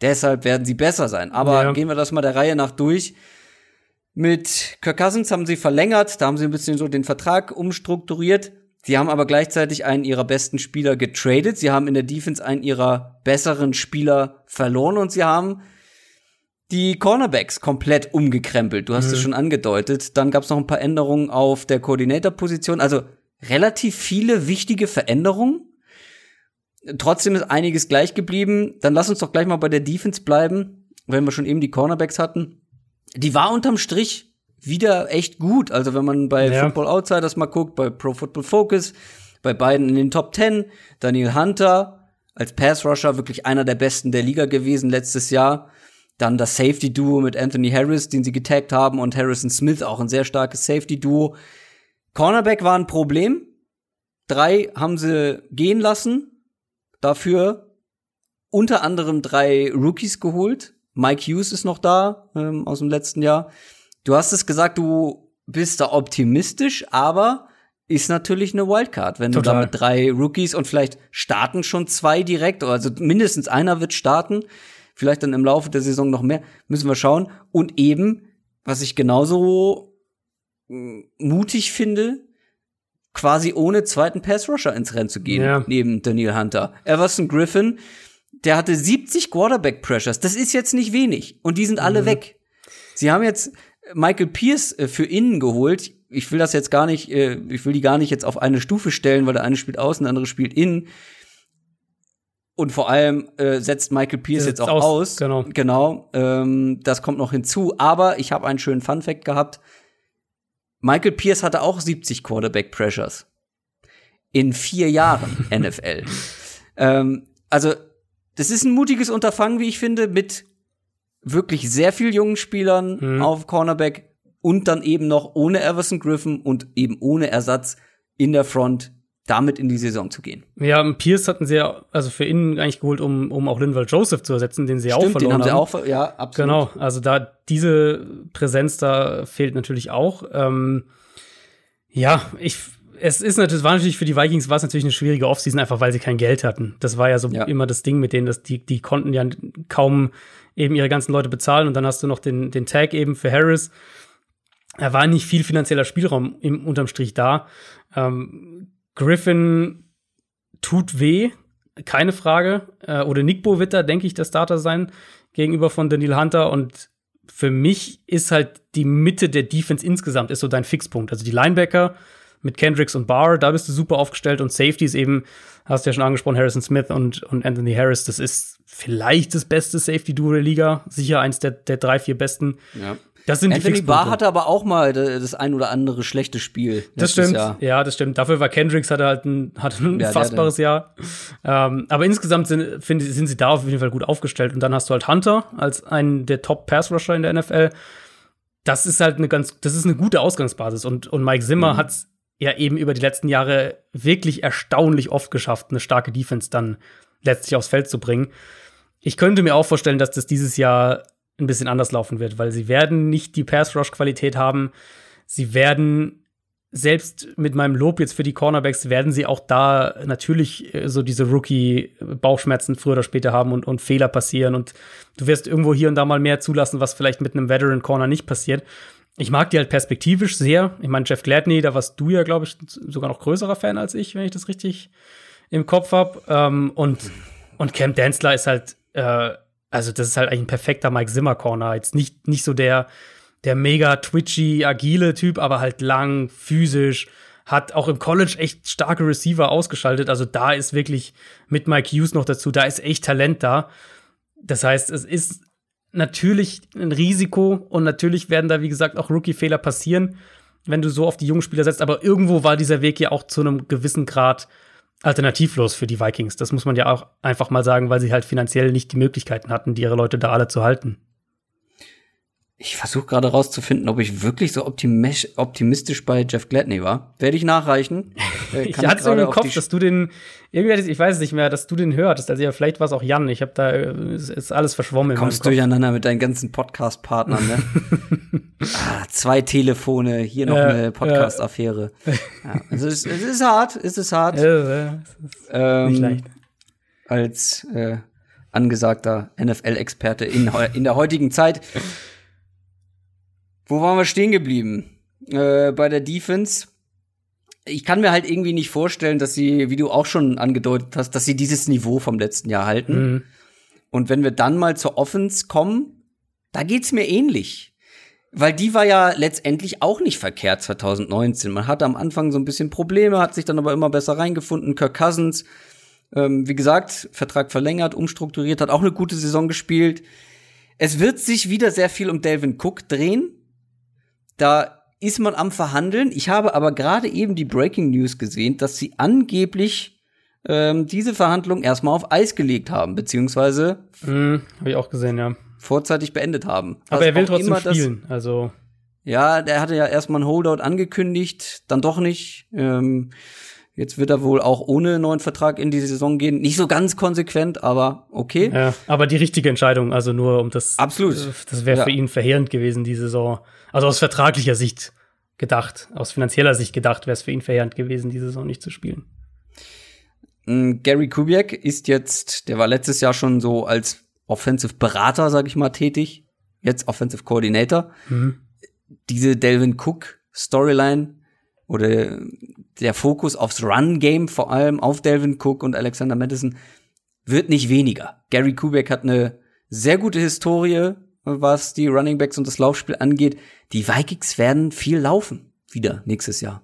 Deshalb werden sie besser sein. Aber ja. gehen wir das mal der Reihe nach durch. Mit Kirk Cousins haben sie verlängert, da haben sie ein bisschen so den Vertrag umstrukturiert. Sie haben aber gleichzeitig einen ihrer besten Spieler getradet. Sie haben in der Defense einen ihrer besseren Spieler verloren und sie haben die Cornerbacks komplett umgekrempelt. Du hast mhm. es schon angedeutet. Dann gab es noch ein paar Änderungen auf der Koordinatorposition. Also relativ viele wichtige Veränderungen. Trotzdem ist einiges gleich geblieben. Dann lass uns doch gleich mal bei der Defense bleiben, wenn wir schon eben die Cornerbacks hatten. Die war unterm Strich wieder echt gut. Also wenn man bei ja. Football Outsiders mal guckt, bei Pro Football Focus, bei beiden in den Top 10, Daniel Hunter als Pass Rusher wirklich einer der besten der Liga gewesen letztes Jahr. Dann das Safety Duo mit Anthony Harris, den sie getaggt haben, und Harrison Smith, auch ein sehr starkes Safety Duo. Cornerback war ein Problem. Drei haben sie gehen lassen dafür unter anderem drei Rookies geholt. Mike Hughes ist noch da ähm, aus dem letzten Jahr. Du hast es gesagt, du bist da optimistisch, aber ist natürlich eine Wildcard, wenn Total. du da mit drei Rookies und vielleicht starten schon zwei direkt, also mindestens einer wird starten, vielleicht dann im Laufe der Saison noch mehr, müssen wir schauen. Und eben, was ich genauso mm, mutig finde, quasi ohne zweiten Pass-Rusher ins Rennen zu gehen, ja. neben Daniel Hunter. Everson Griffin, der hatte 70 Quarterback-Pressures, das ist jetzt nicht wenig. Und die sind alle mhm. weg. Sie haben jetzt Michael Pierce äh, für innen geholt ich will das jetzt gar nicht, äh, ich will die gar nicht jetzt auf eine Stufe stellen, weil der eine spielt außen, der andere spielt innen. Und vor allem äh, setzt Michael Pierce jetzt auch aus. aus. Genau. Genau. Ähm, das kommt noch hinzu. Aber ich habe einen schönen Fun-Fact gehabt. Michael Pierce hatte auch 70 Quarterback-Pressures. In vier Jahren NFL. Ähm, also, das ist ein mutiges Unterfangen, wie ich finde, mit wirklich sehr viel jungen Spielern mhm. auf Cornerback und dann eben noch ohne Everson Griffin und eben ohne Ersatz in der Front damit in die Saison zu gehen. Ja, Pierce hatten sie ja also für innen eigentlich geholt, um, um auch Linval Joseph zu ersetzen, den sie Stimmt, auch verloren den haben. Sie auch, ja, absolut. Genau, also da diese Präsenz da fehlt natürlich auch. Ähm, ja, ich es ist natürlich, war natürlich für die Vikings war es natürlich eine schwierige Offseason, einfach weil sie kein Geld hatten. Das war ja so ja. immer das Ding mit denen, dass die, die konnten ja kaum eben ihre ganzen Leute bezahlen und dann hast du noch den, den Tag eben für Harris er war nicht viel finanzieller Spielraum im unterm Strich da. Ähm, Griffin tut weh, keine Frage. Äh, oder Nick da, denke ich, der Starter sein gegenüber von Daniel Hunter. Und für mich ist halt die Mitte der Defense insgesamt ist so dein Fixpunkt. Also die Linebacker mit Kendricks und Barr, da bist du super aufgestellt. Und Safeties eben, hast du ja schon angesprochen, Harrison Smith und, und Anthony Harris. Das ist vielleicht das beste Safety-Duo der Liga. Sicher eins der, der drei, vier besten. Ja. Das sind Anthony die Barr hatte aber auch mal das ein oder andere schlechte Spiel. Das stimmt. Jahr. Ja, das stimmt. Dafür war Kendricks hatte halt ein, hatte ein ja, fassbares Jahr. Ähm, aber insgesamt sind, find, sind sie da auf jeden Fall gut aufgestellt. Und dann hast du halt Hunter als einen der Top Pass Rusher in der NFL. Das ist halt eine ganz, das ist eine gute Ausgangsbasis. Und, und Mike Zimmer mhm. hat's ja eben über die letzten Jahre wirklich erstaunlich oft geschafft, eine starke Defense dann letztlich aufs Feld zu bringen. Ich könnte mir auch vorstellen, dass das dieses Jahr ein bisschen anders laufen wird, weil sie werden nicht die Pass-Rush-Qualität haben. Sie werden selbst mit meinem Lob jetzt für die Cornerbacks werden sie auch da natürlich äh, so diese Rookie-Bauchschmerzen früher oder später haben und, und Fehler passieren und du wirst irgendwo hier und da mal mehr zulassen, was vielleicht mit einem Veteran-Corner nicht passiert. Ich mag die halt perspektivisch sehr. Ich meine, Jeff Gladney, da warst du ja, glaube ich, sogar noch größerer Fan als ich, wenn ich das richtig im Kopf habe. Ähm, und, und Cam Densler ist halt äh, also, das ist halt eigentlich ein perfekter Mike Zimmer Corner. Jetzt nicht, nicht so der, der mega twitchy, agile Typ, aber halt lang, physisch, hat auch im College echt starke Receiver ausgeschaltet. Also da ist wirklich mit Mike Hughes noch dazu, da ist echt Talent da. Das heißt, es ist natürlich ein Risiko und natürlich werden da, wie gesagt, auch Rookie-Fehler passieren, wenn du so auf die jungen Spieler setzt. Aber irgendwo war dieser Weg ja auch zu einem gewissen Grad alternativlos für die Vikings. Das muss man ja auch einfach mal sagen, weil sie halt finanziell nicht die Möglichkeiten hatten, die ihre Leute da alle zu halten. Ich versuche gerade rauszufinden, ob ich wirklich so optimistisch bei Jeff Gladney war. Werde ich nachreichen. Äh, ich hatte so im Kopf, dass du den, irgendwie, ich weiß es nicht mehr, dass du den hörtest. Also ja, vielleicht war es auch Jan. Ich habe da, ist alles verschwommen. Kommst durcheinander mit deinen ganzen Podcast-Partnern, ne? ah, zwei Telefone, hier noch ja, eine Podcast-Affäre. Ja. also es, es, ist hart, es ist hart. Ja, es ähm, nicht leicht. Als äh, angesagter NFL-Experte in, in der heutigen Zeit wo waren wir stehen geblieben? Äh, bei der Defense. Ich kann mir halt irgendwie nicht vorstellen, dass sie, wie du auch schon angedeutet hast, dass sie dieses Niveau vom letzten Jahr halten. Mhm. Und wenn wir dann mal zur Offense kommen, da geht's mir ähnlich. Weil die war ja letztendlich auch nicht verkehrt 2019. Man hatte am Anfang so ein bisschen Probleme, hat sich dann aber immer besser reingefunden. Kirk Cousins, ähm, wie gesagt, Vertrag verlängert, umstrukturiert, hat auch eine gute Saison gespielt. Es wird sich wieder sehr viel um Delvin Cook drehen. Da ist man am Verhandeln. Ich habe aber gerade eben die Breaking News gesehen, dass sie angeblich ähm, diese Verhandlung erstmal auf Eis gelegt haben, beziehungsweise mm, habe ich auch gesehen, ja. Vorzeitig beendet haben. Aber er will trotzdem spielen, also ja, der hatte ja erstmal ein Holdout angekündigt, dann doch nicht. Ähm, Jetzt wird er wohl auch ohne neuen Vertrag in die Saison gehen. Nicht so ganz konsequent, aber okay. Ja, aber die richtige Entscheidung, also nur um das. Absolut. Das wäre ja. für ihn verheerend gewesen, die Saison. Also aus vertraglicher Sicht gedacht. Aus finanzieller Sicht gedacht wäre es für ihn verheerend gewesen, die Saison nicht zu spielen. Mm, Gary Kubiak ist jetzt, der war letztes Jahr schon so als Offensive Berater, sag ich mal, tätig. Jetzt Offensive Coordinator. Mhm. Diese Delvin Cook Storyline oder der Fokus aufs Run-Game, vor allem auf Delvin Cook und Alexander Madison, wird nicht weniger. Gary Kubiak hat eine sehr gute Historie, was die Running Backs und das Laufspiel angeht. Die Vikings werden viel laufen wieder nächstes Jahr.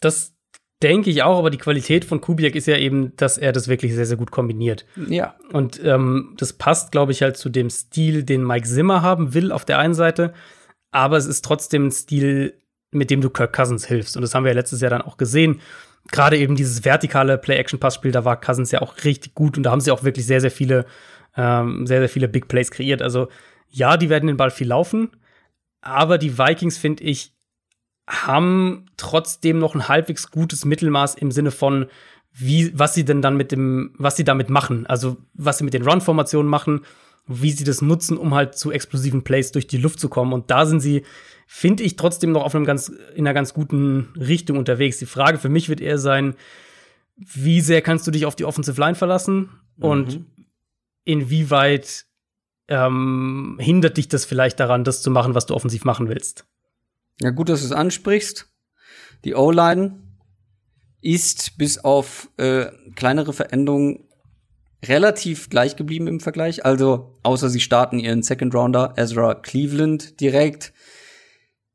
Das denke ich auch, aber die Qualität von Kubiak ist ja eben, dass er das wirklich sehr, sehr gut kombiniert. Ja. Und ähm, das passt, glaube ich, halt zu dem Stil, den Mike Zimmer haben will auf der einen Seite, aber es ist trotzdem ein Stil, mit dem du Kirk Cousins hilfst. Und das haben wir ja letztes Jahr dann auch gesehen. Gerade eben dieses vertikale Play-Action-Pass-Spiel, da war Cousins ja auch richtig gut und da haben sie auch wirklich sehr, sehr viele, ähm, sehr, sehr viele Big Plays kreiert. Also ja, die werden den Ball viel laufen, aber die Vikings, finde ich, haben trotzdem noch ein halbwegs gutes Mittelmaß im Sinne von, wie, was sie denn dann mit dem, was sie damit machen. Also, was sie mit den Run-Formationen machen, wie sie das nutzen, um halt zu explosiven Plays durch die Luft zu kommen. Und da sind sie, finde ich, trotzdem noch auf einem ganz, in einer ganz guten Richtung unterwegs. Die Frage für mich wird eher sein, wie sehr kannst du dich auf die Offensive Line verlassen mhm. und inwieweit ähm, hindert dich das vielleicht daran, das zu machen, was du offensiv machen willst? Ja, gut, dass du es ansprichst. Die O-Line ist bis auf äh, kleinere Veränderungen relativ gleich geblieben im Vergleich. Also, außer sie starten ihren Second Rounder, Ezra Cleveland, direkt.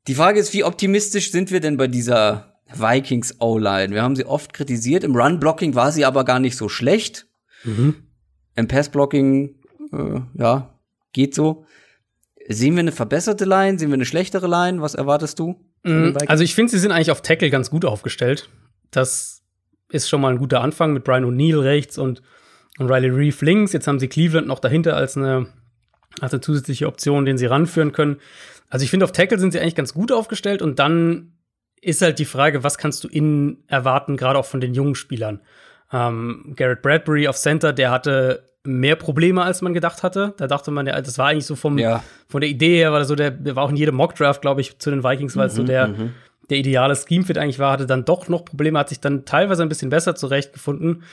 Die Frage ist, wie optimistisch sind wir denn bei dieser Vikings O-Line? Wir haben sie oft kritisiert. Im Run-Blocking war sie aber gar nicht so schlecht. Mhm. Im Pass-Blocking, äh, ja, geht so. Sehen wir eine verbesserte Line? Sehen wir eine schlechtere Line? Was erwartest du? Mhm. Also ich finde, sie sind eigentlich auf Tackle ganz gut aufgestellt. Das ist schon mal ein guter Anfang mit Brian O'Neill rechts und, und Riley Reeve links. Jetzt haben sie Cleveland noch dahinter als eine, als eine zusätzliche Option, den sie ranführen können. Also ich finde, auf Tackle sind sie eigentlich ganz gut aufgestellt und dann ist halt die Frage, was kannst du innen erwarten, gerade auch von den jungen Spielern. Ähm, Garrett Bradbury auf Center, der hatte mehr Probleme, als man gedacht hatte. Da dachte man, das war eigentlich so vom, ja. von der Idee her, war so der, der war auch in jedem Mockdraft, glaube ich, zu den Vikings, weil es mhm, so der, mhm. der ideale Scheme-Fit eigentlich war, hatte dann doch noch Probleme, hat sich dann teilweise ein bisschen besser zurechtgefunden.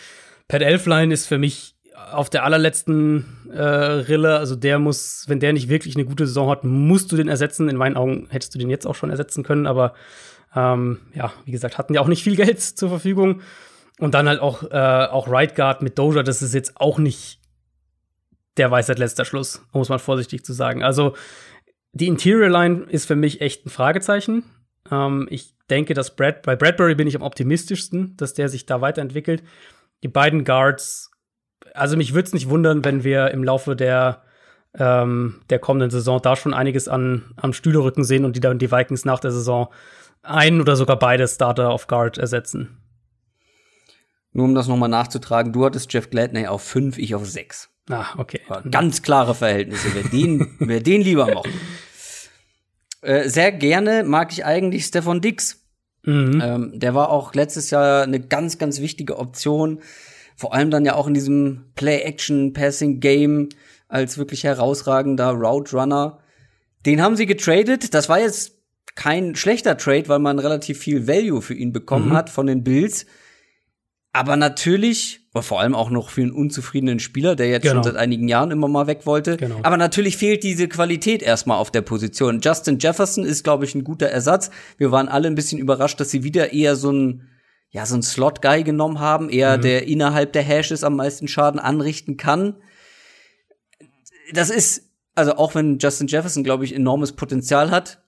Pat Elfline ist für mich auf der allerletzten äh, Rille, also der muss, wenn der nicht wirklich eine gute Saison hat, musst du den ersetzen. In meinen Augen hättest du den jetzt auch schon ersetzen können, aber ähm, ja, wie gesagt, hatten ja auch nicht viel Geld zur Verfügung. Und dann halt auch, äh, auch Right Guard mit Doja, das ist jetzt auch nicht der Weisheit letzter Schluss, um es mal vorsichtig zu sagen. Also die Interior Line ist für mich echt ein Fragezeichen. Ähm, ich denke, dass Brad, bei Bradbury bin ich am optimistischsten, dass der sich da weiterentwickelt. Die beiden Guards, also mich würde es nicht wundern, wenn wir im Laufe der, ähm, der kommenden Saison da schon einiges an, am Stühlerücken sehen und die dann die Vikings nach der Saison einen oder sogar beide Starter auf Guard ersetzen. Nur um das nochmal nachzutragen, du hattest Jeff Gladney auf fünf, ich auf sechs. Ah, okay. Ganz klare Verhältnisse, wer den, wer den lieber mochte. Äh, sehr gerne mag ich eigentlich Stefan Dix. Mhm. Ähm, der war auch letztes Jahr eine ganz, ganz wichtige Option. Vor allem dann ja auch in diesem Play-Action-Passing-Game als wirklich herausragender Route Runner. Den haben sie getradet. Das war jetzt kein schlechter Trade, weil man relativ viel Value für ihn bekommen mhm. hat von den Bills. Aber natürlich, vor allem auch noch für einen unzufriedenen Spieler, der jetzt genau. schon seit einigen Jahren immer mal weg wollte. Genau. Aber natürlich fehlt diese Qualität erstmal auf der Position. Justin Jefferson ist, glaube ich, ein guter Ersatz. Wir waren alle ein bisschen überrascht, dass sie wieder eher so ein ja, so ein Slot-Guy genommen haben, eher mhm. der innerhalb der Hashes am meisten Schaden anrichten kann. Das ist, also auch wenn Justin Jefferson, glaube ich, enormes Potenzial hat,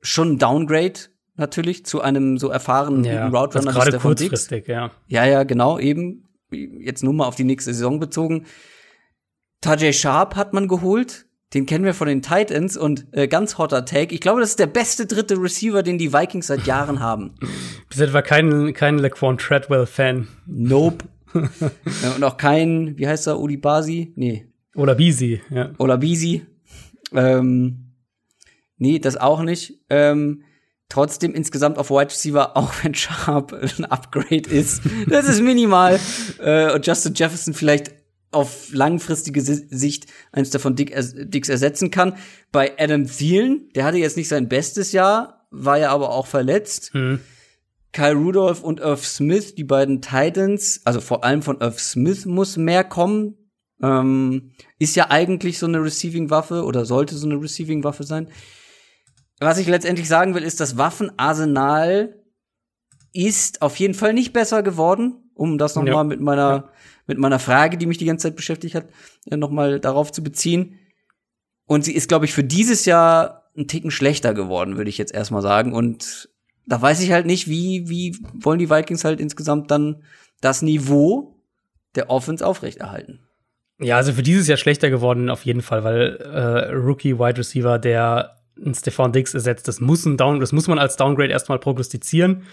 schon ein Downgrade natürlich zu einem so erfahrenen ja, Route Runner gerade kurzfristig, ja. Ja, ja, genau, eben jetzt nur mal auf die nächste Saison bezogen. Tajay Sharp hat man geholt, den kennen wir von den Titans und äh, ganz hotter Take. Ich glaube, das ist der beste dritte Receiver, den die Vikings seit Jahren haben. Bist etwa kein kein Laquan Treadwell Fan? Nope. und auch kein, wie heißt er, Uli Basi? Nee. Oder Bisi, ja. Oder Bisi. Ähm, nee, das auch nicht. Ähm, trotzdem insgesamt auf Wide Receiver, auch wenn Sharp ein Upgrade ist. Das ist minimal. äh, und Justin Jefferson vielleicht auf langfristige Sicht eins davon Dick Dicks ersetzen kann. Bei Adam Thielen, der hatte jetzt nicht sein bestes Jahr, war ja aber auch verletzt. Hm. Kyle Rudolph und Irv Smith, die beiden Titans, also vor allem von Irv Smith muss mehr kommen. Ähm, ist ja eigentlich so eine Receiving-Waffe oder sollte so eine Receiving-Waffe sein. Was ich letztendlich sagen will, ist, das Waffenarsenal ist auf jeden Fall nicht besser geworden, um das noch Ja. mit meiner Ja. mit meiner Frage, die mich die ganze Zeit beschäftigt hat, äh, noch mal darauf zu beziehen. Und sie ist, glaube ich, für dieses Jahr ein Ticken schlechter geworden, würde ich jetzt erstmal sagen. Und da weiß ich halt nicht, wie, wie wollen die Vikings halt insgesamt dann das Niveau der Offense aufrechterhalten. Ja, also für dieses Jahr schlechter geworden auf jeden Fall, weil äh, Rookie Wide Receiver, der einen Stefan Diggs ersetzt, das muss ein Down, das muss man als Downgrade erstmal prognostizieren.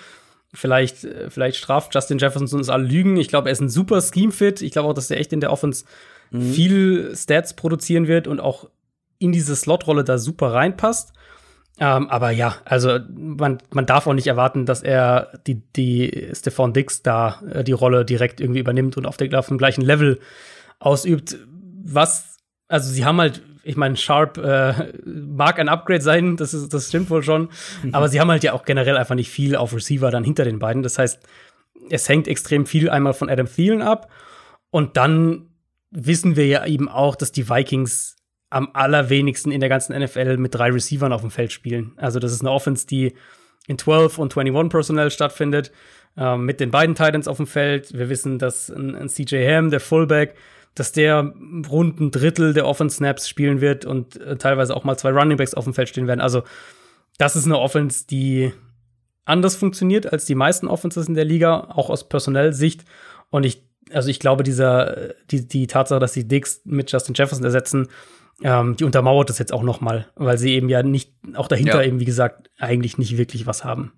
Vielleicht, äh, vielleicht straft Justin Jefferson uns alle Lügen. Ich glaube, er ist ein super Scheme-Fit. Ich glaube auch, dass er echt in der Offense viel Stats produzieren wird und auch in diese Slot-Rolle da super reinpasst. Ähm, aber ja, also man, man darf auch nicht erwarten, dass er die, die Stefan Diggs da äh, die Rolle direkt irgendwie übernimmt und auf, der, auf dem gleichen Level ausübt. Was, also sie haben halt, ich meine, Sharp äh, mag ein Upgrade sein, das, ist, das stimmt wohl schon, aber sie haben halt ja auch generell einfach nicht viel auf Receiver dann hinter den beiden. Das heißt, es hängt extrem viel einmal von Adam Thielen ab und dann wissen wir ja eben auch, dass die Vikings am allerwenigsten in der ganzen NFL mit drei Receivern auf dem Feld spielen. Also das ist eine Offense, die in 12 und 21 Personnel stattfindet, ähm, mit den beiden Titans auf dem Feld. Wir wissen, dass ein, ein CJ Ham, der Fullback, dass der rund ein Drittel der Offense Snaps spielen wird und äh, teilweise auch mal zwei Running Backs auf dem Feld stehen werden. Also das ist eine Offense, die anders funktioniert als die meisten Offenses in der Liga, auch aus personell Sicht. Und ich, also ich glaube, dieser, die, die Tatsache, dass sie Diggs mit Justin Jefferson ersetzen, ähm, die untermauert das jetzt auch noch mal, weil sie eben ja nicht, auch dahinter Ja. eben, wie gesagt, eigentlich nicht wirklich was haben.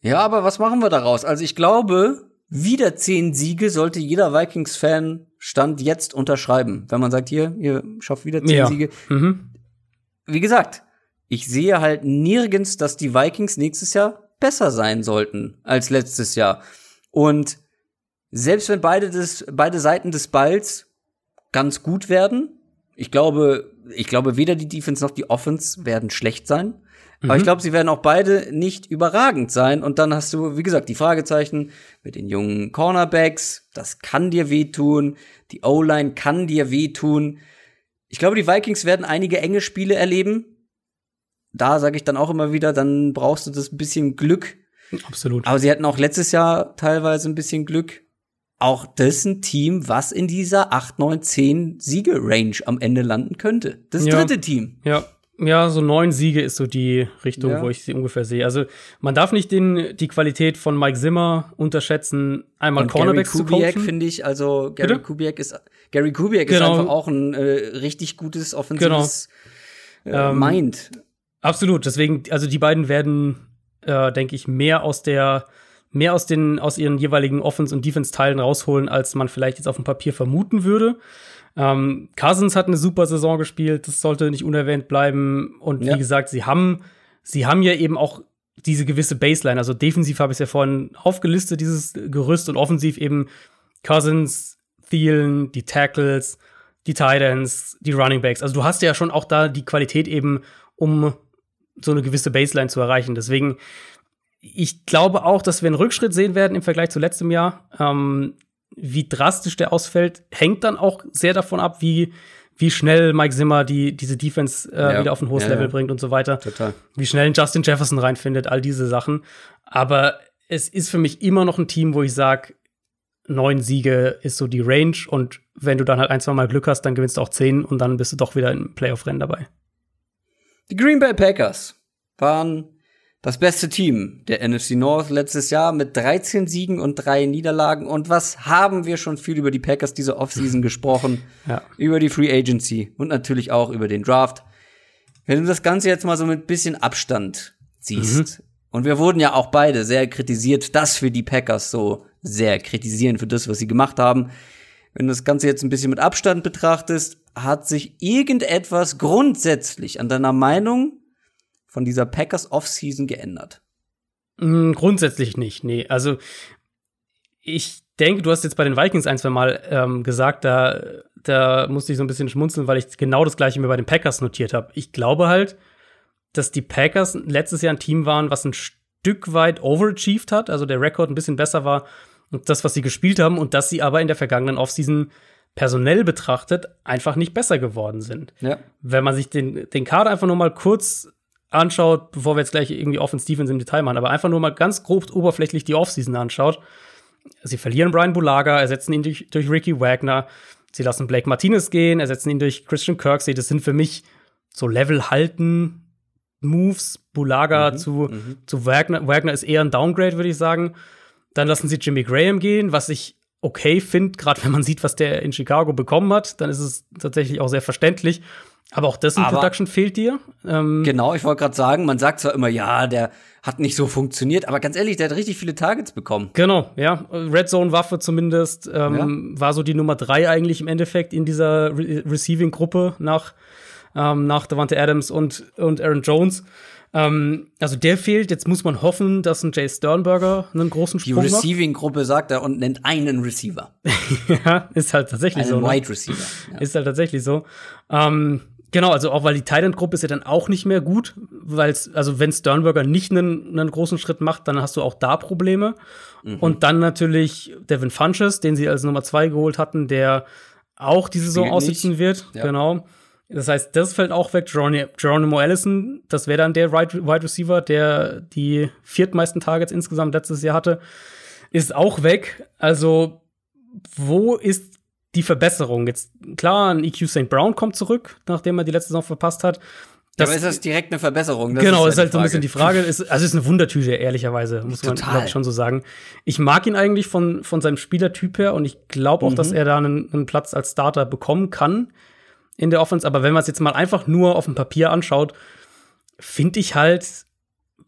Ja, aber was machen wir daraus? Also ich glaube, wieder zehn Siege sollte jeder Vikings-Fan Stand jetzt unterschreiben. Wenn man sagt, hier, ihr schafft wieder zehn Ja. Siege. Mhm. Wie gesagt, ich sehe halt nirgends, dass die Vikings nächstes Jahr besser sein sollten als letztes Jahr. Und selbst wenn beide, des, beide Seiten des Balls ganz gut werden, ich glaube, ich glaube, weder die Defense noch die Offense werden schlecht sein. Aber ich glaube, sie werden auch beide nicht überragend sein. Und dann hast du, wie gesagt, die Fragezeichen mit den jungen Cornerbacks. Das kann dir wehtun. Die O-Line kann dir wehtun. Ich glaube, die Vikings werden einige enge Spiele erleben. Da sage ich dann auch immer wieder, dann brauchst du das ein bisschen Glück. Absolut. Aber sie hatten auch letztes Jahr teilweise ein bisschen Glück. Auch das ist ein Team, was in dieser 8, 9, 10 Siege-Range am Ende landen könnte. Das Ja. dritte Team. Ja. Ja, so neun Siege ist so die Richtung, Ja. wo ich sie ungefähr sehe. Also man darf nicht den, die Qualität von Mike Zimmer unterschätzen, einmal Und Cornerbacks Gary zu Kubiak coachen. finde ich, also Gary Bitte? Kubiak ist Gary Kubiak ist Genau. einfach auch ein äh, richtig gutes offensives äh, Ähm, Mind. Absolut. Deswegen, also die beiden werden, äh, denke ich, mehr aus der, mehr aus den, aus ihren jeweiligen Offense- und Defense-Teilen rausholen, als man vielleicht jetzt auf dem Papier vermuten würde. Ähm, Cousins hat eine super Saison gespielt, das sollte nicht unerwähnt bleiben. Und Ja. wie gesagt, sie haben, sie haben ja eben auch diese gewisse Baseline. Also defensiv habe ich es ja vorhin aufgelistet, dieses Gerüst und offensiv eben Cousins, Thielen, die Tackles, die Titans, die Running Backs. Also du hast ja schon auch da die Qualität eben, um so eine gewisse Baseline zu erreichen. Deswegen, ich glaube auch, dass wir einen Rückschritt sehen werden im Vergleich zu letztem Jahr. Ähm, wie drastisch der ausfällt, hängt dann auch sehr davon ab, wie, wie schnell Mike Zimmer die, diese Defense äh, Ja. wieder auf ein hohes Ja, Level ja. bringt und so weiter. Total. Wie schnell ein Justin Jefferson reinfindet, all diese Sachen. Aber es ist für mich immer noch ein Team, wo ich sage, neun Siege ist so die Range und wenn du dann halt ein, zwei Mal Glück hast, dann gewinnst du auch zehn und dann bist du doch wieder im Playoff-Rennen dabei. Die Green Bay Packers waren das beste Team der NFC North letztes Jahr mit 13 Siegen und drei Niederlagen. Und was haben wir schon viel über die Packers diese Offseason gesprochen? Ja. Über die Free Agency und natürlich auch über den Draft. Wenn du das Ganze jetzt mal so mit bisschen Abstand siehst, und wir wurden ja auch beide sehr kritisiert, dass wir die Packers so sehr kritisieren für das, was sie gemacht haben. Wenn du das Ganze jetzt ein bisschen mit Abstand betrachtest, hat sich irgendetwas grundsätzlich an deiner Meinung von dieser Packers Offseason geändert? Mm, grundsätzlich nicht, nee. Also ich denke, du hast jetzt bei den Vikings ein, zwei Mal ähm, gesagt, da, da musste ich so ein bisschen schmunzeln, weil ich genau das gleiche mir bei den Packers notiert habe. Ich glaube halt, dass die Packers letztes Jahr ein Team waren, was ein Stück weit overachieved hat, also der Rekord ein bisschen besser war und das, was sie gespielt haben, und dass sie aber in der vergangenen Offseason personell betrachtet einfach nicht besser geworden sind. Ja. Wenn man sich den, den Kader einfach nur mal kurz anschaut, bevor wir jetzt gleich irgendwie Offense Defense im Detail machen, aber einfach nur mal ganz grob oberflächlich die Offseason anschaut. Sie verlieren Brian Bulaga, ersetzen ihn durch, durch Ricky Wagner, sie lassen Blake Martinez gehen, ersetzen ihn durch Christian Kirksey. Das sind für mich so Level halten Moves. Bulaga Mhm, zu, mhm. zu Wagner. Wagner ist eher ein Downgrade, würde ich sagen. Dann lassen sie Jimmy Graham gehen, was ich okay finde, gerade wenn man sieht, was der in Chicago bekommen hat, dann ist es tatsächlich auch sehr verständlich. Aber auch dessen Aber- Production fehlt dir. Ähm, Genau, ich wollte gerade sagen, man sagt zwar immer, ja, der hat nicht so funktioniert, aber ganz ehrlich, der hat richtig viele Targets bekommen. Genau, ja. Red Zone Waffe zumindest ähm, war so die Nummer drei eigentlich im Endeffekt in dieser Re Receiving-Gruppe nach, ähm, nach Devante Adams und, und Aaron Jones. Ähm, also der fehlt. Jetzt muss man hoffen, dass ein Jay Sternberger einen großen Die Sprung macht. Receiving-Gruppe sagt er und nennt einen Receiver. ja, ist halt tatsächlich Einen so. Ne? Wide Receiver. Ja. Ist halt tatsächlich so. Ähm, genau, also auch weil die Thailand-Gruppe ist ja dann auch nicht mehr gut, weil also wenn Sternberger nicht einen, einen großen Schritt macht, dann hast du auch da Probleme. Mhm. Und dann natürlich Devin Funches, den sie als Nummer zwei geholt hatten, der auch die Saison Spielt aussitzen nicht. wird. Ja. Genau. Das heißt, das fällt auch weg. Geron- Geronimo Allison, das wäre dann der Wide Receiver, der die viertmeisten Targets insgesamt letztes Jahr hatte, ist auch weg. Also, wo ist die Verbesserung? Jetzt, klar, ein EQ St. Brown kommt zurück, nachdem er die letzte Saison verpasst hat. aber ist das direkt eine Verbesserung? Das genau, ist halt so ein bisschen die Frage. Ist, also, ist eine Wundertüte, ehrlicherweise, muss man, Total. glaube ich, schon so sagen. Ich mag ihn eigentlich von, von seinem Spielertyp her und ich glaube auch, Mhm. dass er da einen, einen Platz als Starter bekommen kann in der Offense. Aber wenn man es jetzt mal einfach nur auf dem Papier anschaut, finde ich halt,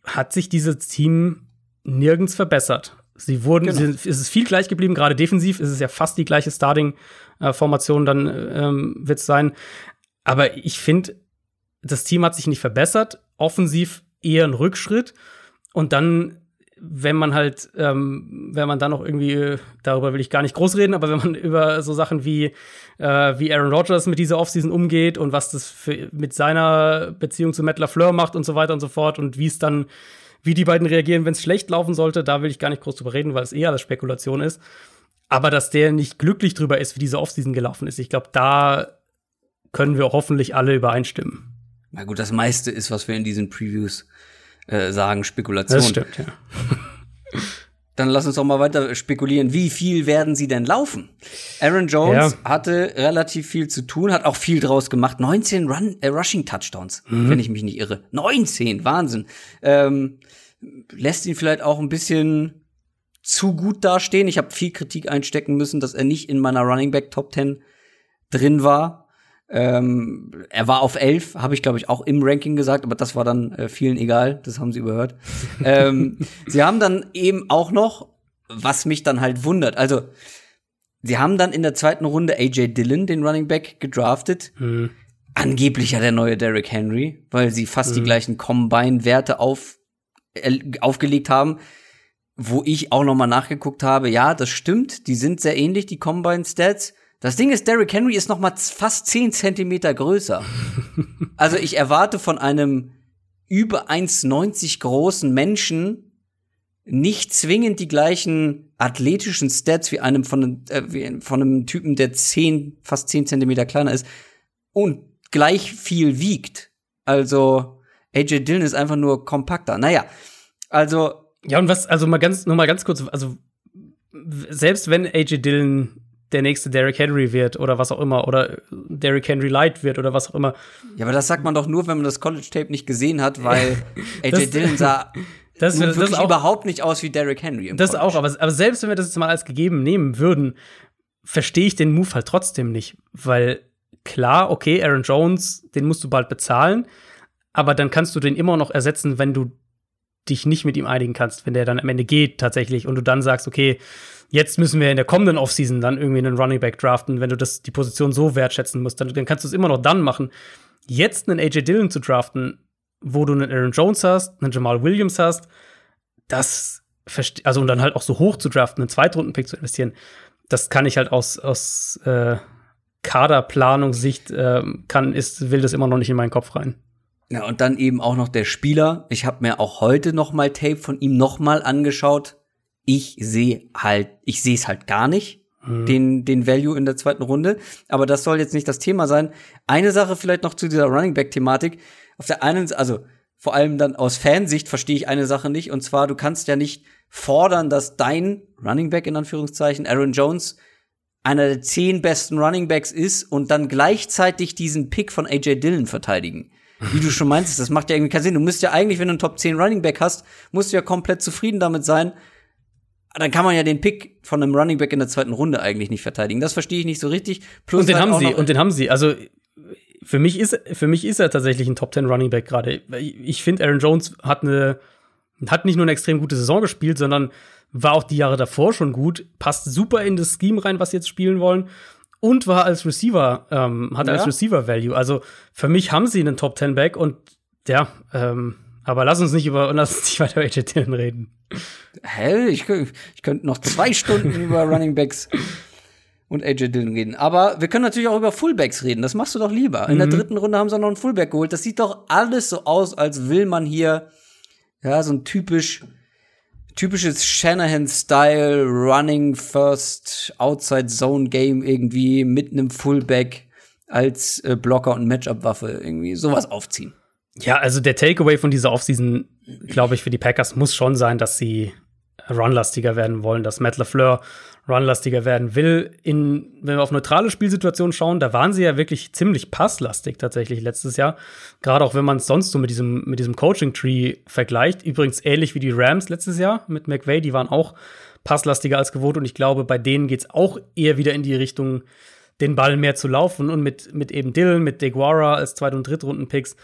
hat sich dieses Team nirgends verbessert. Sie wurden, Genau. sie, es ist viel gleich geblieben, gerade defensiv ist es ja fast die gleiche Starting-Formation, dann ähm, wird es sein. Aber ich finde, das Team hat sich nicht verbessert, offensiv eher ein Rückschritt. Und dann, wenn man halt, ähm, wenn man dann noch irgendwie, äh, darüber will ich gar nicht groß reden, aber wenn man über so Sachen wie, äh, wie Aaron Rodgers mit dieser Offseason umgeht und was das für, mit seiner Beziehung zu Matt LaFleur macht und so weiter und so fort und wie es dann, wie die beiden reagieren, wenn es schlecht laufen sollte, da will ich gar nicht groß drüber reden, weil es eh alles Spekulation ist. Aber dass der nicht glücklich drüber ist, wie diese Offseason gelaufen ist, ich glaube, da können wir hoffentlich alle übereinstimmen. Na gut, das meiste ist, was wir in diesen Previews äh, sagen, Spekulation. Das stimmt, ja. Dann lass uns doch mal weiter spekulieren. Wie viel werden sie denn laufen? Aaron Jones Ja. hatte relativ viel zu tun, hat auch viel draus gemacht. 19 Run, äh, Rushing Touchdowns, Mhm. wenn ich mich nicht irre. 19, Wahnsinn. Ähm, lässt ihn vielleicht auch ein bisschen zu gut dastehen. Ich habe viel Kritik einstecken müssen, dass er nicht in meiner Running Back Top 10 drin war. Ähm, er war auf 11, habe ich glaube ich auch im Ranking gesagt, aber das war dann äh, vielen egal, das haben sie überhört. ähm, sie haben dann eben auch noch, was mich dann halt wundert, also sie haben dann in der zweiten Runde AJ Dillon, den Running Back, gedraftet. Hm. Angeblich ja der neue Derrick Henry, weil sie fast die gleichen Combine-Werte auf, äh, aufgelegt haben. Wo ich auch noch mal nachgeguckt habe, ja, das stimmt, die sind sehr ähnlich, die Combine-Stats. Das Ding ist, Derrick Henry ist noch mal fast 10 Zentimeter größer. also ich erwarte von einem über 1,90 großen Menschen nicht zwingend die gleichen athletischen Stats wie einem von, einem, äh, wie von einem Typen, der 10, fast 10 Zentimeter kleiner ist und gleich viel wiegt. Also AJ Dillon ist einfach nur kompakter. Naja, also Ja, und was, also mal ganz, nur mal ganz kurz, also selbst wenn AJ Dillon der nächste Derrick Henry wird oder was auch immer, oder Derrick Henry Light wird oder was auch immer, Ja, aber das sagt man doch nur, wenn man das College-Tape nicht gesehen hat, weil AJ Das- Dillon sah das, das, wirklich auch, überhaupt nicht aus wie Derrick Henry. Im das College. auch, aber, aber selbst wenn wir das jetzt mal als gegeben nehmen würden, verstehe ich den Move halt trotzdem nicht, weil klar, okay, Aaron Jones, den musst du bald bezahlen, aber dann kannst du den immer noch ersetzen, wenn du dich nicht mit ihm einigen kannst, wenn der dann am Ende geht tatsächlich und du dann sagst, okay, jetzt müssen wir in der kommenden Offseason dann irgendwie einen Running Back draften, wenn du das die Position so wertschätzen musst, dann, dann kannst du es immer noch dann machen. Jetzt einen AJ Dillon zu draften, wo du einen Aaron Jones hast, einen Jamal Williams hast, das also und dann halt auch so hoch zu draften, einen Zweitrunden-Pick zu investieren, das kann ich halt aus, aus äh, Kaderplanungssicht ähm, kann, ist, will das immer noch nicht in meinen Kopf rein. Ja, und dann eben auch noch der Spieler. Ich habe mir auch heute noch mal Tape von ihm noch mal angeschaut. Ich sehe halt, ich sehe es halt gar nicht, mhm. den, den Value in der zweiten Runde. Aber das soll jetzt nicht das Thema sein. Eine Sache vielleicht noch zu dieser Running Back Thematik. Auf der einen, also vor allem dann aus Fansicht verstehe ich eine Sache nicht. Und zwar, du kannst ja nicht fordern, dass dein Running Back in Anführungszeichen, Aaron Jones, einer der zehn besten Running Backs ist und dann gleichzeitig diesen Pick von AJ Dillon verteidigen. Wie du schon meinst, das macht ja irgendwie keinen Sinn. Du musst ja eigentlich, wenn du einen Top 10 Running Back hast, musst du ja komplett zufrieden damit sein. Dann kann man ja den Pick von einem Running Back in der zweiten Runde eigentlich nicht verteidigen. Das verstehe ich nicht so richtig. Plus und den halt haben sie, und den haben sie. Also für mich ist, für mich ist er tatsächlich ein Top 10 Running Back gerade. Ich finde, Aaron Jones hat eine, hat nicht nur eine extrem gute Saison gespielt, sondern war auch die Jahre davor schon gut, passt super in das Scheme rein, was sie jetzt spielen wollen und war als Receiver, ähm, hat ja. als Receiver Value. Also für mich haben sie einen Top 10 Back und ja, ähm, aber lass uns nicht über, lass uns nicht weiter über AJ Dillon reden. Hä? Ich, ich könnte noch zwei Stunden über Running Backs und AJ Dillon reden. Aber wir können natürlich auch über Fullbacks reden. Das machst du doch lieber. In der mhm. dritten Runde haben sie noch einen Fullback geholt. Das sieht doch alles so aus, als will man hier, ja, so ein typisch typisches Shanahan-Style Running First Outside Zone Game irgendwie mit einem Fullback als äh, Blocker und Matchup-Waffe irgendwie sowas aufziehen. Ja, also der Takeaway von dieser Offseason, glaube ich, für die Packers muss schon sein, dass sie runlastiger werden wollen, dass Matt LaFleur runlastiger werden will. In, wenn wir auf neutrale Spielsituationen schauen, da waren sie ja wirklich ziemlich passlastig tatsächlich letztes Jahr. Gerade auch wenn man es sonst so mit diesem, mit diesem Coaching-Tree vergleicht. Übrigens ähnlich wie die Rams letztes Jahr mit McVay, die waren auch passlastiger als gewohnt und ich glaube, bei denen geht es auch eher wieder in die Richtung, den Ball mehr zu laufen und mit, mit eben Dylan, mit DeGuara als Zweit- und Drittrunden-Picks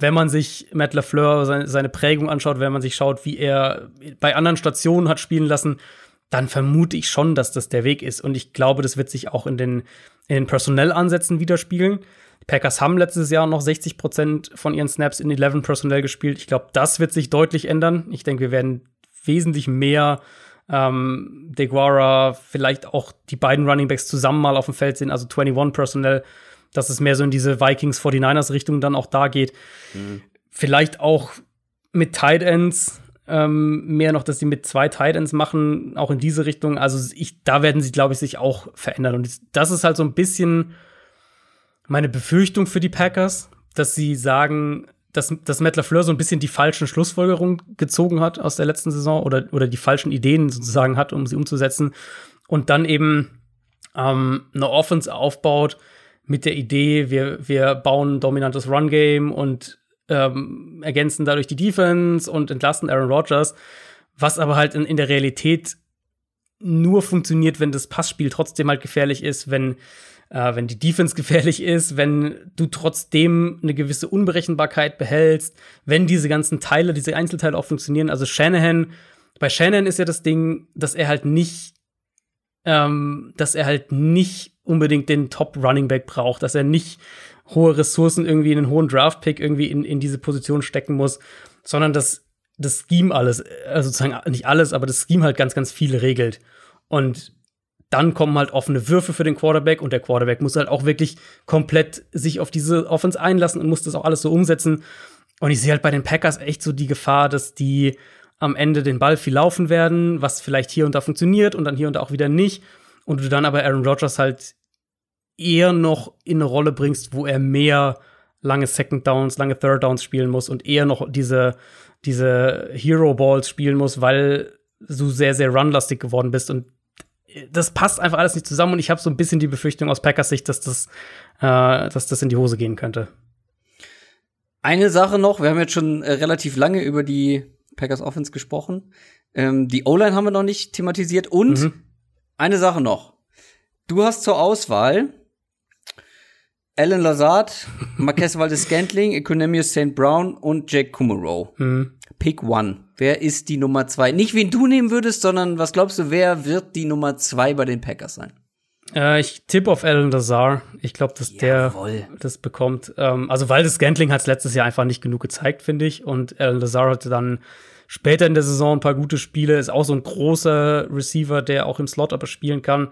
wenn man sich Matt LaFleur seine, Prägung anschaut, wenn man sich schaut, wie er bei anderen Stationen hat spielen lassen, dann vermute ich schon, dass das der Weg ist. Und ich glaube, das wird sich auch in den, in den Personellansätzen widerspiegeln. Die Packers haben letztes Jahr noch 60 Prozent von ihren Snaps in 11 Personell gespielt. Ich glaube, das wird sich deutlich ändern. Ich denke, wir werden wesentlich mehr ähm, DeGuara, vielleicht auch die beiden Running Backs zusammen mal auf dem Feld sehen, also 21 Personell, dass es mehr so in diese Vikings 49ers Richtung dann auch da geht. Mhm. Vielleicht auch mit Tight Ends, ähm, mehr noch, dass sie mit zwei Titans machen, auch in diese Richtung. Also ich, da werden sie, glaube ich, sich auch verändern. Und das ist halt so ein bisschen meine Befürchtung für die Packers, dass sie sagen, dass, dass Matt LaFleur so ein bisschen die falschen Schlussfolgerungen gezogen hat aus der letzten Saison oder, oder die falschen Ideen sozusagen hat, um sie umzusetzen. Und dann eben ähm, eine Offense aufbaut mit der Idee, wir, wir bauen ein dominantes Run-Game und ähm, ergänzen dadurch die Defense und entlasten Aaron Rodgers, was aber halt in, in der Realität nur funktioniert, wenn das Passspiel trotzdem halt gefährlich ist, wenn, äh, wenn die Defense gefährlich ist, wenn du trotzdem eine gewisse Unberechenbarkeit behältst, wenn diese ganzen Teile, diese Einzelteile auch funktionieren. Also Shanahan, bei Shanahan ist ja das Ding, dass er halt nicht, ähm, dass er halt nicht unbedingt den Top Running Back braucht, dass er nicht hohe Ressourcen irgendwie in einen hohen Draft-Pick irgendwie in, in diese Position stecken muss, sondern dass das Scheme alles, also sozusagen nicht alles, aber das Scheme halt ganz, ganz viel regelt. Und dann kommen halt offene Würfe für den Quarterback und der Quarterback muss halt auch wirklich komplett sich auf diese Offense einlassen und muss das auch alles so umsetzen. Und ich sehe halt bei den Packers echt so die Gefahr, dass die am Ende den Ball viel laufen werden, was vielleicht hier und da funktioniert und dann hier und da auch wieder nicht. Und du dann aber Aaron Rodgers halt eher noch in eine Rolle bringst, wo er mehr lange Second Downs, lange Third Downs spielen muss und eher noch diese, diese Hero Balls spielen muss, weil du sehr, sehr runlastig geworden bist. Und das passt einfach alles nicht zusammen. Und ich habe so ein bisschen die Befürchtung aus Packers Sicht, dass das, äh, dass das in die Hose gehen könnte. Eine Sache noch, wir haben jetzt schon äh, relativ lange über die Packers Offense gesprochen. Ähm, die O-Line haben wir noch nicht thematisiert. Und mhm. eine Sache noch. Du hast zur Auswahl Alan Lazard, Marquez Valdez Scantling, Economius St. Brown und Jack Kummerow. Mhm. Pick one. Wer ist die Nummer zwei? Nicht wen du nehmen würdest, sondern was glaubst du, wer wird die Nummer zwei bei den Packers sein? Äh, ich tippe auf Alan Lazar. Ich glaube, dass Jawohl. der das bekommt. Ähm, also Valdez Scantling hat es letztes Jahr einfach nicht genug gezeigt, finde ich. Und Alan Lazar hatte dann später in der Saison ein paar gute Spiele. Ist auch so ein großer Receiver, der auch im Slot aber spielen kann.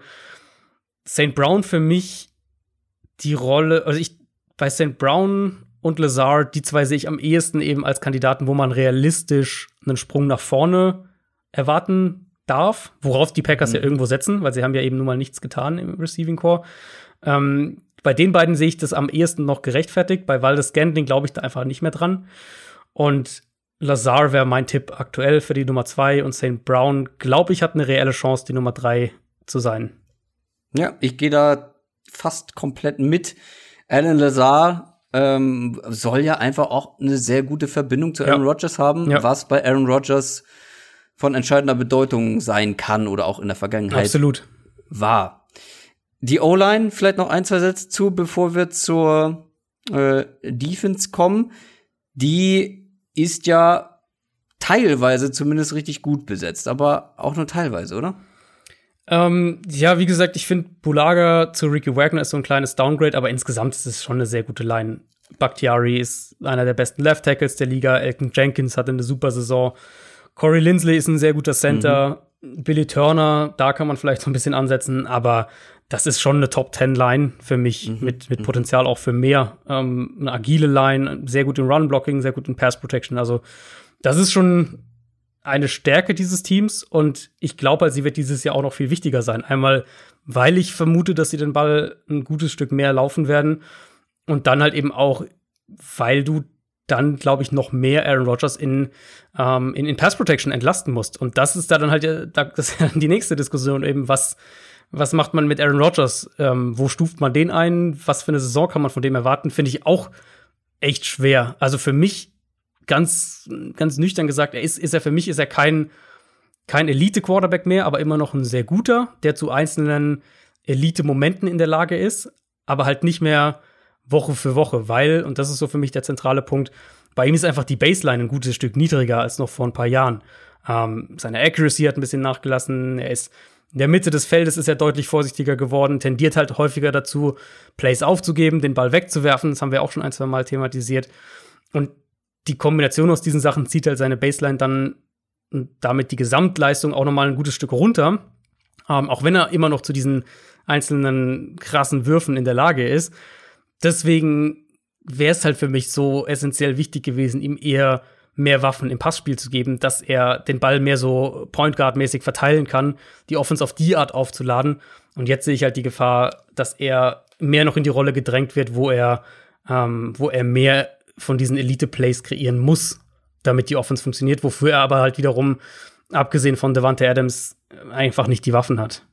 St. Brown für mich die Rolle, also ich bei St. Brown und Lazard, die zwei sehe ich am ehesten eben als Kandidaten, wo man realistisch einen Sprung nach vorne erwarten darf, worauf die Packers mhm. ja irgendwo setzen, weil sie haben ja eben nun mal nichts getan im Receiving Core. Ähm, bei den beiden sehe ich das am ehesten noch gerechtfertigt. Bei Waldes Scandling glaube ich da einfach nicht mehr dran. Und Lazar wäre mein Tipp aktuell für die Nummer zwei und St. Brown, glaube ich, hat eine reelle Chance, die Nummer drei zu sein. Ja, ich gehe da fast komplett mit. Alan Lazar ähm, soll ja einfach auch eine sehr gute Verbindung zu Aaron ja. Rodgers haben, ja. was bei Aaron Rodgers von entscheidender Bedeutung sein kann oder auch in der Vergangenheit Absolut. war. Die O-Line, vielleicht noch ein, zwei Sätze zu, bevor wir zur äh, Defense kommen. Die ist ja teilweise zumindest richtig gut besetzt, aber auch nur teilweise, oder? Ähm, ja, wie gesagt, ich finde Bulaga zu Ricky Wagner ist so ein kleines Downgrade, aber insgesamt ist es schon eine sehr gute Line. Bakhtiari ist einer der besten Left Tackles der Liga. Elton Jenkins hatte eine super Saison. Corey Lindsley ist ein sehr guter Center. Mhm. Billy Turner, da kann man vielleicht so ein bisschen ansetzen, aber das ist schon eine Top 10 Line für mich mhm. mit, mit mhm. Potenzial auch für mehr. Ähm, eine agile Line, sehr gut in Run Blocking, sehr gut in Pass Protection. Also, das ist schon eine Stärke dieses Teams und ich glaube, halt, sie wird dieses Jahr auch noch viel wichtiger sein. Einmal, weil ich vermute, dass sie den Ball ein gutes Stück mehr laufen werden und dann halt eben auch, weil du dann, glaube ich, noch mehr Aaron Rodgers in, ähm, in, in Pass Protection entlasten musst. Und das ist da dann halt das die nächste Diskussion eben, was, was macht man mit Aaron Rodgers? Ähm, wo stuft man den ein? Was für eine Saison kann man von dem erwarten? Finde ich auch echt schwer. Also für mich ganz, ganz nüchtern gesagt, er ist, ist er für mich ist er kein, kein Elite-Quarterback mehr, aber immer noch ein sehr guter, der zu einzelnen Elite-Momenten in der Lage ist, aber halt nicht mehr Woche für Woche, weil, und das ist so für mich der zentrale Punkt, bei ihm ist einfach die Baseline ein gutes Stück niedriger als noch vor ein paar Jahren. Ähm, seine Accuracy hat ein bisschen nachgelassen, er ist in der Mitte des Feldes ist er deutlich vorsichtiger geworden, tendiert halt häufiger dazu, Plays aufzugeben, den Ball wegzuwerfen. Das haben wir auch schon ein, zwei Mal thematisiert. Und die Kombination aus diesen Sachen zieht halt seine Baseline dann damit die Gesamtleistung auch nochmal ein gutes Stück runter. Ähm, auch wenn er immer noch zu diesen einzelnen krassen Würfen in der Lage ist. Deswegen wäre es halt für mich so essentiell wichtig gewesen, ihm eher mehr Waffen im Passspiel zu geben, dass er den Ball mehr so Point Guard mäßig verteilen kann, die Offense auf die Art aufzuladen. Und jetzt sehe ich halt die Gefahr, dass er mehr noch in die Rolle gedrängt wird, wo er, ähm, wo er mehr von diesen Elite-Plays kreieren muss, damit die Offense funktioniert, wofür er aber halt wiederum, abgesehen von Devante Adams, einfach nicht die Waffen hat.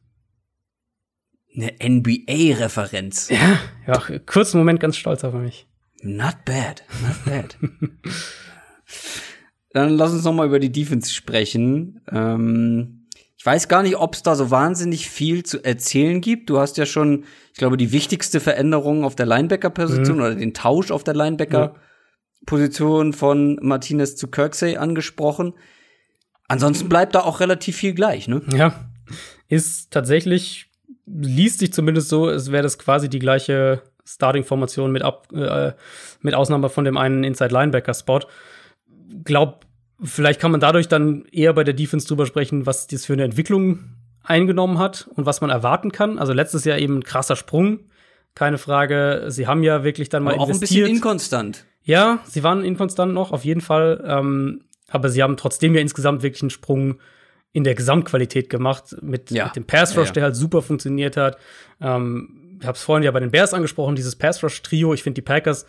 Eine NBA-Referenz. Ja, ja, kurzen Moment ganz stolz auf mich. Not bad, not bad. Dann lass uns noch mal über die Defense sprechen. Ähm, ich weiß gar nicht, ob es da so wahnsinnig viel zu erzählen gibt. Du hast ja schon, ich glaube, die wichtigste Veränderung auf der Linebacker-Position mhm. oder den Tausch auf der Linebacker- ja Position von Martinez zu Kirksey angesprochen. Ansonsten bleibt da auch relativ viel gleich, ne? Ja, ist tatsächlich, liest sich zumindest so, es wäre das quasi die gleiche Starting-Formation mit, äh, mit Ausnahme von dem einen Inside-Linebacker-Spot. Glaub, vielleicht kann man dadurch dann eher bei der Defense drüber sprechen, was das für eine Entwicklung eingenommen hat und was man erwarten kann. Also letztes Jahr eben ein krasser Sprung, keine Frage. Sie haben ja wirklich dann mal Aber auch investiert. ein bisschen inkonstant. Ja, sie waren inkonstant noch, auf jeden Fall. Ähm, aber sie haben trotzdem ja insgesamt wirklich einen Sprung in der Gesamtqualität gemacht mit, ja. mit dem Pass Rush, ja, ja. der halt super funktioniert hat. Ähm, ich habe es vorhin ja bei den Bears angesprochen, dieses Pass Rush Trio. Ich finde die Packers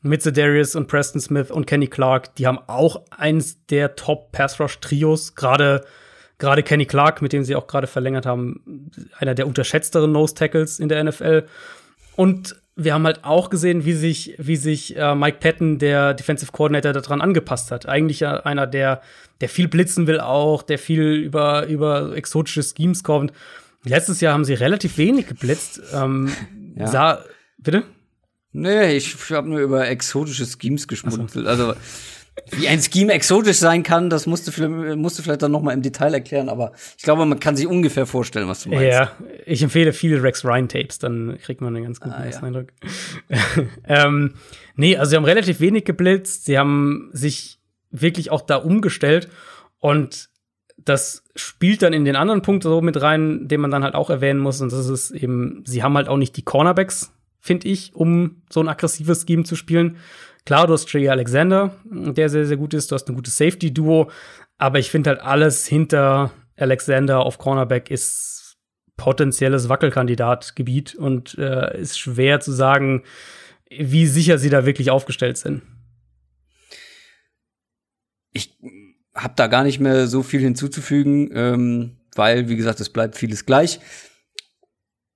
mit Darius und Preston Smith und Kenny Clark, die haben auch eins der Top Pass Rush Trios. Gerade gerade Kenny Clark, mit dem sie auch gerade verlängert haben, einer der unterschätzteren Nose Tackles in der NFL. Und wir haben halt auch gesehen, wie sich, wie sich äh, Mike Patton, der Defensive Coordinator, daran angepasst hat. Eigentlich einer, der, der viel blitzen will auch, der viel über, über exotische Schemes kommt. Letztes Jahr haben sie relativ wenig geblitzt. Ähm, ja. sah, bitte? Nee, ich habe nur über exotische Schemes geschmunzelt. Also wie ein Scheme exotisch sein kann, das musst du, musst du vielleicht dann noch mal im Detail erklären, aber ich glaube, man kann sich ungefähr vorstellen, was du meinst. Ja, ich empfehle viele Rex Ryan Tapes, dann kriegt man einen ganz guten ah, ja. Eindruck. ähm, nee, also sie haben relativ wenig geblitzt, sie haben sich wirklich auch da umgestellt und das spielt dann in den anderen Punkt so mit rein, den man dann halt auch erwähnen muss und das ist eben, sie haben halt auch nicht die Cornerbacks, finde ich, um so ein aggressives Scheme zu spielen Klar, du hast Trey Alexander, der sehr, sehr gut ist. Du hast ein gutes Safety-Duo. Aber ich finde halt alles hinter Alexander auf Cornerback ist potenzielles Wackelkandidatgebiet und äh, ist schwer zu sagen, wie sicher sie da wirklich aufgestellt sind. Ich habe da gar nicht mehr so viel hinzuzufügen, ähm, weil, wie gesagt, es bleibt vieles gleich.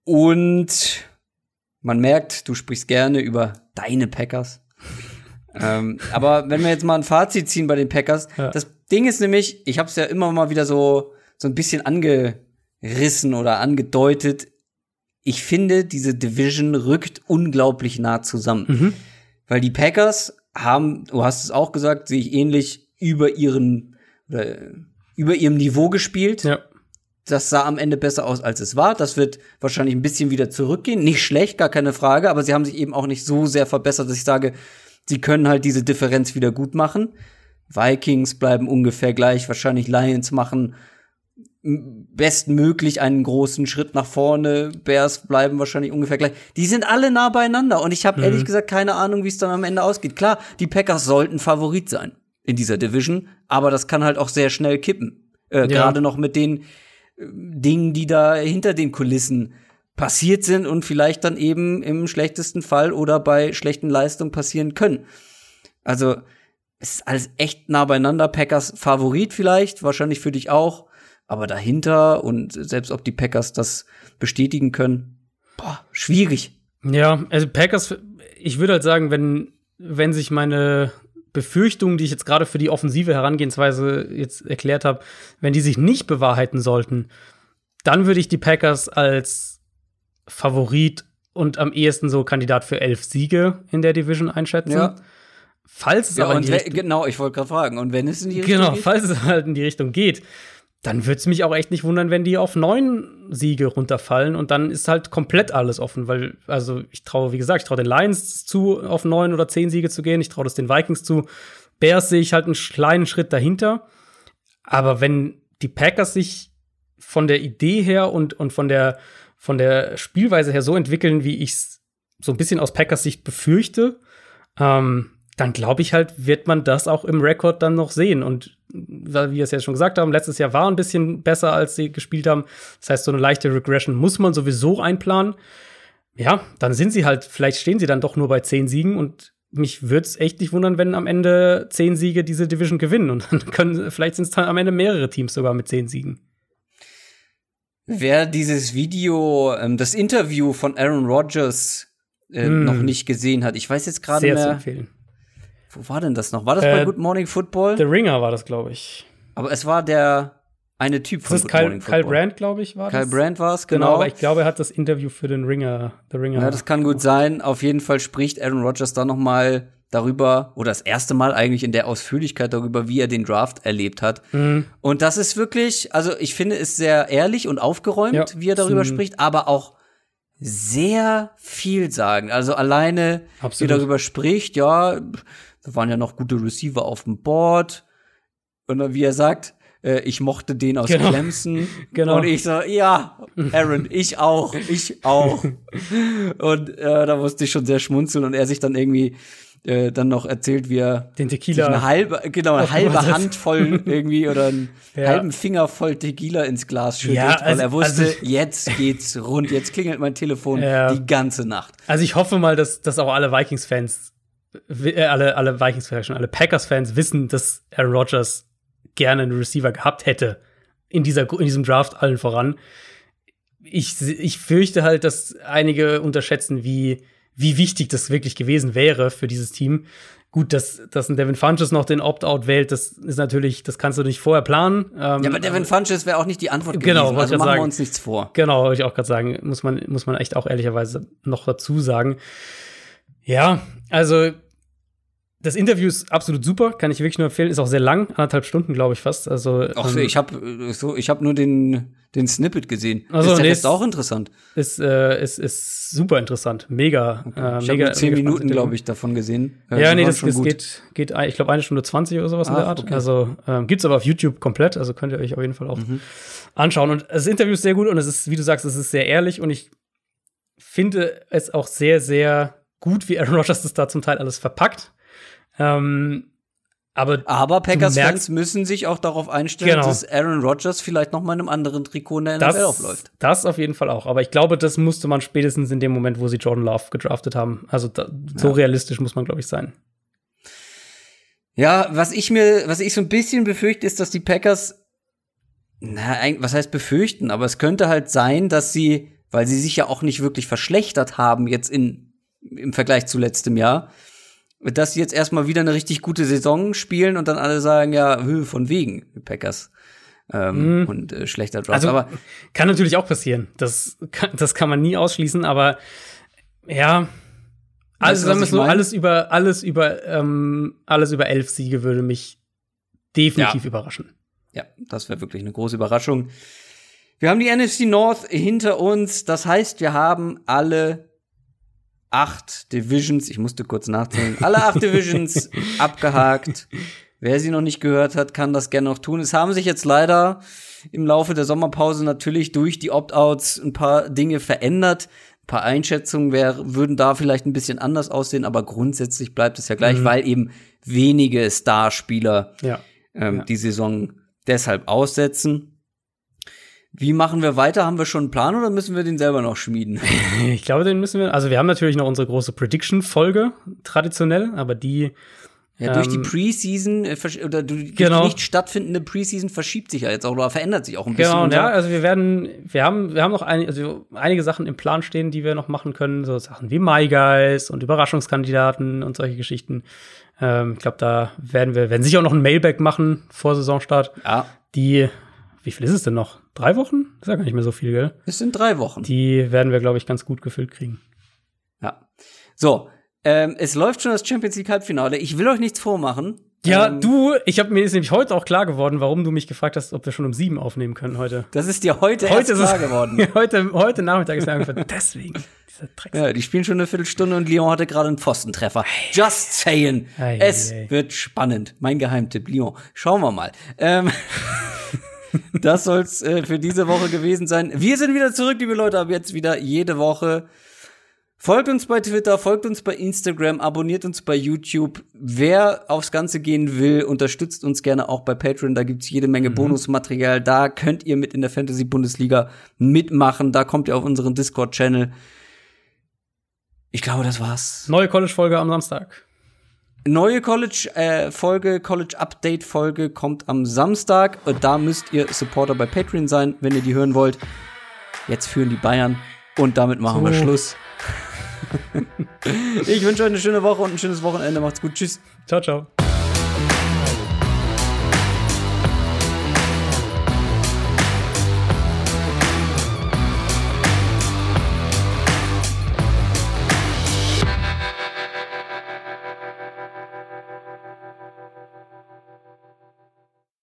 Und man merkt, du sprichst gerne über deine Packers. Ähm, aber wenn wir jetzt mal ein Fazit ziehen bei den Packers, ja. das Ding ist nämlich, ich habe es ja immer mal wieder so so ein bisschen angerissen oder angedeutet. Ich finde, diese Division rückt unglaublich nah zusammen, mhm. weil die Packers haben, du hast es auch gesagt, sich ähnlich über ihren oder über ihrem Niveau gespielt. Ja. Das sah am Ende besser aus, als es war. Das wird wahrscheinlich ein bisschen wieder zurückgehen. Nicht schlecht, gar keine Frage, aber sie haben sich eben auch nicht so sehr verbessert, dass ich sage, sie können halt diese Differenz wieder gut machen. Vikings bleiben ungefähr gleich, wahrscheinlich Lions machen bestmöglich einen großen Schritt nach vorne. Bears bleiben wahrscheinlich ungefähr gleich. Die sind alle nah beieinander und ich habe mhm. ehrlich gesagt keine Ahnung, wie es dann am Ende ausgeht. Klar, die Packers sollten Favorit sein in dieser Division, aber das kann halt auch sehr schnell kippen. Äh, ja. Gerade noch mit den äh, Dingen, die da hinter den Kulissen passiert sind und vielleicht dann eben im schlechtesten Fall oder bei schlechten Leistungen passieren können. Also es ist alles echt nah beieinander. Packers Favorit vielleicht, wahrscheinlich für dich auch. Aber dahinter und selbst ob die Packers das bestätigen können, boah, schwierig. Ja, also Packers, ich würde halt sagen, wenn, wenn sich meine Befürchtungen, die ich jetzt gerade für die offensive Herangehensweise jetzt erklärt habe, wenn die sich nicht bewahrheiten sollten, dann würde ich die Packers als Favorit und am ehesten so Kandidat für elf Siege in der Division einschätzen. Ja. Falls es ja, aber in die Richtung, genau, ich wollte gerade fragen, und wenn es in die Richtung genau, geht? falls es halt in die Richtung geht, dann würde es mich auch echt nicht wundern, wenn die auf neun Siege runterfallen und dann ist halt komplett alles offen, weil, also ich traue, wie gesagt, ich traue den Lions zu, auf neun oder zehn Siege zu gehen, ich traue das den Vikings zu. Bears sehe ich halt einen kleinen Schritt dahinter. Aber wenn die Packers sich von der Idee her und, und von der, von der Spielweise her so entwickeln, wie ich es so ein bisschen aus Packers Sicht befürchte, ähm, dann glaube ich halt, wird man das auch im Rekord dann noch sehen. Und wie wir es ja schon gesagt haben, letztes Jahr war ein bisschen besser, als sie gespielt haben. Das heißt, so eine leichte Regression muss man sowieso einplanen. Ja, dann sind sie halt, vielleicht stehen sie dann doch nur bei zehn Siegen und mich würde es echt nicht wundern, wenn am Ende zehn Siege diese Division gewinnen. Und dann können, vielleicht sind es dann am Ende mehrere Teams sogar mit zehn Siegen. Wer dieses Video, ähm, das Interview von Aaron Rodgers äh, mm. noch nicht gesehen hat, ich weiß jetzt gerade mehr. Sehr zu empfehlen wo war denn das noch? War das äh, bei Good Morning Football? The Ringer war das, glaube ich. Aber es war der eine Typ von das Good Kyle, Morning Football. Kyle Brand, glaube ich, war das. Kyle Brand war es, genau. genau. aber ich glaube, er hat das Interview für den Ringer, The Ringer. Ja, das kann gut sein. Auf jeden Fall spricht Aaron Rodgers da noch mal darüber, oder das erste Mal eigentlich in der Ausführlichkeit darüber, wie er den Draft erlebt hat. Mhm. Und das ist wirklich, also ich finde es sehr ehrlich und aufgeräumt, ja, wie er darüber spricht, aber auch sehr viel sagen. Also alleine, Absolut. wie er darüber spricht, ja, da waren ja noch gute Receiver auf dem Board. Und wie er sagt, äh, ich mochte den aus genau. Clemson. genau. Und ich so, ja, Aaron, ich auch, ich auch. und äh, da musste ich schon sehr schmunzeln und er sich dann irgendwie äh, dann noch erzählt, wie er den Tequila eine halbe, genau, eine halbe Hand voll irgendwie oder einen ja. halben Finger voll Tequila ins Glas schüttet, ja, also, weil er wusste, also, jetzt geht's rund, jetzt klingelt mein Telefon ja. die ganze Nacht. Also ich hoffe mal, dass, dass auch alle Vikings-Fans äh, alle, alle Vikings-Fans, alle Packers-Fans wissen, dass Aaron Rodgers gerne einen Receiver gehabt hätte. In, dieser, in diesem Draft allen voran. Ich, ich fürchte halt, dass einige unterschätzen, wie, wie wichtig das wirklich gewesen wäre für dieses Team. Gut, dass, dass ein Devin Funches noch den Opt-out wählt, das ist natürlich, das kannst du nicht vorher planen. Ähm, ja, aber Devin Funches wäre auch nicht die Antwort genau, gewesen. Also machen sagen, wir uns nichts vor. Genau, wollte ich auch gerade sagen, muss man, muss man echt auch ehrlicherweise noch dazu sagen. Ja, also das Interview ist absolut super, kann ich wirklich nur empfehlen. Ist auch sehr lang, anderthalb Stunden, glaube ich fast. Also Ach, ähm, ich habe so, ich habe nur den den Snippet gesehen. Also, ist der nee, Rest auch interessant? Ist, äh, ist, ist super interessant, mega. Okay. Äh, ich habe nur zehn Minuten, glaube ich, davon gesehen. Äh, ja, nee, das, das geht, geht, ich glaube, eine Stunde zwanzig oder sowas Ach, in der Art. Okay. Also ähm, gibt's aber auf YouTube komplett, also könnt ihr euch auf jeden Fall auch mhm. anschauen. Und das Interview ist sehr gut und es ist, wie du sagst, es ist sehr ehrlich und ich finde es auch sehr, sehr gut, wie Aaron Rodgers das da zum Teil alles verpackt. Ähm, aber, aber Packers-Fans müssen sich auch darauf einstellen, genau. dass Aaron Rodgers vielleicht noch mal in einem anderen Trikot in der das, NFL aufläuft. Das auf jeden Fall auch. Aber ich glaube, das musste man spätestens in dem Moment, wo sie Jordan Love gedraftet haben. Also da, so ja. realistisch muss man, glaube ich, sein. Ja, was ich mir, was ich so ein bisschen befürchte, ist, dass die Packers, na, was heißt befürchten, aber es könnte halt sein, dass sie, weil sie sich ja auch nicht wirklich verschlechtert haben jetzt in, im Vergleich zu letztem Jahr, dass sie jetzt erstmal wieder eine richtig gute Saison spielen und dann alle sagen, ja, von wegen, Packers. Ähm, mm. Und äh, schlechter Draft. Also, aber kann natürlich auch passieren. Das kann, das kann man nie ausschließen, aber ja, also sagen wir so, alles über, alles über, ähm, alles über elf Siege würde mich definitiv ja. überraschen. Ja, das wäre wirklich eine große Überraschung. Wir haben die NFC North hinter uns. Das heißt, wir haben alle acht Divisions, ich musste kurz nachzählen, alle acht Divisions abgehakt. Wer sie noch nicht gehört hat, kann das gerne noch tun. Es haben sich jetzt leider im Laufe der Sommerpause natürlich durch die Opt-outs ein paar Dinge verändert. Ein paar Einschätzungen wär, würden da vielleicht ein bisschen anders aussehen, aber grundsätzlich bleibt es ja gleich, mhm. weil eben wenige Starspieler ja. Ähm, ja. die Saison deshalb aussetzen. Wie machen wir weiter? Haben wir schon einen Plan oder müssen wir den selber noch schmieden? Ich glaube, den müssen wir. Also, wir haben natürlich noch unsere große Prediction-Folge, traditionell, aber die. Ja, durch ähm, die Preseason äh, oder durch genau. die nicht stattfindende Preseason verschiebt sich ja jetzt auch oder verändert sich auch ein bisschen. Genau, ja, also wir werden, wir haben, wir haben noch ein, also einige Sachen im Plan stehen, die wir noch machen können, so Sachen wie My Guys und Überraschungskandidaten und solche Geschichten. Ähm, ich glaube, da werden wir, werden sicher auch noch ein Mailback machen vor Saisonstart. Ja. Die wie viel ist es denn noch? Drei Wochen? ist ja gar nicht mehr so viel, gell? Es sind drei Wochen. Die werden wir, glaube ich, ganz gut gefüllt kriegen. Ja. So, ähm, es läuft schon das Champions League Halbfinale. Ich will euch nichts vormachen. Ja, ähm, du, ich habe mir ist nämlich heute auch klar geworden, warum du mich gefragt hast, ob wir schon um sieben aufnehmen können heute. Das ist dir heute, heute erst klar geworden. heute, heute Nachmittag ist mir einfach deswegen. Ja, die spielen schon eine Viertelstunde und Lyon hatte gerade einen Pfostentreffer. Just saying. Ei, es ei. wird spannend. Mein Geheimtipp, Lyon. Schauen wir mal. Ähm, das soll's äh, für diese Woche gewesen sein. Wir sind wieder zurück, liebe Leute, ab jetzt wieder jede Woche. Folgt uns bei Twitter, folgt uns bei Instagram, abonniert uns bei YouTube. Wer aufs Ganze gehen will, unterstützt uns gerne auch bei Patreon. Da gibt's jede Menge mhm. Bonusmaterial. Da könnt ihr mit in der Fantasy-Bundesliga mitmachen. Da kommt ihr auf unseren Discord-Channel. Ich glaube, das war's. Neue College-Folge am Samstag. Neue College-Folge, äh, College-Update-Folge kommt am Samstag. Da müsst ihr Supporter bei Patreon sein, wenn ihr die hören wollt. Jetzt führen die Bayern und damit machen so. wir Schluss. ich wünsche euch eine schöne Woche und ein schönes Wochenende. Macht's gut. Tschüss. Ciao, ciao.